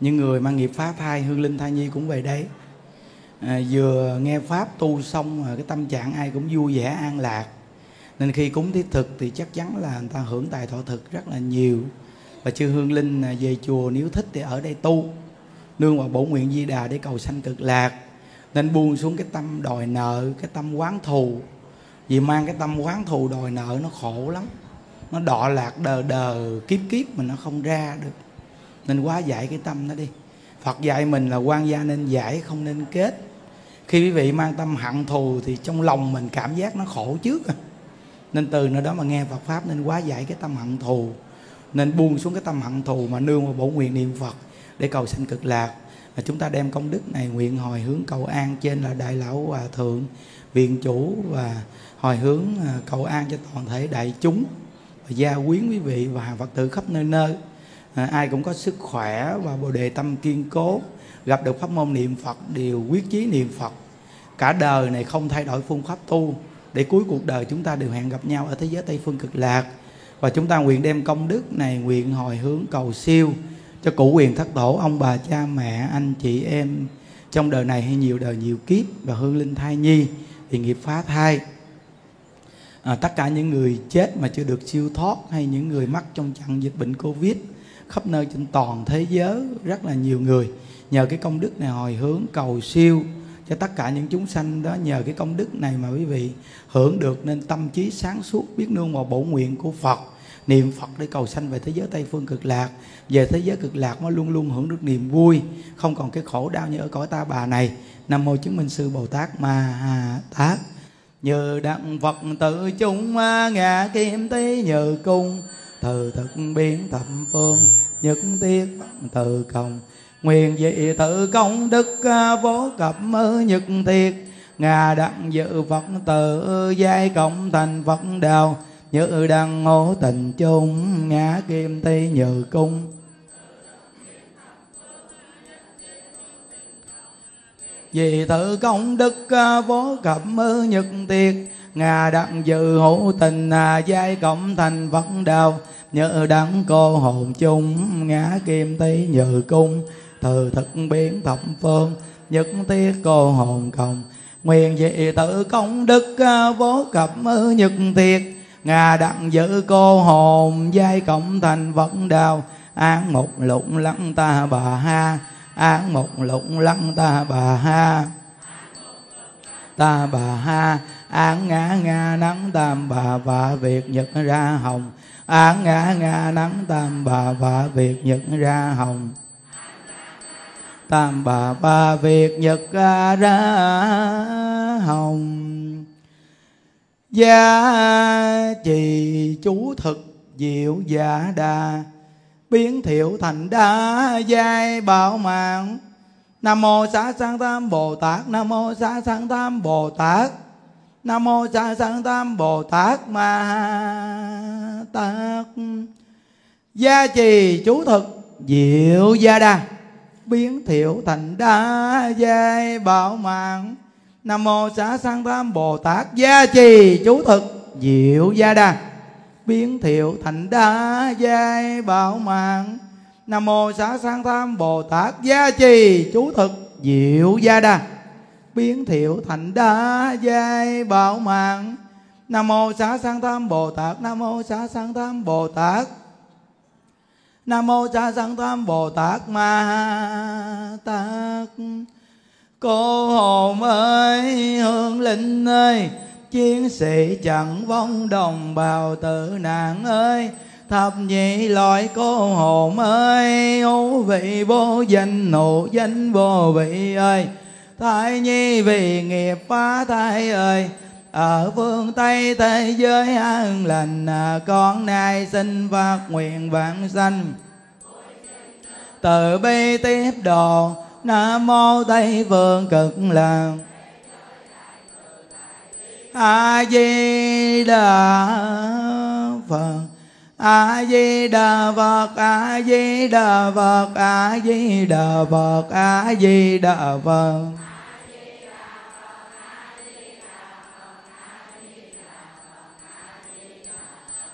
Những người mang nghiệp phá thai hương linh thai nhi cũng về đây. À, vừa nghe pháp tu xong cái tâm trạng ai cũng vui vẻ an lạc. Nên khi cúng thiết thực thì chắc chắn là người ta hưởng tài thọ thực rất là nhiều và chư hương linh à, về chùa nếu thích thì ở đây tu, nương vào bổ nguyện di đà để cầu sanh cực lạc. Nên buông xuống cái tâm đòi nợ, cái tâm quán thù. Vì mang cái tâm quán thù đòi nợ nó khổ lắm. Nó đọ lạc đờ đờ, kiếp kiếp mà nó không ra được. Nên quá giải cái tâm nó đi. Phật dạy mình là quan gia nên giải, không nên kết. Khi quý vị mang tâm hận thù thì trong lòng mình cảm giác nó khổ trước à. nên từ nơi đó mà nghe phật pháp nên quá giải cái tâm hận thù nên buông xuống cái tâm hận thù mà nương vào bổ nguyện niệm phật để cầu sanh cực lạc. Và chúng ta đem công đức này nguyện hồi hướng cầu an trên là đại lão hòa thượng viện chủ và hồi hướng à, cầu an cho toàn thể đại chúng và gia quyến quý vị và hàng phật tử khắp nơi nơi. À, ai cũng có sức khỏe và bồ đề tâm kiên cố gặp được pháp môn niệm phật đều quyết chí niệm phật. Cả đời này không thay đổi phương pháp tu để cuối cuộc đời chúng ta đều hẹn gặp nhau ở thế giới tây phương cực lạc và chúng ta nguyện đem công đức này nguyện hồi hướng cầu siêu cho cụ quyền thất tổ ông bà cha mẹ anh chị em trong đời này hay nhiều đời nhiều kiếp và hương linh thai nhi thì nghiệp phá thai. À, tất cả những người chết mà chưa được siêu thoát hay những người mắc trong trận dịch bệnh covid khắp nơi trên toàn thế giới rất là nhiều người nhờ cái công đức này hồi hướng cầu siêu cho tất cả những chúng sanh đó. Nhờ cái công đức này mà quý vị hưởng được nên tâm trí sáng suốt biết nương vào bổ nguyện của Phật niệm Phật để cầu sanh về thế giới Tây phương cực lạc. Về thế giới cực lạc mới luôn luôn hưởng được niềm vui. Không còn cái khổ đau như ở cõi ta bà này. Nam mô chứng minh sư Bồ Tát Ma Ha Tát. Như đặng Phật tự chúng ngã kim tí như cung. Từ thực biến thập phương nhất tiết từ công nguyện dị tự công đức à, vô cập nhật tiết, ngà đặng dự phật tự giai cộng thành phật đạo như đăng ngô tình chung ngã kim tây nhờ cung. Vì tự công đức à, vô cập nhật tiệt, ngà đặng dự hữu tình à giai cộng thành phật đạo nhớ đắng cô hồn chung ngã kim tây nhờ cung. Từ thực biến thập phương, nhất tiết cô hồn cộng nguyện dị tự công đức à, vô cập nhật tiệt ngà đặng giữ cô hồn, giai cộng thành vẫn đào. Án một lụng lăng ta bà ha, án một lụng lăng ta bà ha. Ta bà ha, án ngã ngã nắng tam bà và việc nhật ra hồng. Án ngã ngã nắng tam bà và việc nhật ra hồng. Tam bà ba việc nhật ra hồng gia trì chú thực diệu giả đà biến thiệu thành đa giai bảo mạng. Nam mô xá sanh tam bồ tát, nam mô xá sanh tam bồ tát, nam mô xá sanh tam bồ tát ma tát. Gia trì chú thực diệu gia đà biến thiệu thành đa giai bảo mạng nam mô xá sanh tam bồ tát gia trì chú thực diệu gia đà biến thiệu thành đa giai bảo mạng. Nam mô xá sanh tam bồ tát gia trì chú thực diệu gia đà biến thiệu thành đa giai bảo mạng. Nam mô xá sanh tam bồ tát, nam mô xá sanh tam bồ tát. Nam mô xá sanh tam bồ tát ma tát cô hồn ơi hương linh ơi chiến sĩ chẳng vong đồng bào tử nạn ơi. Thập nhị loại cô hồn ơi hữu vị vô danh nụ danh vô vị ơi. Thai nhi vì nghiệp phá thai ơi ở phương tây thế giới an lành à, con nay xin phát nguyện vạn sanh. Từ bi tiếp độ nam mô tây phương cực lạc. A di đà phật. A di đà phật a di đà phật a di đà phật a di đà phật.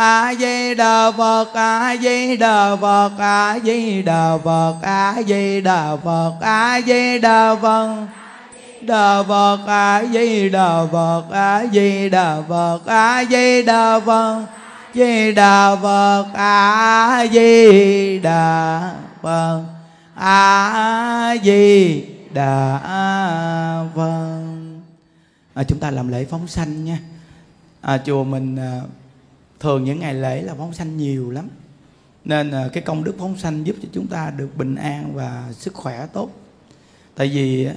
a di đà phật a di đà phật a di đà phật a di đà phật đà phật a di đà phật a di đà phật. A di đà phật di đà phật a di đà phật a di đà phật à, chúng ta làm lễ phóng sanh nha à, chùa mình à, thường những ngày lễ là phóng sanh nhiều lắm. Nên à, cái công đức phóng sanh giúp cho chúng ta được bình an và sức khỏe tốt. Tại vì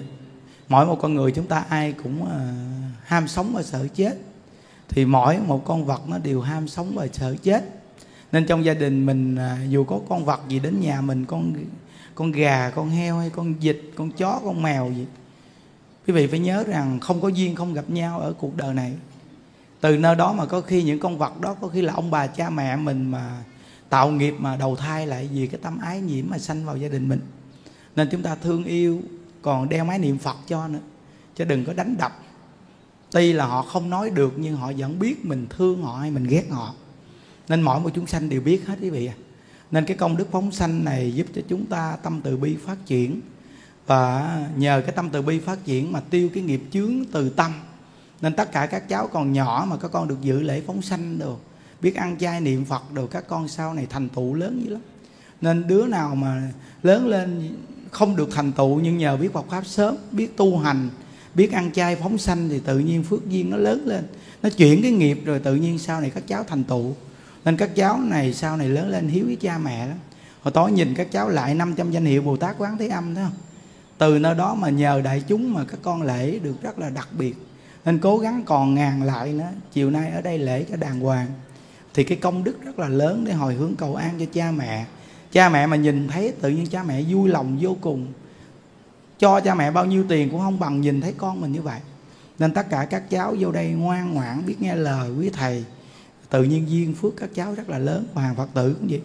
mỗi một con người chúng ta ai cũng à, ham sống và sợ chết. Thì mỗi một con vật nó đều ham sống và sợ chết. Nên trong gia đình mình à, dù có con vật gì đến nhà mình, con con gà, con heo hay con vịt, con chó, con mèo gì, quý vị phải nhớ rằng không có duyên không gặp nhau ở cuộc đời này từ nơi đó mà có khi những con vật đó có khi là ông bà cha mẹ mình mà tạo nghiệp mà đầu thai lại vì cái tâm ái nhiễm mà sanh vào gia đình mình. Nên chúng ta thương yêu, còn đeo máy niệm phật cho nữa. Chứ đừng có đánh đập. Tuy là họ không nói được, nhưng họ vẫn biết mình thương họ hay mình ghét họ. Nên mỗi một chúng sanh đều biết hết quý vị à nên cái công đức phóng sanh này giúp cho chúng ta tâm từ bi phát triển. Và nhờ cái tâm từ bi phát triển mà tiêu cái nghiệp chướng từ tâm nên tất cả các cháu còn nhỏ mà các con được dự lễ phóng sanh đồ, biết ăn chay niệm phật đồ, các con sau này thành tựu lớn dữ lắm. Nên đứa nào mà lớn lên không được thành tựu nhưng nhờ biết Phật pháp sớm, biết tu hành, biết ăn chay phóng sanh thì tự nhiên phước duyên nó lớn lên, nó chuyển cái nghiệp rồi tự nhiên sau này các cháu thành tựu. Nên các cháu này sau này lớn lên hiếu với cha mẹ lắm. Hồi tối nhìn các cháu lại 500 danh hiệu Bồ Tát Quán Thế Âm, thấy không? Từ nơi đó mà nhờ đại chúng mà các con lễ được rất là đặc biệt nên cố gắng còn ngàn lại nữa. Chiều nay ở đây lễ cho đàng hoàng. Thì cái công đức rất là lớn để hồi hướng cầu an cho cha mẹ. Cha mẹ mà nhìn thấy tự nhiên cha mẹ vui lòng vô cùng. Cho cha mẹ bao nhiêu tiền cũng không bằng nhìn thấy con mình như vậy. Nên tất cả các cháu vô đây ngoan ngoãn biết nghe lời quý thầy. Tự nhiên duyên phước các cháu rất là lớn. Và hàng phật tử cũng vậy.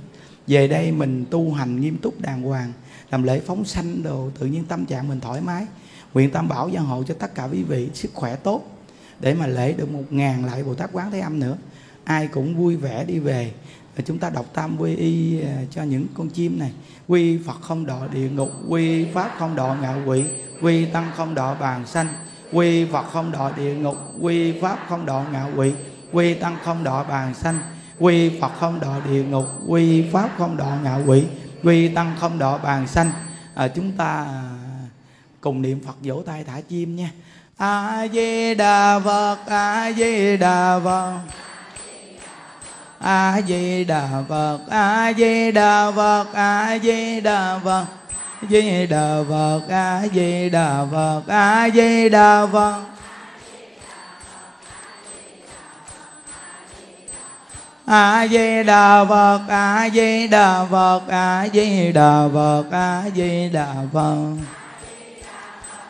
Về đây mình tu hành nghiêm túc đàng hoàng. Làm lễ phóng sanh đồ, tự nhiên tâm trạng mình thoải mái nguyện tam bảo gia hộ cho tất cả quý vị sức khỏe tốt để mà lễ được một ngàn lại bồ tát quán thế âm nữa. Ai cũng vui vẻ đi về. Và chúng ta đọc tam quy y à, cho những con chim này. Quy phật không độ địa ngục quy pháp không độ ngạ quỷ quy tăng không độ bàn sanh quy phật không độ địa ngục quy pháp không độ ngạ quỷ quy tăng không độ bàn sanh quy phật không độ địa ngục quy pháp không độ ngạ quỷ quy tăng không độ bàn sanh. À, chúng ta cùng niệm phật vỗ tay thả chim nha. A di đà phật a di đà phật. A di đà phật a di đà phật a di đà phật. Di đà phật a di đà phật a di đà phật. A di đà phật a di đà phật a di đà phật a di đà phật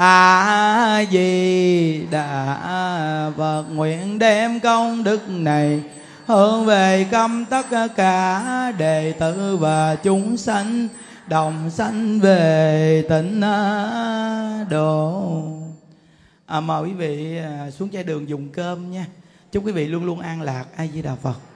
a di đà phật nguyện đem công đức này hướng về công tất cả đệ tử và chúng sanh đồng sanh về tịnh độ. À, mời quý vị à, xuống chai đường dùng cơm nha. Chúc quý vị luôn luôn an lạc. A di đà phật.